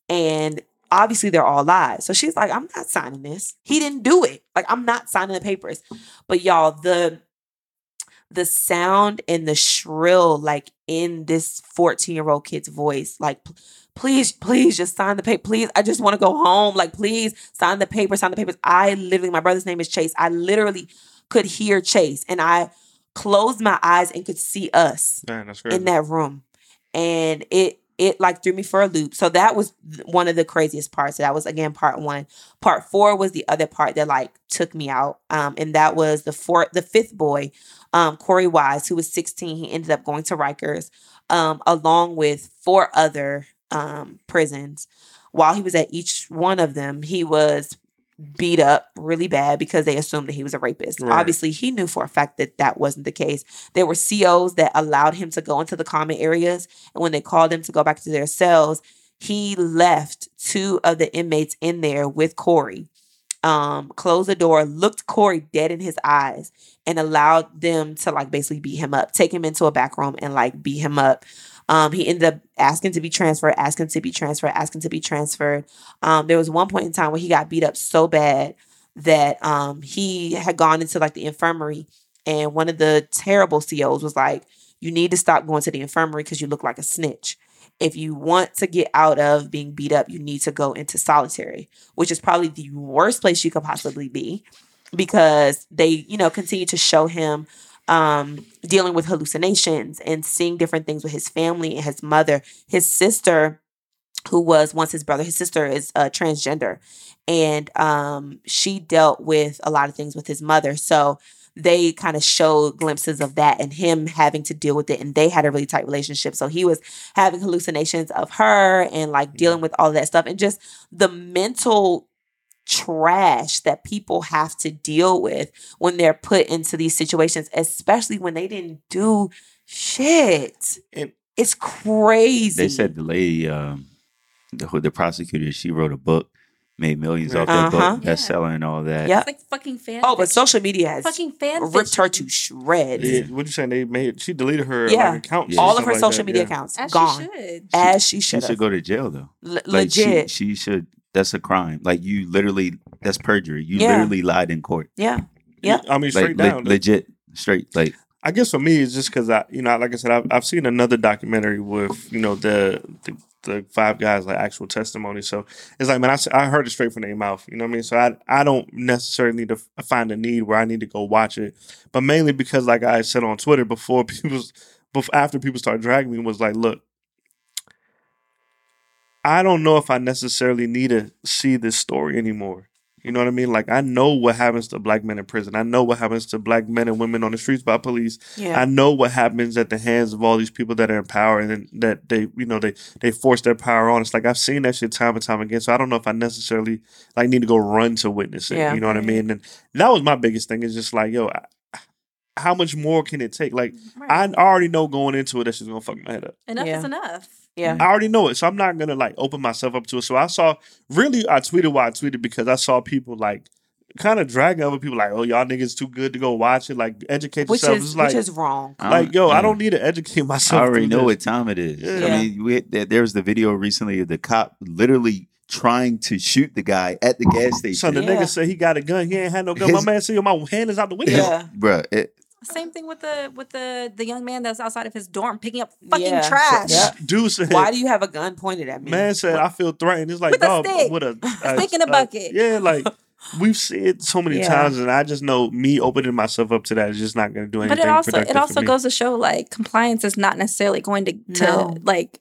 And obviously they're all lies. So she's like, I'm not signing this. He didn't do it. Like I'm not signing the papers. But y'all, the the sound and the shrill, like in this 14 year old kid's voice, like, please, please just sign the paper. Please, I just want to go home. Like, please sign the paper, sign the papers. I literally, my brother's name is Chase. I literally could hear Chase and I closed my eyes and could see us Man, in that room and it it like threw me for a loop so that was one of the craziest parts that was again part one part four was the other part that like took me out um and that was the fourth the fifth boy um Korey Wise who was 16 he ended up going to rikers um along with four other um prisons while he was at each one of them he was beat up really bad because they assumed that he was a rapist. Right. Obviously, he knew for a fact that that wasn't the case. There were COs that allowed him to go into the common areas, and when they called him to go back to their cells, he left two of the inmates in there with Korey. Um, closed the door, looked Korey dead in his eyes, and allowed them to like basically beat him up, take him into a back room and like beat him up. Um, he ended up asking to be transferred, asking to be transferred, asking to be transferred. Um, there was one point in time where he got beat up so bad that um, he had gone into like the infirmary, and one of the terrible COs was like, "You need to stop going to the infirmary because you look like a snitch. If you want to get out of being beat up, you need to go into solitary, which is probably the worst place you could possibly be." Because they, you know, continue to show him um dealing with hallucinations and seeing different things with his family and his mother his sister who was once his brother his sister is uh, transgender. And um she dealt with a lot of things with his mother. So they kind of showed glimpses of that and him having to deal with it. And they had a really tight relationship. So he was having hallucinations of her and like dealing with all that stuff. And just the mental trash that people have to deal with when they're put into these situations, especially when they didn't do shit. And- it's crazy. They said the lady, um, the, who- the prosecutor, she wrote a book made millions off Uh-huh. that book, Yeah. bestseller and all that. Yeah, like fucking fan. Oh, but social media has fucking fan ripped her to shreds. Yeah, what you saying? They made she deleted her Yeah. like, account. Yeah. All of her like social that, media yeah. accounts As gone she should. as she should. She should should go to jail though. Le- Like she, legit. she should. That's a crime. Like you literally, that's perjury. You Yeah. literally lied in court. yeah. Yeah. I mean, straight Like le- down. legit, straight. Like I guess for me, it's just because I, you know, like I said, I've, I've seen another documentary with, you know, the, the the five guys like actual testimony. So it's like, man, I, I heard it straight from their mouth. You know what I mean? So I I don't necessarily need to find a need where I need to go watch it, but mainly because, like I said on Twitter before (laughs) people, before after people start dragging me, was like, look. I don't know if I necessarily need to see this story anymore. You know what I mean? Like I know what happens to black men in prison. I know what happens to black men and women on the streets by police. Yeah. I know what happens at the hands of all these people that are in power and then that they, you know, they they force their power on. It's like I've seen that shit time and time again. So I don't know if I necessarily like need to go run to witness it. Yeah. You know what I mean? And that was my biggest thing. Is just like, yo, I, how much more can it take? Like Right. I already know going into it that she's gonna fuck my head up. enough Yeah. is enough. Yeah. I already know it, so I'm not gonna like open myself up to it. So I saw really I tweeted why I tweeted because I saw people like kind of dragging other people like, oh y'all niggas too good to go watch it. Like educate Which yourself. is It's like which is wrong. Like don't- yo, I don't need to educate (laughs) myself. I already know this. what time it is. Yeah. I mean, we, there, there was the video recently of the cop literally trying to shoot the guy at the gas station. Son, the Yeah. nigga said he got a gun. He ain't had no gun. His- my man said, yo, my hand is out the (laughs) window. Yeah. Bruh, it, Same thing with the with the the young man that's outside of his dorm picking up fucking Yeah. trash. Yeah. Dude said, Why do you have a gun pointed at me? man said, I feel threatened. It's like, With a dog, stick. with a, (laughs) stick in a bucket. yeah, like we've seen it so many Yeah. times, and I just know me opening myself up to that is just not going to do anything. But it also productive it for also me. goes to show like compliance is not necessarily going to to No. like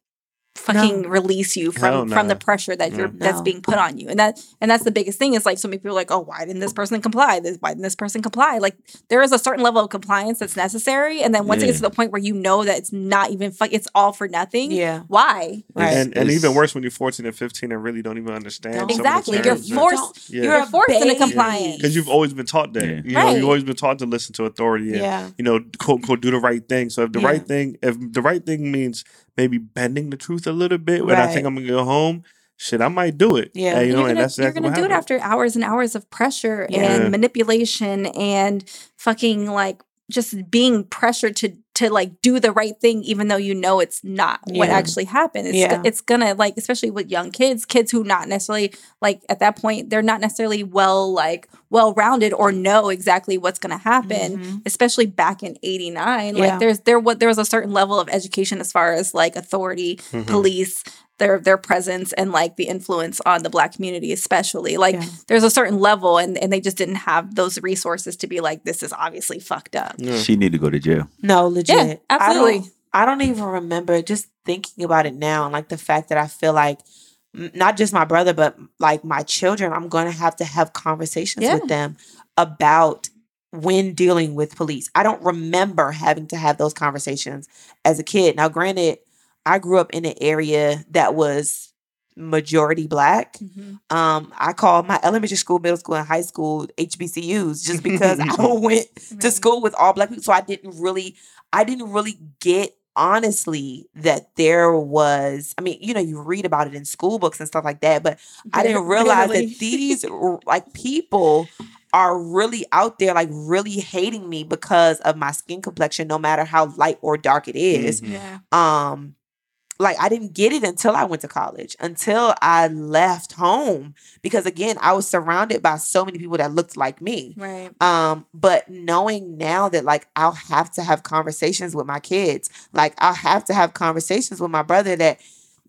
fucking No. release you Hell from from the pressure that you're mm. No. that's being put on you. And that and that's the biggest thing is like so many people are like, "Oh, why didn't this person comply? This why didn't this person comply?" Like there is a certain level of compliance that's necessary and then once it gets to the point where you know that it's not even fuck it's all for nothing. Yeah. Why? Right. and, and It's- even worse when you're 14 and 15 and really don't even understand. Don't. Exactly. You're forced don't- Yeah. you're forced into compliance. because you've always been taught that. Yeah. You know, Right. you've always been taught to listen to authority and Yeah. you know, quote unquote, do the right thing. So if the Yeah. right thing, if the right thing means maybe bending the truth a little bit, when I think I'm gonna go home, shit, I might do it. Yeah. And, you know, you're gonna, that's you're gonna do it after hours and hours of pressure Yeah. and manipulation and fucking like just being pressured to to like do the right thing even though you know it's not what actually happened it's, Yeah. it's gonna like especially with young kids kids who not necessarily like at that point they're not necessarily well like well rounded or know exactly what's gonna happen Mhm. especially back in 89 Yeah. like there's there what there was a certain level of education as far as like authority Mhm. police their their presence and like the influence on the black community especially like Yeah. there's a certain level and and they just didn't have those resources to be like this is obviously fucked up Yeah. she need to go to jail. No, legit. absolutely. I don't, I don't even remember just thinking about it now. and Like the fact that I feel like not just my brother, but like my children, I'm going to have to have conversations Yeah. with them about when dealing with police. I don't remember having to have those conversations as a kid. Now, granted, I grew up in an area that was majority black. Um, I called my elementary school, middle school, and high school HBCUs just because (laughs) I (laughs) went to school with all black people. So I didn't really, I didn't really get honestly that there was. I mean, you know, you read about it in school books and stuff like that, but I didn't realize that (laughs) these like people are really out there, like really hating me because of my skin complexion, no matter how light or dark it is Mhm. yeah um like I didn't get it until I went to college, until I left home because again, I was surrounded by so many people that looked like me. right Um but knowing now that like I'll have to have conversations with my kids, like I'll have to have conversations with my brother that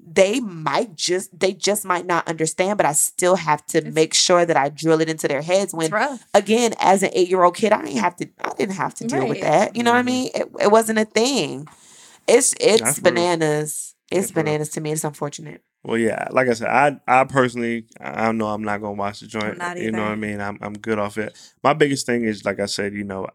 they might just they just might not understand, but I still have to It's- make sure that I drill it into their heads when again, as an eight year old kid, I didn't have to. I didn't have to deal with that. You know what I Mhm. mean? It, it wasn't a thing. It's it's That's real. bananas. It's bananas to me. It's unfortunate. Well, yeah, like I said, I I personally I know I'm not gonna watch the joint. not you know what I mean? I'm I'm good off it. My biggest thing is like I said, you know,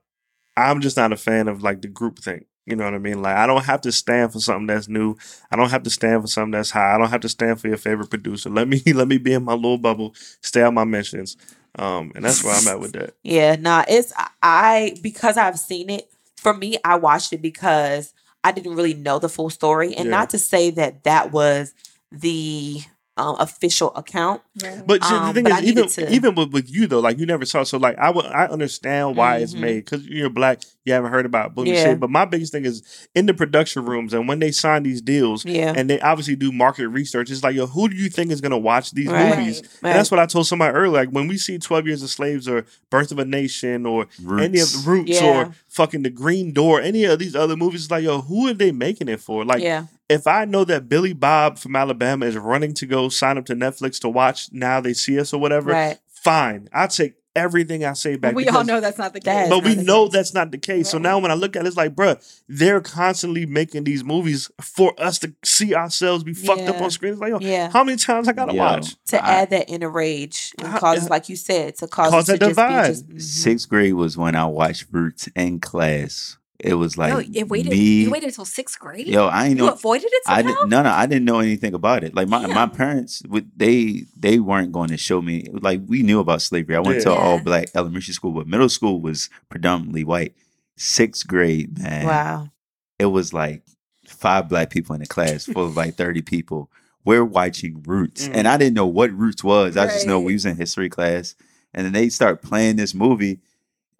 I'm just not a fan of like the group thing. You know what I mean? Like I don't have to stand for something that's new. I don't have to stand for something that's high. I don't have to stand for your favorite producer. Let me (laughs) let me be in my little bubble, stay on my mentions. Um, and that's where I'm at with that. (laughs) Yeah, nah. It's I because I've seen it. For me, I watched it because I didn't really know the full story, and Yeah. not to say that that was the um, official account. Right. But Um, the thing but I is, even to- even with, with you though, like you never saw. So like I would I understand why it's Mhm. made because you're black. You haven't heard about boom Yeah. shit. But my biggest thing is in the production rooms and when they sign these deals Yeah, and they obviously do market research. It's like yo, who do you think is gonna watch these Right. movies? Right. And that's what I told somebody earlier. Like when we see Twelve Years of Slaves or Birth of a Nation or any of Roots. the Roots Yeah. or fucking The Green Door, any of these other movies, it's like yo, who are they making it for? Like yeah, if I know that Billy Bob from Alabama is running to go sign up to Netflix to watch Now They See Us or whatever, right. fine. I take everything I say back. we all know that's not the case. but we know case. that's not the case. So now when I look at it, it's like, bruh, they're constantly making these movies for us to see ourselves be fucked up on screen. It's like, yo, Yeah, how many times I gotta Yo, watch? to I- add that inner rage and cause, like you said, to cause, Cause it to that just be divide. just- mhm. Sixth grade was when I watched Roots in class. It was like no, it waited. me. You waited until sixth grade. Yo, I ain't know. you avoided it I somehow. didn't. No, no, I didn't know anything about it. Like my my parents, would they they weren't going to show me. Like we knew about slavery. I went to Yeah. all black elementary school, but middle school was predominantly white. Sixth grade, man. Wow. It was like five black people in a class full of like thirty people. We're watching Roots, Mm. and I didn't know what Roots was. I just know we was in history class, and then they start playing this movie,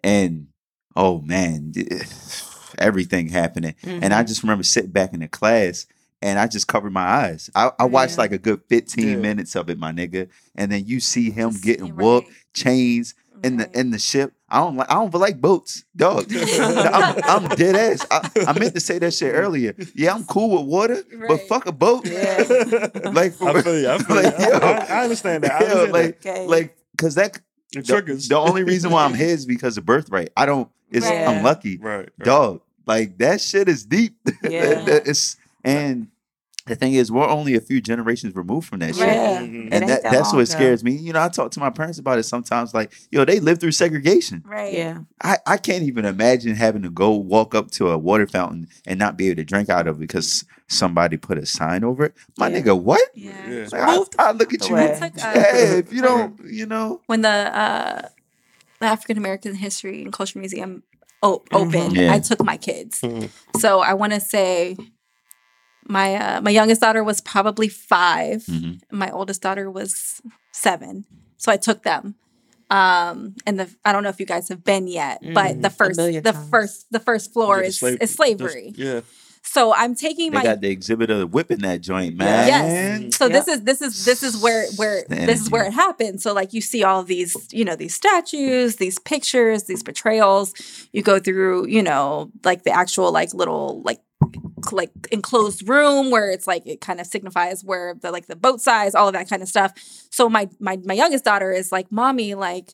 and oh man, everything happening. And I Mhm. just remember sitting back in the class and I just covered my eyes. I, I watched Yeah. like a good 15 Yeah. minutes of it, my nigga. And then you see him Just getting see, whooped, right. chains in the in the ship. I don't like I don't like boats, dog. (laughs) I'm, I'm dead ass. I, I meant to say that shit earlier. Yeah, I'm cool with water, but fuck a boat. Yeah. (laughs) like for I feel you. I (laughs) feel you. Yo. I, I understand that. I Yo, understand like Okay. like because that that. It the, triggers. the only reason why I'm (laughs) here is because of birthright. I don't. It's Right. I'm lucky right, right. dog like that shit is deep (laughs) Yeah. it's and the thing is we're only a few generations removed from that shit Yeah. Mhm. And that, that that's what ago. scares me you know i talk to my parents about it sometimes like yo they lived through segregation Right. Yeah. I, I can't even imagine having to go walk up to a water fountain and not be able to drink out of it because somebody put a sign over it my Yeah. nigga what Yeah. Yeah. like, I, Move I look at you way. It's like, uh, hey, if you don't (laughs) you know when the uh, the African American History and Culture Museum o- opened, Yeah. I took my kids. Mhm. So I want to say my uh, my youngest daughter was probably 5 Mhm. My oldest daughter was seven. So I took them. Um, and the I don't know if you guys have been yet, but Mm, the first the times. first the first floor is, slave- is slavery. Yeah. So I'm taking they my got the exhibit of the whip in that joint man Yes. So Yep. this is this is this is where where this is where it energy. happens. So like you see all these, you know, these statues, these pictures, these portrayals. You go through, you know, like the actual like little like like enclosed room where it's like it kind of signifies where the like the boat size, all of that kind of stuff. So my my my youngest daughter is like, "Mommy, like,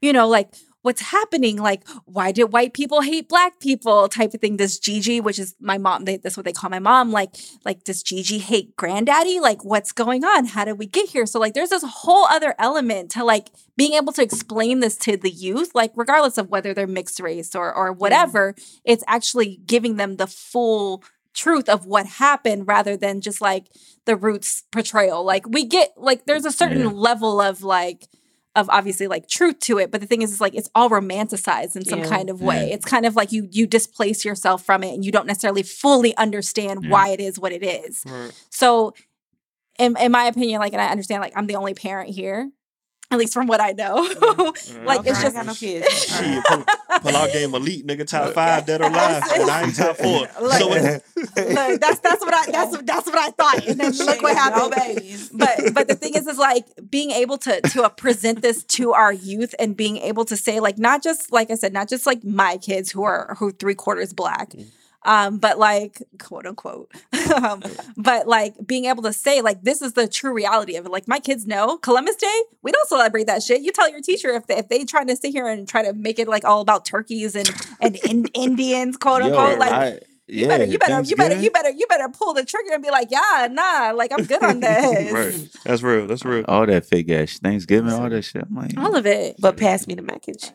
you know, like what's happening? Like, why did white people hate black people? Type of thing. Does Gigi, which is my mom, they, that's what they call my mom, like, like does Gigi hate granddaddy? Like, what's going on? How did we get here? So like, there's this whole other element to like being able to explain this to the youth, like regardless of whether they're mixed race or or whatever, it's actually giving them the full truth of what happened rather than just like the roots portrayal. Like we get like there's a certain Yeah. level of like of obviously like truth to it, but the thing is, is like it's all romanticized in some Yeah. kind of way. Yeah. It's kind of like you you displace yourself from it and you don't necessarily fully understand Yeah. why it is what it is. Right. So in, in my opinion, like and I understand like I'm the only parent here, at least from what I know. Mm-hmm. (laughs) Mm-hmm. like Okay, it's I just got no kids. Shit, pull, pull out game (laughs) elite nigga top five dead or alive (laughs) and I ain't top four. Look. So it, Look, that's that's what I that's that's what I thought. And then look what No happened. babies. but but the thing is is like being able to to uh, present this to our youth and being able to say like not just like I said not just like my kids who are who three quarters black mm. Um but like quote unquote (laughs) um, but like being able to say like this is the true reality of it. Like my kids know Columbus Day we don't celebrate that shit. You tell your teacher if they, if they trying to sit here and try to make it like all about turkeys and and in, Indians quote Yo, unquote like I- you yeah, better, you better, you better, Thanksgiving. you better, you better pull the trigger and be like, yeah, nah, like I'm good on (laughs) this. right. That's real. That's real. all that fake ass Thanksgiving, all that shit. I'm like, All of it. But pass me the mac and cheese.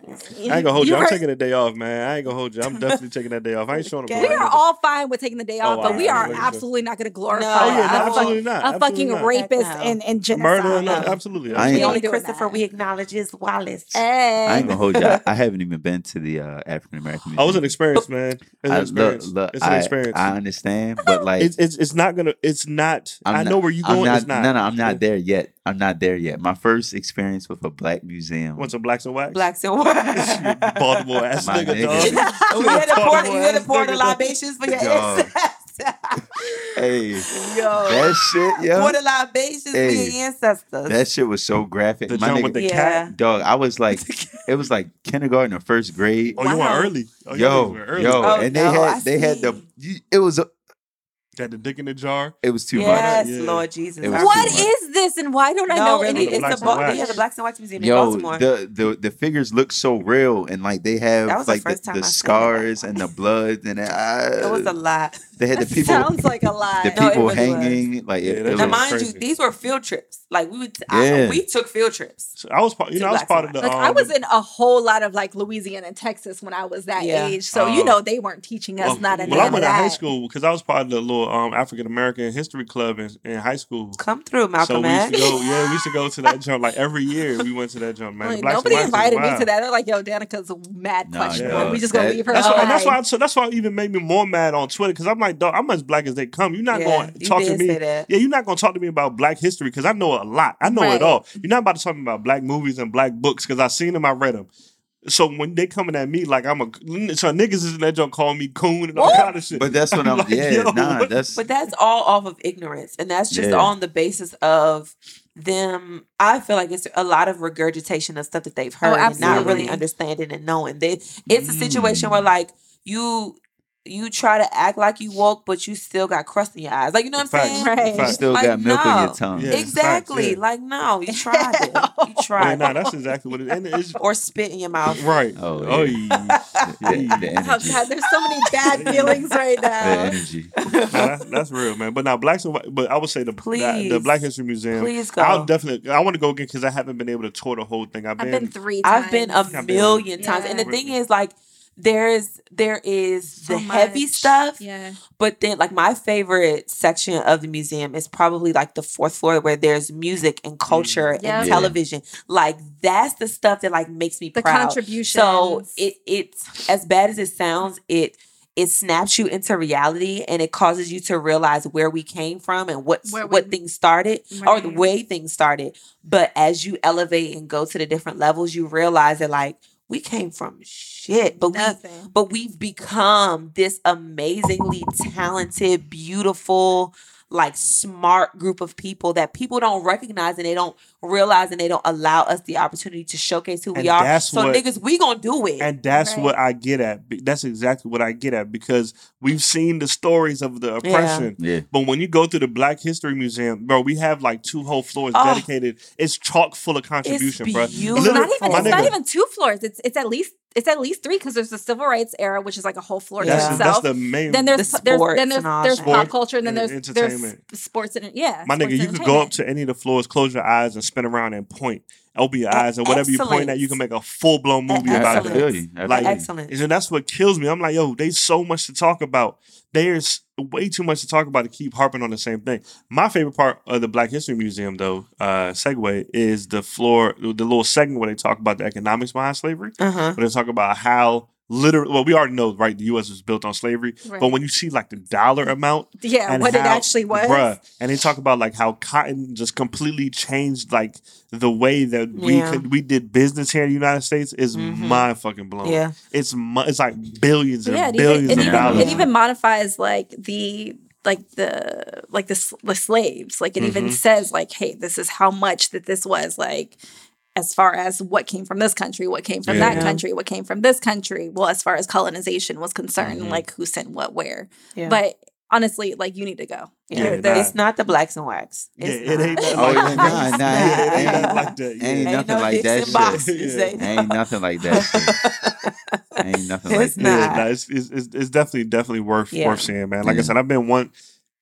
I ain't gonna hold you. I'm taking a day off, man. I ain't gonna hold you. I'm definitely taking that day off. I ain't showing up. We are all fine with taking the day off, Oh, but wow. we are Yeah. absolutely not going to glorify No, Oh yeah, no, a, absolutely not. a Absolutely fucking not. rapist no. and, and genocide. Murder, No. absolutely. I ain't- The only Christopher we acknowledge is Wallace. I ain't gonna hold you. I, I haven't even been to the uh, African American. I was an experience, man. It was an experience. Look, look, it's It's an I, experience. I understand, but (laughs) like it's, it's it's not gonna. It's not. I'm I not- know where you I'm going. not, it's not. No, no, I'm not there yet. I'm not there yet. My first experience with a black museum. What's a blacks and whites? Blacks and white. (laughs) Baltimore ass My nigga, nigga. dog. (laughs) you had to pour, you had to pour the Baltimore ass nigga, libations for your Dog. Ancestors. Hey, Yo, that shit, yo. pour the libations for Hey, your ancestors. That shit was so graphic. The My nigga, with the Yeah. cat. dog, I was like, (laughs) it was like kindergarten or first grade. Oh, you went early. Oh, you yo, early. yo, Oh, and they no, had I they had the. It was a, Got the dick in the jar. it was too yes, Yeah. Lord Jesus. It was I What too remember. much. is this and why don't I no, know really, any The it's Blacks the, and Ba- Whites. yeah, the Blacks and Whites Museum much. in Baltimore. the, the the figures look so real, and like they have That the like the, the I seen it. scars and the blood, and uh, it was a lot. they had the (laughs) people sounds like a lie. the No, it people really was. hanging like Yeah, it, it Now, was was, mind crazy. you, these were field trips. Like we would, I, Yeah. we took field trips. So I was part. You know, I was part of the. Like um, I was in a whole lot of like Louisiana and Texas when I was that Yeah. age, so you know they weren't teaching us Well, not well, enough I went to high school because I was part of the little um, African American history club in, in high school. Come through, Malcolm so we used X. to go. Yeah, we used to go to that jump like every year. We went to that jump, man. The Like, nobody Whites was invited me to that. They're like, "Yo, Danica's a mad Nah, questionable. yeah. we just gonna That- leave her That's why, behind." and that's why. So that's why it even made me more mad on Twitter because I'm like, dog, I'm as black as they come. You're not Yeah, going to you talk to me. say that. Yeah, you're not going to talk to me about Black history because I know a lot. I know Right. it all. You're not about to talk to me about Black movies and Black books because I've seen them. I read them. So when they coming at me like I'm a so niggas is in that joint calling me coon and all What? kind of shit. but that's what (laughs) I'm. like, yeah, yo, nah, what- that's But that's all off of ignorance. And that's just Yeah. on the basis of them. I feel like it's a lot of regurgitation of stuff that they've heard and not really understanding and knowing. They, it's a situation Mm. where like you you try to act like you woke, but you still got crust in your eyes. Like you know what I'm saying? Right. you still Like, got milk in no. your tongue. Yeah. Exactly. facts, yeah. Like no, you (laughs) tried it. You Yeah, tried nah, that's exactly what it is. And it's (laughs) Or spit in your mouth. right. Oh, Oh, (laughs) yeah. yeah. The, the Oh energy, God, there's so many bad feelings right now. the now. energy. Nah, that's, that's real, man. But now, blacks and white. But I would say the the, Please. the Black History Museum. Please go. I'll definitely. I want to go again because I haven't been able to tour the whole thing. I've been. I've been three. times. I've been a I've been- million times. And the thing is like there's there is So the heavy stuff Yeah. But then, like my favorite section of the museum is probably like the fourth floor where there's music and mm. culture Yeah. and Yeah. television. Like that's the stuff that like makes me The proud. contributions. So it it's as bad as it sounds, it it snaps you into reality and it causes you to realize where we came from and what Where we- what things started or the way things started. But as you elevate and go to the different levels, you realize that like we came from shit, but we but we've become this amazingly talented, beautiful, like smart group of people that people don't recognize and they don't realize and they don't allow us the opportunity to showcase who we are. that's So what- niggas, we gonna do it. and that's Right. what I get at. That's exactly what I get at because we've seen the stories of the oppression. Yeah. But when you go to the Black History Museum, bro, we have like two whole floors Oh. dedicated. It's chock full of contribution, bro. beautiful. It's not even. my It's not even two floors. It's it's at least it's at least three because there's the civil rights era, which is like a whole floor That's, to Yeah. that's itself. the main. then there's The there's then there's and there's pop culture and then and there's there's sports and yeah. my nigga, you could go up to any of the floors, close your eyes, and spin around and point. Open your eyes, and whatever you point at, you can make a full blown movie I, I about it. feel you. I Like. Excellent. And that's what kills me. I'm like, yo, there's so much to talk about. There's way too much to talk about to keep harping on the same thing. My favorite part of the Black History Museum, though, uh, segue, is the floor, the little segment where they talk about the economics behind slavery. Uh-huh. Where they talk about how literally, well, we already know, right? The U.S. was built on slavery, Right. but when you see like the dollar amount, yeah, what it actually was. bruh, and they talk about like how cotton just completely changed like the way that we Yeah. could we did business here in the United States is Mhm. mind fucking blown. Yeah. It's it's like billions and yeah, billions even, it of even, it even modifies like the like the like the, the slaves like it even Mhm. says like hey this is how much that this was like as far as what came from this country what came from that country what came from this country well as far as colonization was concerned Mhm. like who sent what where Yeah. but honestly like you need to go yeah, Yeah, it's not the blacks and wax. Yeah, It's it ain't not. nothing Oh, like that. nah, nah, it (laughs) ain't ain't- nothing like that. ain't Yeah. Ain't nothing no like that shit. boxes, Yeah. ain't Ain't nothing like that shit. (laughs) Ain't nothing like It's that. Yeah, not. it's, it's, it's, it's definitely definitely worth Yeah. worth seeing, man. Like I said, I've been one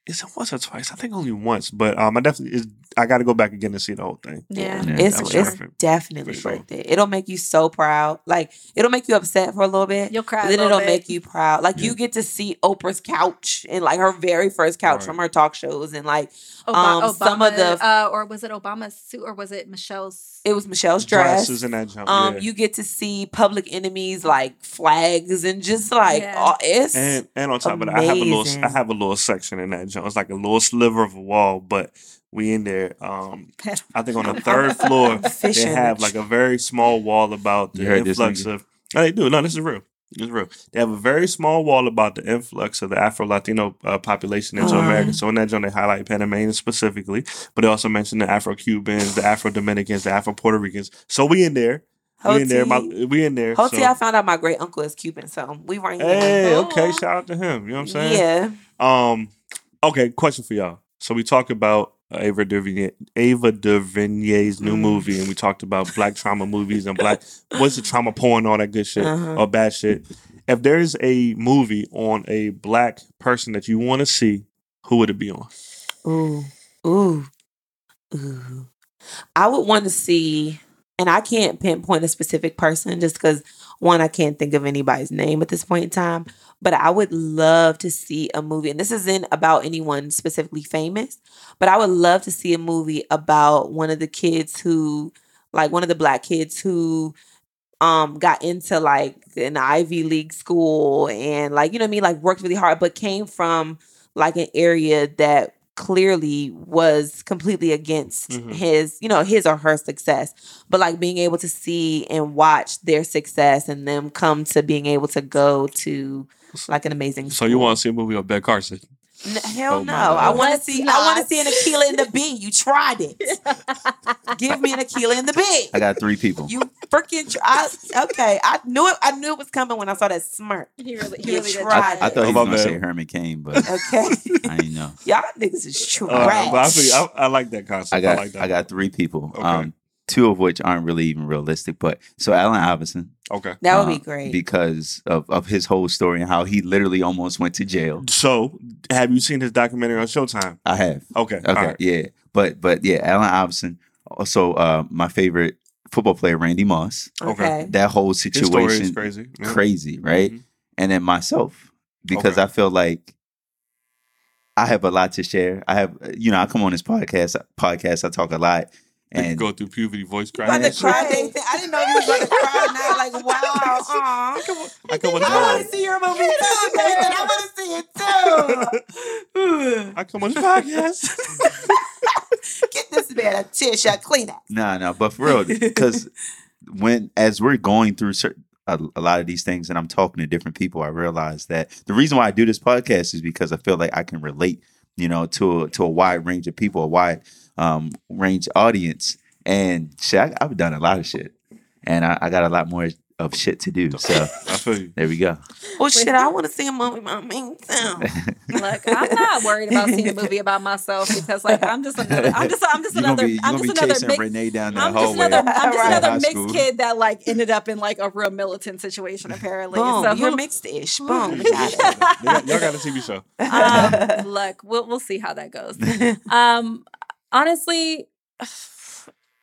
Is it once or twice? I think only once, but um, I definitely is. I got to go back again to see the whole thing. Yeah, Yeah. Yeah, it's it's perfect. definitely sure. worth it. It'll make you so proud. Like it'll make you upset for a little bit. You'll cry. But a then little it'll bit. make you proud. Like you get to see Oprah's couch and like her very first couch Right. from her talk shows and like Oba- um, some of the- uh, or was it Obama's suit, or was it Michelle's? it was Michelle's dress. Dresses in that jump. Um, yeah. you get to see public enemies like flags and just like Yeah. all, it's and and on top of that, I have a little. I have a little section in that jump. It's like a little sliver of a wall, but we in there. Um, I think on the (laughs) third floor (laughs) they have like a very small wall about the You heard this influx of. No, they do. No, this is real. This is real. They have a very small wall about the influx of the Afro Latino uh, population into Uh-huh. America. So in that joint, they highlight Panamanians specifically, but they also mention the Afro Cubans, the Afro Dominicans, the Afro Puerto Ricans. So we in there. We in there. My, we in there. Hoti, so- I found out my great uncle is Cuban, so we right here. Hey, okay. Oh. Shout out to him. You know what I'm saying? Yeah. Um, okay, question for y'all. So we talked about uh, Ava DuVernay, Ava DuVernay's new Mm. movie, and we talked about black trauma movies and black what's the trauma porn, all that good shit Uh-huh. or bad shit. If there's a movie on a black person that you want to see, who would it be on? Ooh, ooh, ooh. I would want to see, and I can't pinpoint a specific person just because one, I can't think of anybody's name at this point in time. But I would love to see a movie, and this isn't about anyone specifically famous, but I would love to see a movie about one of the kids who, like one of the black kids who um got into like an Ivy League school and like you know what I mean like worked really hard but came from like an area that clearly was completely against Mhm. his you know his or her success but like being able to see and watch their success and them come to being able to go to like an amazing So you want to see a movie of Ben Carson? N- hell Oh no. I want to Let's see I want to see an Akeelah and the Bee you tried it (laughs) give me an Akeelah and the Bee I got three people. you freaking tr- I, okay I knew it I knew it was coming when I saw that smirk He really, he You really tried. I, I thought he was gonna say Herman Cain, but okay I didn't know. (laughs) y'all niggas is trash Uh, but I, feel, I, I like that concept. I got like that. I got three people. Okay. Um, two of which aren't really even realistic. But so Allen Iverson, okay. that would uh, be great because of, of his whole story and how he literally almost went to jail. So, have you seen his documentary on Showtime? I have. Okay. Okay, All right. yeah, but but yeah, Allen Iverson. Also, uh, my favorite football player, Randy Moss. okay. okay That whole His story is situation, crazy. Yeah. crazy, right? Mhm. And then myself, because Okay. I feel like I have a lot to share. I have, you know, I come on this podcast. Podcast, I talk a lot, You and go through puberty voice You about crying. to cry, Nathan? I didn't know you was about to cry now. Like, (laughs) wow. Aw. I come on uh-huh. I (laughs) want to see your movie too, Nathan. I want to see it too. I come on this podcast. Get this man a tissue, clean it. No, no, but for real, because when as we're going through certain a, a lot of these things, and I'm talking to different people, I realize that the reason why I do this podcast is because I feel like I can relate, you know, to a, to a wide range of people, a wide um, range audience, and shit, I, I've done a lot of shit, and I, I got a lot more of shit to do. So (laughs) I feel you. there we go. Well, shit, I want to see a movie about me too. (laughs) Look, I'm not worried about seeing a movie about myself because, like, I'm just another. I'm just. I'm just You're another. be you're I'm gonna be just another. chasing Mix, Renee down that I'm just another. I'm just Right. another mixed school. kid that like ended up in like a real militant situation. Apparently, Boom, so you're mixed-ish. Boom, (laughs) got it. Y'all y'all got a TV show. um, look, we'll we'll see how that goes. Um, honestly, (sighs)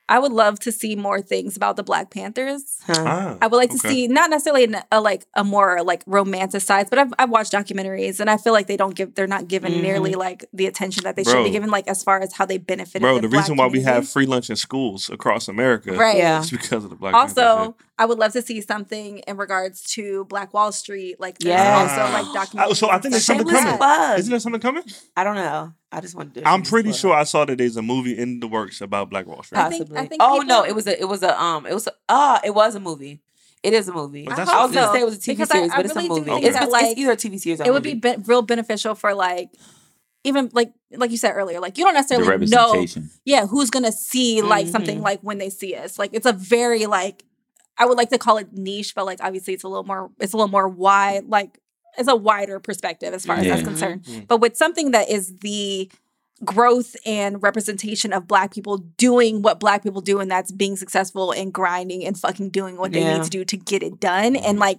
I would love to see more things about the Black Panthers. Huh. Ah, I would like to okay. see not necessarily an, a like a more like romanticized, but I've I've watched documentaries and I feel like they don't give they're not given Mhm. nearly like the attention that they should be given, like as far as how they benefited. Bro, the, the Black reason why we have free lunch in schools across America right. Yeah. is because of the Black Panthers, Also, I would love to see something in regards to Black Wall Street. Like, yeah, also like Ah. documentaries. so I think there's something stuff Shameless like coming. that. Isn't there something coming? I don't know. I just wanted to. I'm pretty sure. I saw that there's a movie in the works about Black Wall Street. I think- Possibly. I think oh people- no, it was a. It was a. Um. It was. A, ah. It was a movie. It is a movie. But I, was gonna say it was a TV because I- series, I but it's really a movie. think It's, that, it's like, either a TV series. Or a It would be movie. be- real beneficial for like, even like like you said earlier, like you don't necessarily know, yeah, who's gonna see like something Mhm. like when they see us. Like it's a very like, I would like to call it niche, but like obviously it's a little more, it's a little more wide, like it's a wider perspective as far as that's Yeah. concerned. Mhm. But with something that is the growth and representation of black people doing what black people do and that's being successful and grinding and fucking doing what they Yeah. need to do to get it done Mm-hmm. and like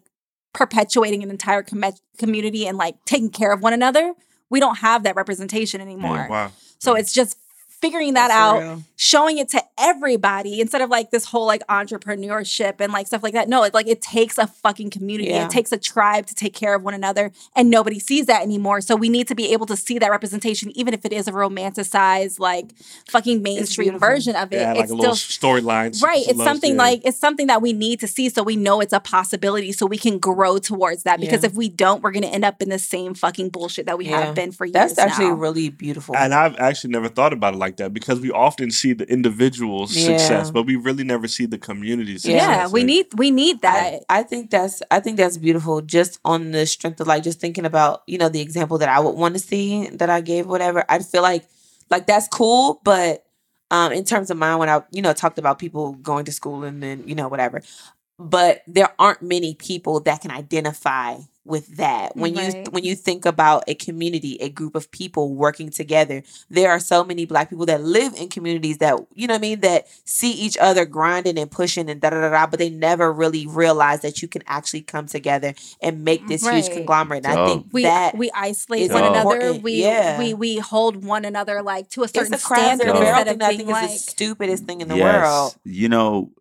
perpetuating an entire com- community and like taking care of one another we don't have that representation anymore. Wow. So it's just figuring that That's out, real. showing it to everybody instead of like this whole like entrepreneurship and like stuff like that. No, it's like it takes a fucking community. Yeah. It takes a tribe to take care of one another and nobody sees that anymore. So we need to be able to see that representation even if it is a romanticized like fucking mainstream version of it. Yeah, like it's a little still storyline. Right. It's loves- something yeah. like it's something that we need to see so we know it's a possibility so we can grow towards that. Because Yeah. if we don't, we're gonna end up in the same fucking bullshit that we Yeah. have been for years. That's actually now. really beautiful. And I've actually never thought about it like that because we often see the individual's Yeah. success, but we really never see the community's success. yeah, we Like, need we need that. I, I think that's I think that's beautiful just on the strength of like just thinking about, you know, the example that I would want to see that I gave whatever. I feel like like that's cool, but um in terms of mine when I, you know, talked about people going to school and then, you know, whatever. But there aren't many people that can identify with that. When you when you think about a community, a group of people working together, there are so many black people that live in communities that you know what I mean that see each other grinding and pushing and da da da da, but they never really realize that you can actually come together and make this huge conglomerate. And I think we that we isolate is one another. We Yeah. we we hold one another like to a it's certain a standard and Dog. barrel instead of that being think like is the stupidest thing in the Yes. world. You know,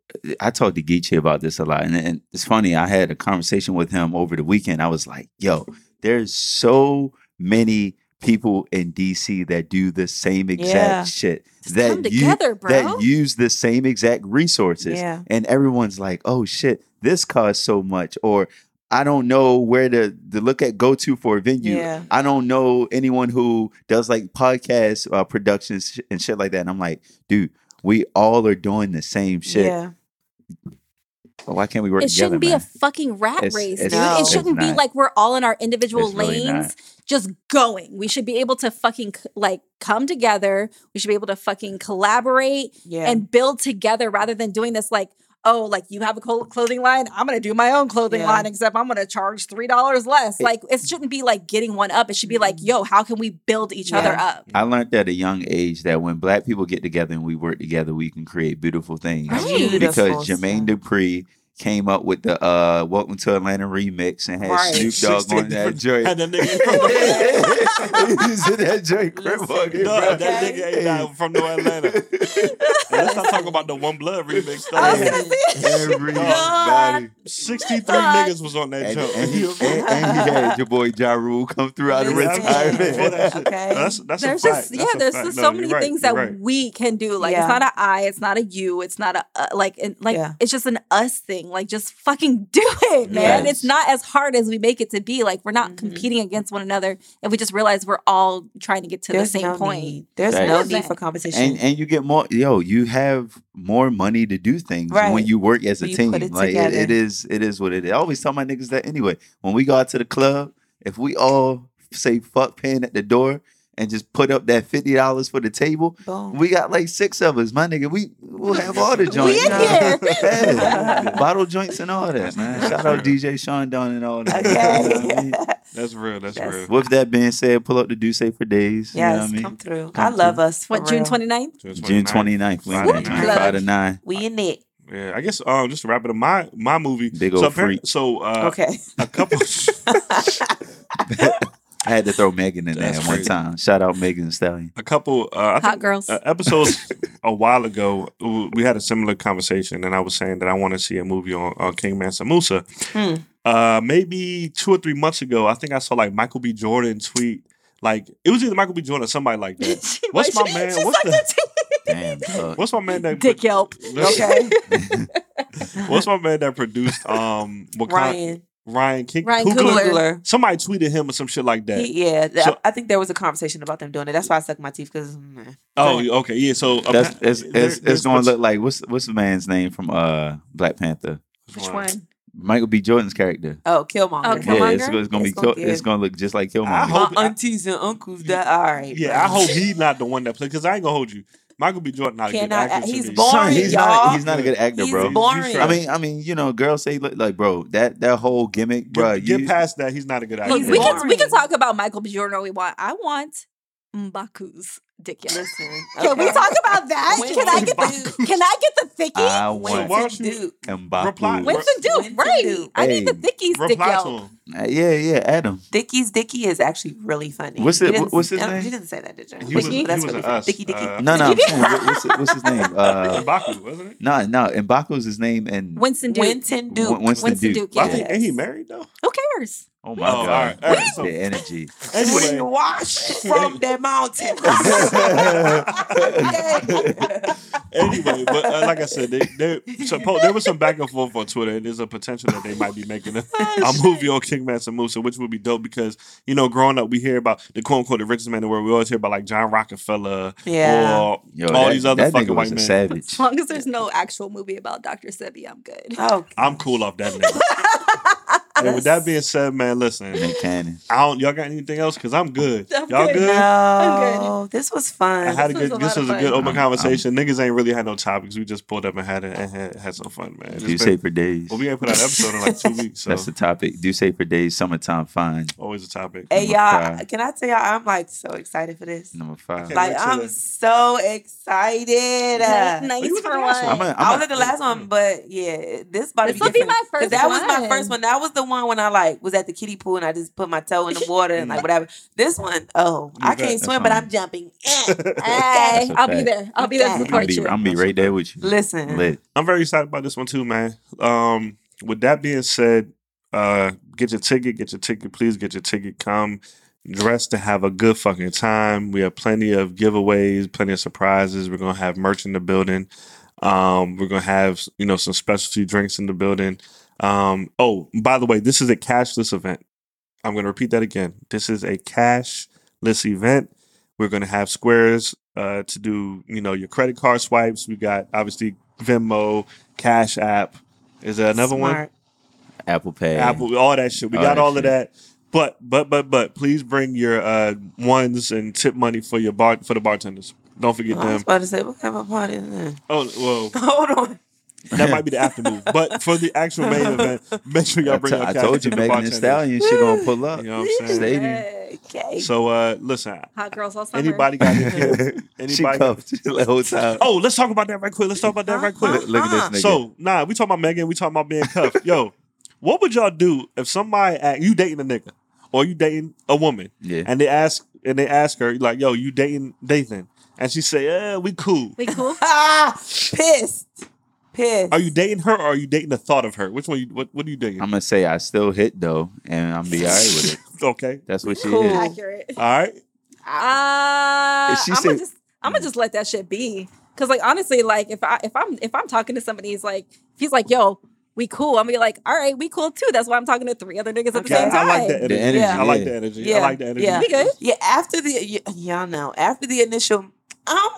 I talked to Geechee about this a lot, and, and it's funny. I had a conversation with him over the weekend. I was like, "Yo, there's so many people in DC that do the same exact Yeah. shit Just that you- together, bro. that use the same exact resources, Yeah. and everyone's like, "Oh shit, this costs so much," or I don't know where to, to look at go to for a venue. Yeah. I don't know anyone who does like podcast uh, productions and shit like that. And I'm like, dude, we all are doing the same shit. Yeah. Why can't we work it together? It shouldn't be man? a fucking rat It's- race, it's- dude. No. It shouldn't be like we're all in our individual It's really lanes just going. We should be able to fucking like come together. We should be able to fucking collaborate Yeah. and build together rather than doing this like oh like you have a clothing line i'm gonna do my own clothing Yeah. line except i'm gonna charge three dollars less It- like it shouldn't be like getting one up it should be like yo how can we build each other up I learned at a young age that when black people get together and we work together, we can create beautiful things. Right. Because Beautiful Jermaine stuff. Dupri came up with the uh Welcome to Atlanta remix and had Right. Snoop Dogg on that joint. Had that nigga (laughs) He said that joint Listen, No, that nigga ain't not from New Atlanta. (laughs) Let's not talk about the One Blood remix. Though. I Everybody. 63 God. niggas was on that And, jump. and, he, and, and he had your boy Ja Rule come through out of Listen. retirement. For that shit. Okay. That's, that's there's a just yeah That's there's fact. just No, so you're many right. things You're that right. we can do like Yeah. it's not a i it's not a you it's not a uh, like and, like Yeah. it's just an us thing like just fucking (laughs) do it man Yes. it's not as hard as we make it to be like we're not Mhm. competing against one another and we just realize we're all trying to get to There's the same no point Need. There's Right. no need for competition. and and you get more yo you have more money to do things Right. when you work as a you team put it like it, it is it is what it is i always tell my niggas that anyway when we go out to the club if we all say fuck paying at the door and just put up that $50 for the table Boom. we got like six of us my nigga we will have all the joints in here. (laughs) Yeah. bottle joints and all that man shout out dj sean Don and all that you know what I mean? Okay. (laughs) That's real. That's Yes. real. with that being said pull up the do say for days you know yes, what I mean? come through. Come I love through. us. What june real. 29th june 29th we in Friday there, night. 5 to 9 We in it. Yeah, I guess um, just to wrap it up, my my movie. Big so old appar- freak. So uh, Okay. a couple. (laughs) I had to throw Megan in there one crazy. time. Shout out Megan Thee Stallion. a couple. Uh, hot girls uh, episodes a while ago, we had a similar conversation, and I was saying that I want to see a movie on uh, King Mansa Musa. Hmm. Uh, maybe two or three months ago, I think I saw like Michael B. Jordan tweet. Like it was either Michael B. Jordan or somebody like that. (laughs) What's my man? What's the- Damn, dog. What's my man that dick yelp (laughs) Okay. What's (laughs) my man that produced um Wakanda- Ryan. Ryan King Ryan Coogler? Coogler. Coogler. Somebody tweeted him or some shit like that. He, yeah, th- So- I think there was a conversation about them doing it. That's why I suck my teeth because oh, okay, yeah. So That's appa- it's, there- it's, there's it's gonna look like what's what's the man's name from uh Black Panther? which one Michael B. Jordan's character. oh, Killmonger. Oh, Yeah, Killmonger? it's, it's gonna be It's gonna Kill- it's gonna look just like I Killmonger. hope- My aunties and uncles. That all right. Yeah, bro. I hope he's not the one that plays because I ain't gonna hold you. Michael B. Jordan not a good actor. act- he's me. boring, Son, he's y'all. not he's not a good actor, He's bro. boring. I mean, I mean, you know, girls say look like, bro, that that whole gimmick, bro. Get, get past that. He's not a good actor. Look, we can we can talk about Michael B. Jordan all we want. I want Mbaku's dick yolk. Listen. Can we talk about that? Winston Can I get the Can I get the thicky? I So want why don't Duke. Mbaku. reply- Winston Duke, Winston right? Duke. I need the Hey. thickies dick reply to him. Uh, yeah, yeah, Adam. Dickie's Dickie is actually really funny. What's it- what's his name? You didn't say that, did you? He was, Dicky? he That's was really an funny. us. Dicky Dicky. Uh, No, no, I'm what's, it- what's his (laughs) name? Uh, M'Baku, wasn't it? no, no, Mbaku's his name, and Winston Duke. Winston Duke. Win- Winston, Winston Duke. Duke, I yeah. think, ain't he married though? Who cares? Oh my Oh, god, all right, all right, so- the energy. Anyway, Wash from (laughs) the mountain. (laughs) anyway, but uh, like I said, they, they, suppo- there was some back and forth on Twitter, and there's a potential that they might be making a, a movie on King Mansa Musa, which would be dope because you know, growing up, we hear about the quote unquote the richest man in the world. We always hear about like John Rockefeller Yeah. or Yo, all that, these other fucking white was a men. savage. As long as there's no actual movie about Dr. Sebi, I'm good. Oh, I'm cool off that nigga. (laughs) and with that being said, man, listen, Nick Cannon. I don't. Y'all got anything else? Because I'm good. I'm y'all good. good? no. This was fun. I had a This was good. a this was a good fun. open I'm- conversation. Niggas ain't really had no topics. We just pulled up and had it and had, had some fun, man. Do been- say for days. well, we ain't put out an episode in like two (laughs) weeks, so That's the topic. Do say for days. Summertime fine. always a topic. Hey Number y'all, five. can I tell y'all I'm like so excited for this. Number five. Like I'm the- so excited. Nice for one. one. I'm a, I I'm was at the last one, mm. but yeah, this about This to will be be my different. 'Cause first That was my first one. That was the one when I like was at the kiddie pool and I just put my toe in the water and like (laughs) whatever. This one, oh, I bet. can't swim, That's but. I'm jumping. (laughs) Hey, That's a I'll be there. I'll be there to I'm support be, you. I'm be right there with you. Listen, Lit. I'm very excited about this one too, man. Um, with that being said, uh, get your ticket. Get your ticket. Please get your ticket. Come dressed to have a good fucking time. We have plenty of giveaways, plenty of surprises. We're gonna have merch in the building. Um, we're gonna have you know some specialty drinks in the building. Um, oh, by the way, this is a cashless event. I'm gonna repeat that again. This is a cashless event. We're gonna have squares uh, to do you know your credit card swipes. We got obviously Venmo, Cash App. Is there another one? Apple Pay. Apple, all that shit. We All got that all shit. of that. But but but but please bring your uh ones and tip money for your bar for the bartenders. Don't forget them. I was about to say, what kind of party is that? Oh well, (laughs) Hold on. That might be the after move. But for the actual main (laughs) event, make sure y'all bring to- your I cash told you, to the Megan Thee. Stallion, she gonna pull up. You know what I'm saying? Stay there. Okay. So uh listen, Hot girls all summer. anybody got any, (laughs) she anybody? cuffed the whole time. Oh, let's talk about that right quick. Let's talk about that right quick. Look, look at this nigga. So, nah, we talking about Megan. We talking about being cuffed. (laughs) Yo, what would y'all do if somebody act, you dating a nigga or you dating a woman, yeah. and they ask and they ask her like, "Yo, you dating Dathan?" And she say, "Yeah, we cool." We cool? Ah, pissed. Pissed. Are you dating her or are you dating the thought of her? Which one? You, what What are you dating? I'm gonna say I still hit though, and I'm be alright with it. (laughs) okay, That's what she Cool. is. Accurate. all right. Uh, (laughs) she I'm say- gonna just I'm gonna just let that shit be. Cause like honestly, like if I if I'm if I'm talking to somebody, he's like if he's like, yo, we cool. I'm gonna be like, all right, we cool too. That's why I'm talking to three other niggas at the Okay. same time. I like that energy. The energy, I like yeah. the energy. Yeah, I like the energy. yeah. We good. Yeah, after the y- y'all know after the initial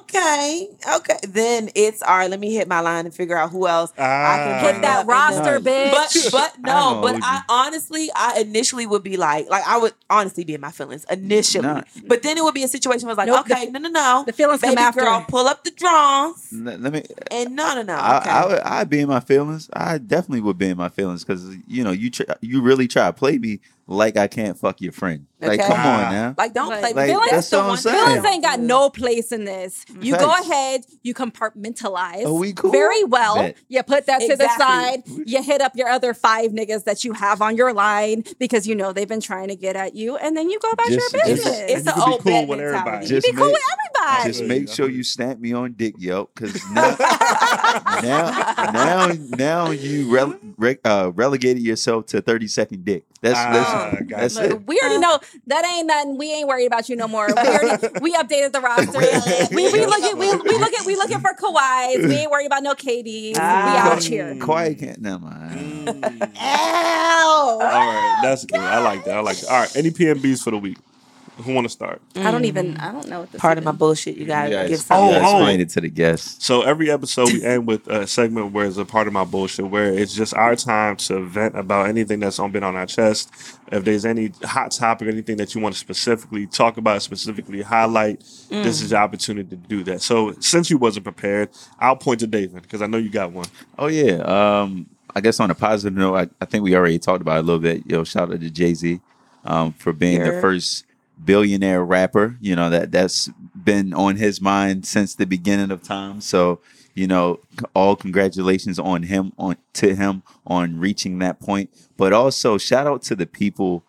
okay, okay, then it's all right. Let me hit my line and figure out who else I Ah. can Hit that up in the- roster, Nice. bitch. But but (laughs) no, know, but I honestly, I initially would be like, like I would honestly be in my feelings initially. Nah. But then it would be a situation where it's like, Nope, the- okay, no, no, no, the feelings baby come after. girl, pull up the drawers, Let, let me. and no, no, no, I, okay. I would. I'd be in my feelings. I definitely would be in my feelings because you know you try, you really try to play me like I can't fuck your friend. Like, Okay. come on now. like, don't Like, play. Like, that's that's the what I'm one saying. thing Feelings ain't got do. no place in this. You go ahead, you compartmentalize Are we cool? very well. Bet. You put that to the side. You hit up your other five niggas that you have on your line because you know they've been trying to get at you, and then you go about Just- your just- business. It's And you an can be old cool with everybody. Just be cool make- with everybody. Just make sure you stamp me on dick, yo, because now, now, now, now you rele- re- uh, relegated yourself to thirty second dick. That's Ah, that's, gotcha. that's Look, it. we already know that ain't nothing. We ain't worried about you no more. We already (laughs) we updated the roster. we we look at we, we look at we looking for Kawhis. We ain't worried about no KDs. Ah. we out here. Quiet can't. Never mind. Mm. Ow! All right, that's good. I like that. I like that. All right, any PMBs for the week? Who want to start? I don't even. I don't know what this. Part of my bullshit. You gotta Yeah, give it's- some. Oh, yeah, oh. explain it to the guests. So every episode we end with a segment where it's a part of my bullshit, where it's just our time to vent about anything that's on been on our chest. If there's any hot topic, anything that you want to specifically talk about, specifically highlight, this is your opportunity to do that. So since you wasn't prepared, I'll point to David because I know you got one. Oh yeah. Um, I guess on a positive note, I, I think we already talked about it a little bit. Yo, shout out to Jay Z um, for being the Yeah. first billionaire rapper. You know that that's been on his mind since the beginning of time. So you know, all congratulations on him on to him on reaching that point. But also shout out to the people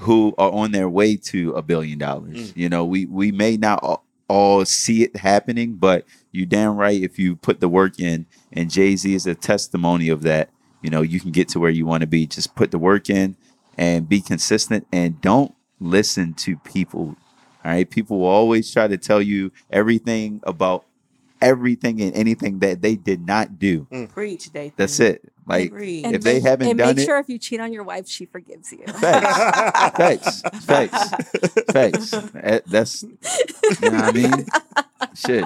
who are on their way to a billion dollars. Mm. You know, we we may not all, all see it happening, but you damn right if you put the work in. And Jay Z is a testimony of that. You know, you can get to where you want to be. Just put the work in and be consistent, and don't listen to people. All right, people will always try to tell you everything about everything and anything that they did not do. Preach, Dathan. That's it. Like Preach. And if they make- haven't and done make it, sure if you cheat on your wife, she forgives you. facts, facts, facts, facts. Eh, That's you know what I mean. Shit,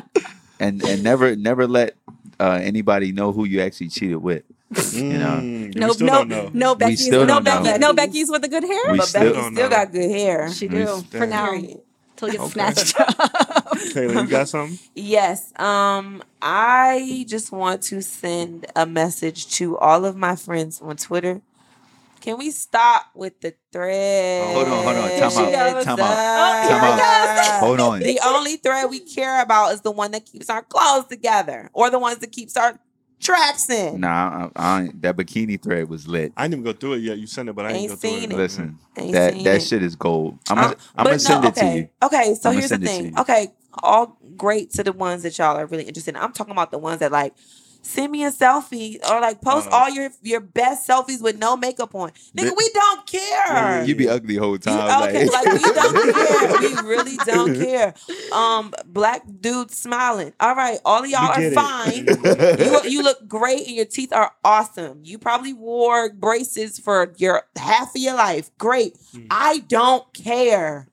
and and never never let uh, anybody know who you actually cheated with. (laughs) You know. Mm, No, we no, no, Becky's, still no, know. Becky, no, Becky's with the good hair. We but still Becky still got good hair. She do for now till he gets Okay. snatched (laughs) up. Kayla, you got something? Yes. Um, I just want to send a message to all of my friends on Twitter. Can we stop with the thread? Hold on, hold on. Here Time she out. goes. Time Oh, out. here Time it out. Hold on. The only thread we care about is the one that keeps our clothes together, or the ones that keeps our tracks in. Nah, I, I, ain't- that bikini thread was lit. I didn't even go through it yet. You sent it, but I Ain't ain't go through seen it. it. Listen, Ain't that seen that it. shit is gold. I'm Uh, gonna I'm gonna send no, it okay. to you. Okay, so I'ma here's the send it to thing. Okay, all great to the ones that y'all are really interested in. I'm talking about the ones that like send me a selfie or like post Uh-huh. all your your best selfies with no makeup on. Nigga, we don't care. You be ugly the whole You- time. okay, like, like we don't (laughs) care. We really don't care. Um, black dude smiling. All right, all of y'all are it. fine. you you look great and your teeth are awesome. You probably wore braces for your half of your life. Great. Mm. I don't care.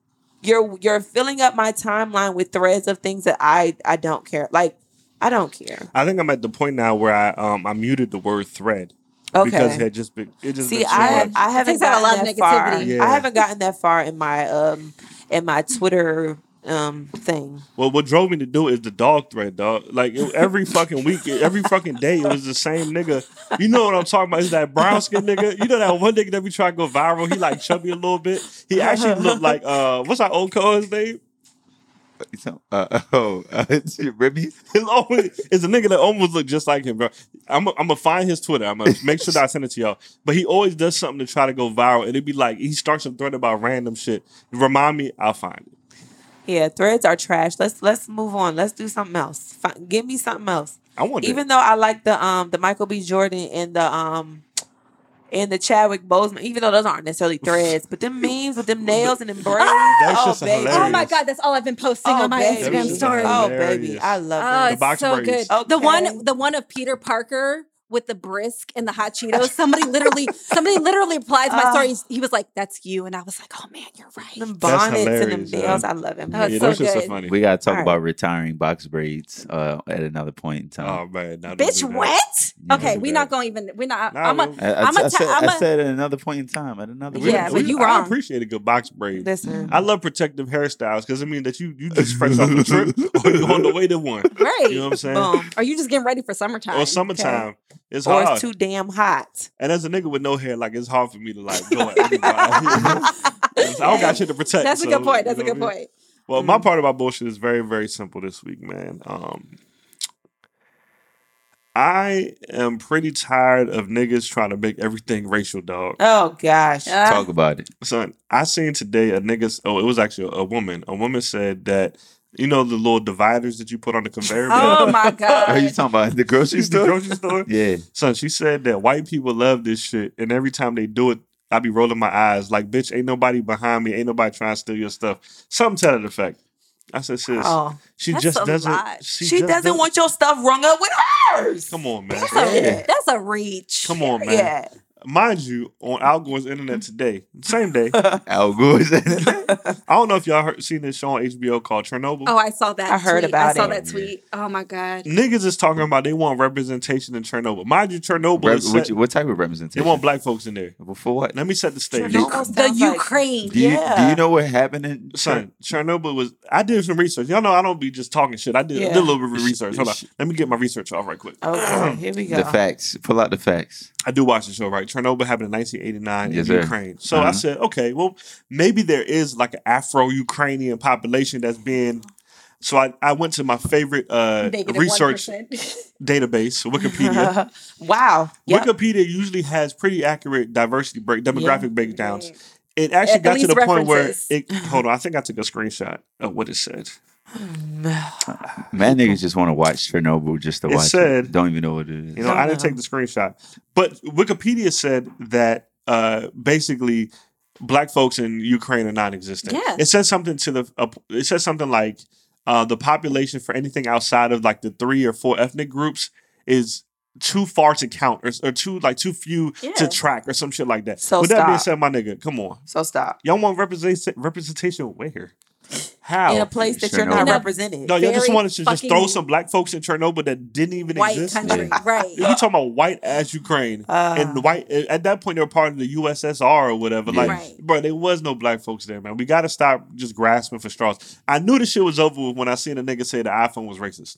You're you're filling up my timeline with threads of things that I I don't care. Like I don't care. I think I'm at the point now where I um I muted the word thread Okay. because it had just been it just See, been I much. I haven't Takes out a gotten lot of that far. negativity. Yeah. I haven't gotten that far in my um in my Twitter um thing. Well, what drove me to do it is the dog thread, dog. Like it- every fucking week, every fucking day, it was the same nigga. You know what I'm talking about? Is that brown skin nigga? You know that one nigga that we try to go viral? He like chubby a little bit. He (laughs) actually looked like uh, what's our old cousin's name? Uh, (laughs) oh, uh, (laughs) Ribby. Is a nigga that almost look just like him, bro. I'm gonna find his Twitter. I'm gonna make sure that I send it to y'all. But he always does something to try to go viral, and it'd be like he starts a thread about random shit. Remind me, I'll find it. Yeah, threads are trash. Let's let's move on. Let's do something else. Give me something else. I want. Even though I like the um the Michael B. Jordan and the um and the Chadwick Boseman, even though those aren't necessarily threads, but them memes with them nails and them braids. Ah! That's oh just baby. hilarious. Oh my god, that's all I've been posting Oh, on my baby. Instagram That story. is Oh baby, I love Oh, them. The it's box so braids. good. The one, the one of Peter Parker with the brisk and the hot (laughs) Cheetos. Somebody literally, somebody literally replied to my Ah. story. He was like, "That's you," and I was like, "Oh man, you're right." them bonnets and them hilarious, yeah. I love them. Oh, it's yeah, so those shits are good. funny. We gotta talk All right. about retiring box braids uh, at another point in time. Oh man, now don't Bitch, what? Yeah, okay, we're not going to even. We're not. Nah, I'm a, we'll- I, I, I'm a I said, I'm I a- said at another point in time. At another. We- Yeah, point. but we- you I wrong. appreciate a good box braid. Listen, I love protective hairstyles because I mean that you you just fresh off the trip or you on the way to one. (laughs) right. You know what I'm saying? boom. Are you just getting ready for summertime? Or summertime. It's Or hard. it's too damn hot. and as a nigga with no hair, like it's hard for me to like go at anybody. (laughs) I don't got shit to protect. That's a good point. you That's a good what I mean? point. Well, my part about bullshit is very, very simple this week, man. Um, I am pretty tired of niggas trying to make everything racial, dog. Oh gosh. Uh, Talk about it. Son, I seen today a nigga. Oh, it was actually a woman. A woman said that you know the little dividers that you put on the conveyor belt. oh my god! (laughs) Are you talking about the grocery She's the store? grocery store. (laughs) Yeah. Son, she said that white people love this shit, and every time they do it, I be rolling my eyes like, bitch, ain't nobody behind me, ain't nobody trying to steal your stuff. Something to that effect. I said, sis, Oh, she just doesn't. lot. She, she just doesn't want your stuff rung up with hers. Come on, man. That's a, that's a reach. Come on, man. Yeah. Mind you, on Al Gore's internet today, same day. (laughs) Al Gore's internet. I don't know if y'all heard, seen this show on HBO called Chernobyl. Oh, I saw that. I heard tweet. about I saw it. that tweet. Oh my god. Niggas is talking about they want representation in Chernobyl. Mind you, Chernobyl Rep- is what, set, what type of representation? they representation? want black folks in there. Well, For what? Let me set the stage. Chernobyl The sounds like- Ukraine. Do you, do you know what happened in Son, Chernobyl was. I did some research. Y'all know I don't be just talking shit. I did, I did a little bit of research. Hold on. Let me get my research off right quick. Okay, here we go. the facts? Pull out the facts. I do watch the show, right? Chernobyl happened in 1989 Yes, in sir. Ukraine. So I Uh-huh. said, okay, well, maybe there is like an Afro-Ukrainian population that's being. So I, I went to my favorite uh, research 1%. (laughs) database, Wikipedia. (laughs) wow. Yep. Wikipedia usually has pretty accurate diversity break demographic breakdowns. It actually At got to least the point where it. (laughs) Hold on, I think I took a screenshot of what it said. (sighs) Man, niggas just want to watch Chernobyl just to It watch said- it. Don't even know what it is. You know, I didn't take the screenshot, but Wikipedia said that uh, basically black folks in Ukraine are non-existent. Yeah. It says something to the. Uh, it says something like uh, the population for anything outside of like the three or four ethnic groups is too far to count or, or too like too few Yeah. to track or some shit like that. So With that being said, my nigga, come on, So stop. y'all want representation representation where? How? In a place that you're not In represented. no, y'all just wanted to just throw some black folks in Chernobyl that didn't even White exist. country, Yeah. (laughs) right? You talking about white ass Ukraine Uh, and white at that point they were part of the USSR or whatever. Like, Right. bro, there was no black folks there, man. We got to stop just grasping for straws. I knew the shit was over when I seen a nigga say the iPhone was racist.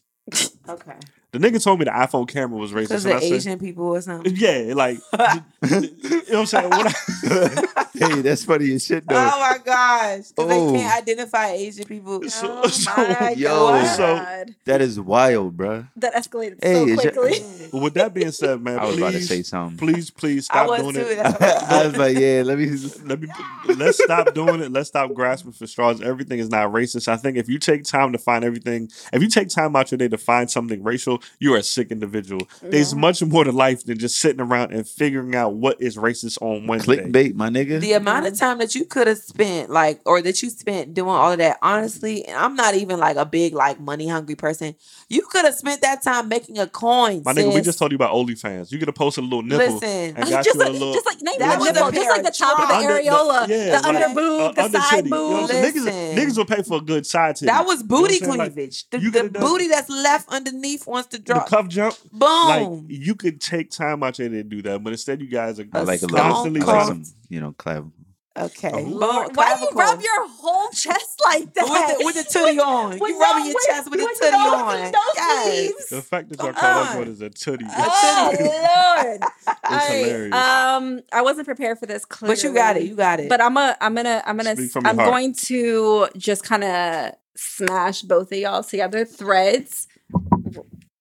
Okay. The nigga told me the iPhone camera was racist. Because and the I said- Asian people or something. yeah, like, (laughs) you know what I'm saying? When I, (laughs) hey, that's funny as shit though. Oh my gosh. Because Oh. they can't identify Asian people. (laughs) So- Oh so- my Yo. God. So- that is wild, bro. that escalated Hey, so is your- quickly. with that being said, man, I was please, about to say something. please, please stop doing too. it. That's I was like, yeah, let me. Let me let's stop doing it. Let's stop grasping for straws. Everything is not racist. I think if you take time to find everything, if you take time out your day to find something racial, you are a sick individual. There's much more to life than just sitting around and figuring out what is racist on Wednesday. Clickbait, my nigga. the amount of time that you could have spent like or that you spent doing all of that honestly and i'm not even like a big like money hungry person you could have spent that time making a coin My nigga, we just told you about OnlyFans. You could have posted a little nipple listen and got just, you a like, little. just like, not even That the was nipple, just like the of top of the Under- areola, yeah, the under boob, uh, the under side titty. You know boob. Listen. Niggas, niggas will pay for a good side titty. that was booty You know what Like, cleavage the, you the could've booty that's left underneath wants to drop. the drop cuff jump. boom Like you could take time out your day do that, but instead you guys are I like a Stone little, I constantly like some, you know, clav. okay Oh. Boom, why do you rub your whole chest like that? (laughs) with the, with the tootie on With you rubbing no- your with- chest with the with tootie no- on no yes. The fact that y'all Come call that on. is a tootie. Oh Lord! (laughs) All hilarious. right, um, I wasn't prepared for this. Clearly, but you got it you got it But I'm a, I'm gonna, I'm gonna, Speak from your I'm heart. going to just kind of smash both of y'all together. Threads, r-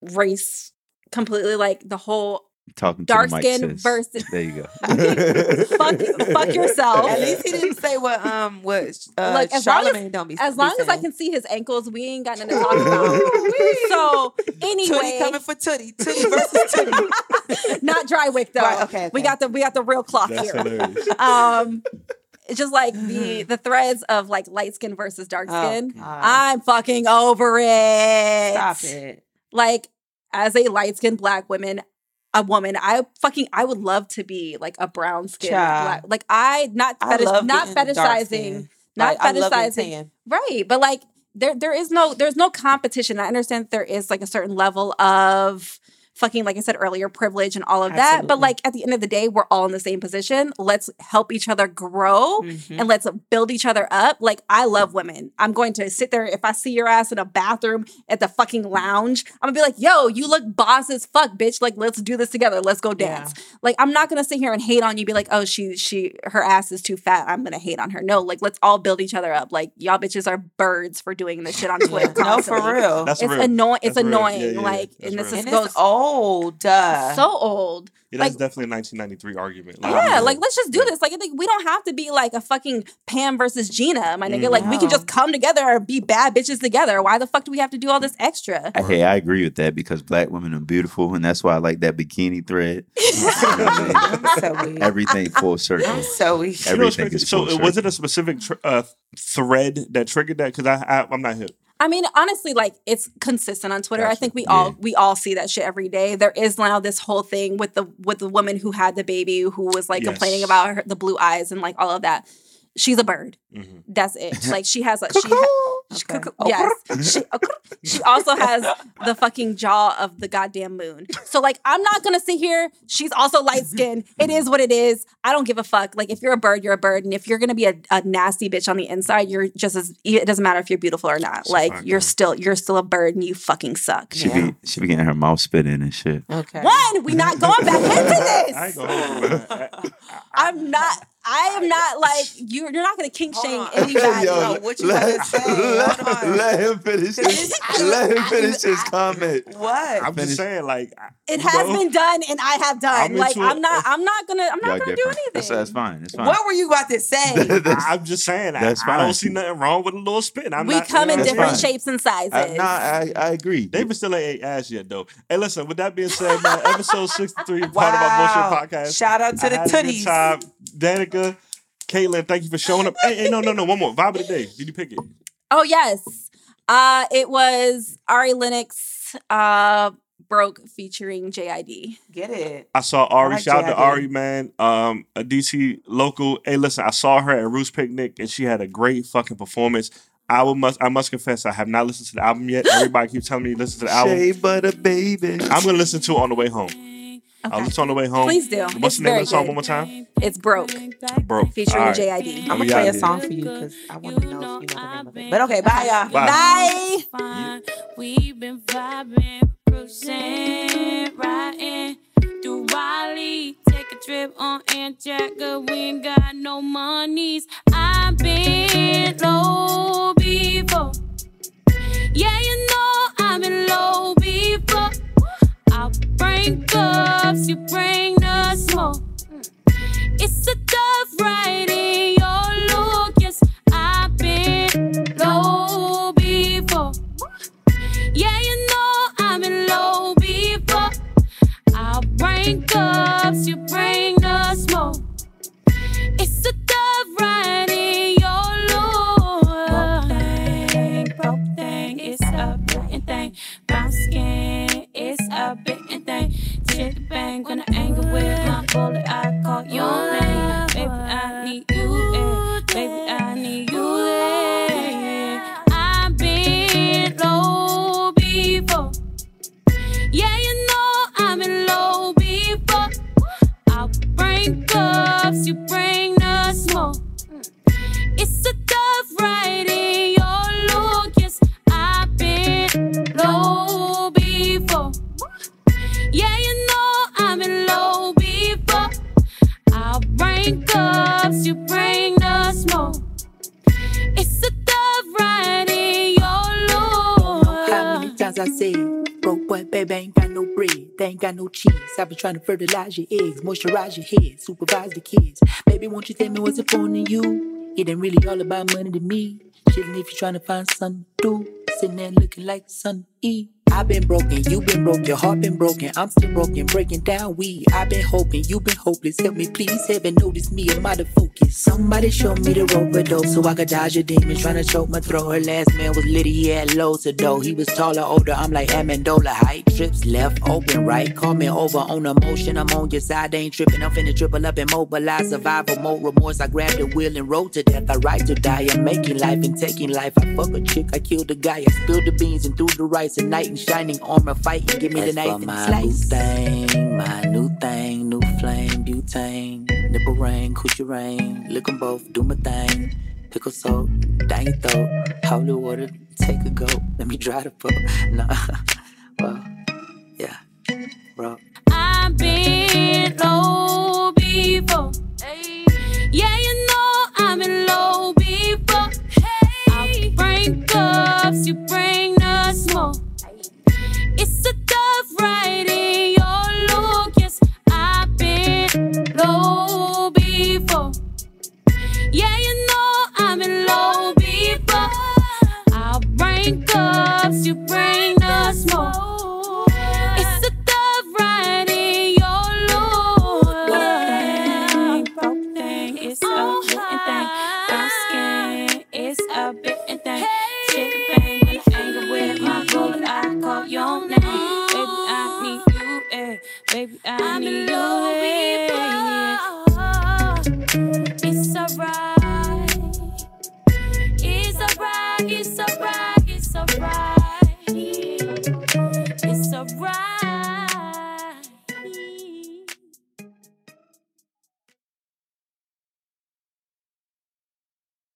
race, completely like the whole. Talking Dark to the skin sis. versus- There you go. (laughs) Fuck, fuck (laughs) yourself. At least he didn't say what um what uh, Look, as long as- Charlemagne don't be As be long as I can see his ankles, we ain't got nothing to talk about. so Tootie anyway, coming for Tootie. Tootie versus Tootie. (laughs) not dry wick though. Right, okay, We got the we got the real cloth That's here. hilarious. um it's just like the mm-hmm. the threads of like light skin versus dark Oh, skin. God. I'm fucking over it. Stop it. Like as a light skinned black woman, a woman, I fucking I would love to be like a brown skin black. Like I not I fetish, not fetishizing, not Like, I love getting fetishizing. Right. But like there there is no there's no competition. I understand there is like a certain level of fucking like I said earlier, privilege and all of that. But like at the end of the day, we're all in the same position. Let's help each other grow Mhm. and let's build each other up. Like I love women. I'm going to sit there if I see your ass in a bathroom at the fucking lounge. I'm gonna be like, yo, you look boss as fuck, bitch. Like let's do this together. Let's go Yeah. dance. Like I'm not gonna sit here and hate on you. Be like, oh, she she her ass is too fat. I'm gonna hate on her. No, like let's all build each other up. Like y'all bitches are birds for doing this shit on (laughs) Twitter. No, constantly. for real. That's It's real. annoying. It's That's real. annoying. Yeah, yeah, yeah. Like, That's and this real. is and goes it's old. Uh, so old. Yeah, that's like- definitely a 1993 argument. Yeah, like let's just do this. Like I think we don't have to be like a fucking Pam versus Gina, my nigga. Mm. Like we can just come together and be bad bitches together. Why the fuck do we have to do all this extra? Hey, I agree with that because black women are beautiful, and that's why I like that bikini thread. (laughs) You know I mean? So. Everything full circle. I'm so weak. You know everything crazy? is so full was circle. it a specific tr- uh, thread that triggered that? Because I, I I'm not hip. I mean, honestly, like it's consistent on Twitter. I think we Yeah. all we all see that shit every day. There is now this whole thing with the with the woman who had the baby who was like Yes. complaining about her, the blue eyes and like all of that. She's a bird. Mhm. That's it. (laughs) Like she has a she ha- She- Okay. Oh, yes. She, oh, she also has the fucking jaw of the goddamn moon. So like I'm not gonna sit here. She's also light skinned. It is what it is. I don't give a fuck. Like if you're a bird, you're a bird. And if you're gonna be a, a nasty bitch on the inside, you're just as it doesn't matter if you're beautiful or not. She's Like fine, you're girl. still you're still a bird and you fucking suck. She Yeah. be she be getting her mouth spit in and shit. Okay. One, we not going back (laughs) into this. I ain't gonna hold you, man. I'm not. I am not like you. You're not gonna kink Hold shame on. anybody. Yo, know what you about to (laughs) say. let, (laughs) let him finish his, let him finish his comment. What? I'm Finish. just saying, like, It has know, been done, and I have done. I'm like I'm not. I'm not gonna. I'm not gonna do anything. That's, that's fine. That's fine. What were you about to say? That's- (laughs) I'm just saying, I, That's I fine. don't see nothing wrong with a little spin. I'm we not, come you in know, That's different fine. shapes and sizes. I, nah, I, I agree. David still ain't ate ass yet, though. Hey, listen. With that being said, man, episode 63, part of Wow. my bullshit podcast. Shout out to I the had a good tooties. time. Danica, Caitlin, thank you for showing up. Hey, hey, no, no, no. One more. Vibe of the day. Did you pick it? oh yes, uh, it was Ari Lennox, uh, broke featuring JID. Get it. I saw Ari. like Shout out to Ari, man. Um, a DC local. Hey, listen, I saw her at Roots Picnic, and she had a great fucking performance. I will must. I must confess, I have not listened to the album yet. Everybody keeps telling me listen to the album. Shea butter, baby. I'm gonna listen to it on the way home. I'll Okay. listen on the way home. Please do. What's It's the name of the song good. one more time? It's broke Broke. featuring All right. JID. I'm gonna play a song for you because I want to know if you know the name of it. But okay, bye y'all. Bye. Bye. We've been vibing, cruising, riding through Raleigh. Take a trip on Aunt Jagger. We ain't got no monies. I've been low before. Yeah, you know I've been low before. I'll bring cups, you bring the smoke. It's a tough ride in your look. Yes, I've been low before. Yeah, you know I'm in low before. I'll bring cups, you bang, gonna anger with my bullet. I call your name. Boy, baby, ain't got no bread, they ain't got no cheese. I've been trying to fertilize your eggs, moisturize your head, supervise the kids. Baby, won't you tell me what's important to you? It ain't really all about money to me. Chillin' if you're trying to find something to do. Sitting there looking like to eat. I've been broken, you've been broke, your heart been broken. I'm still broken, breaking down We. I've been hoping, you've been hopeless. Help me, please, heaven, notice me, I'm out of focus. Somebody show me the rope a dope so I could dodge your demons trying to choke my throat. Her last man was litty, he had loads of dough. He was taller, older, I'm like Amendola. Height trips left open, right? Call me over on emotion, I'm on your side, ain't tripping. I'm finna triple up and mobilize survival mode remorse. I grab the wheel and roll to death. I ride to die, I'm making life and taking life. I fuck a chick, I kill the guy, I spill the beans and threw the rice. A night shining armor fighting, give me the As knife for and my slice. boo thing, my new thing, new flame, butane, nipple rain, coochie rain, lick 'em both, do my thing. Pickle salt, dang throat, holy water, take a go, let me dry the boat. (laughs) Nah, well, yeah, bro. I've been low low before. Yeah, you know I'm in low before. I'll bring cups, you bring the smoke. It's a tough ride in your look. Broke thing, it's a bitten thing. Brown skin, it's a bitten thing. Shit bang, when I anger with my bullet, I call your name. Baby, I need you, eh. Baby, I need you.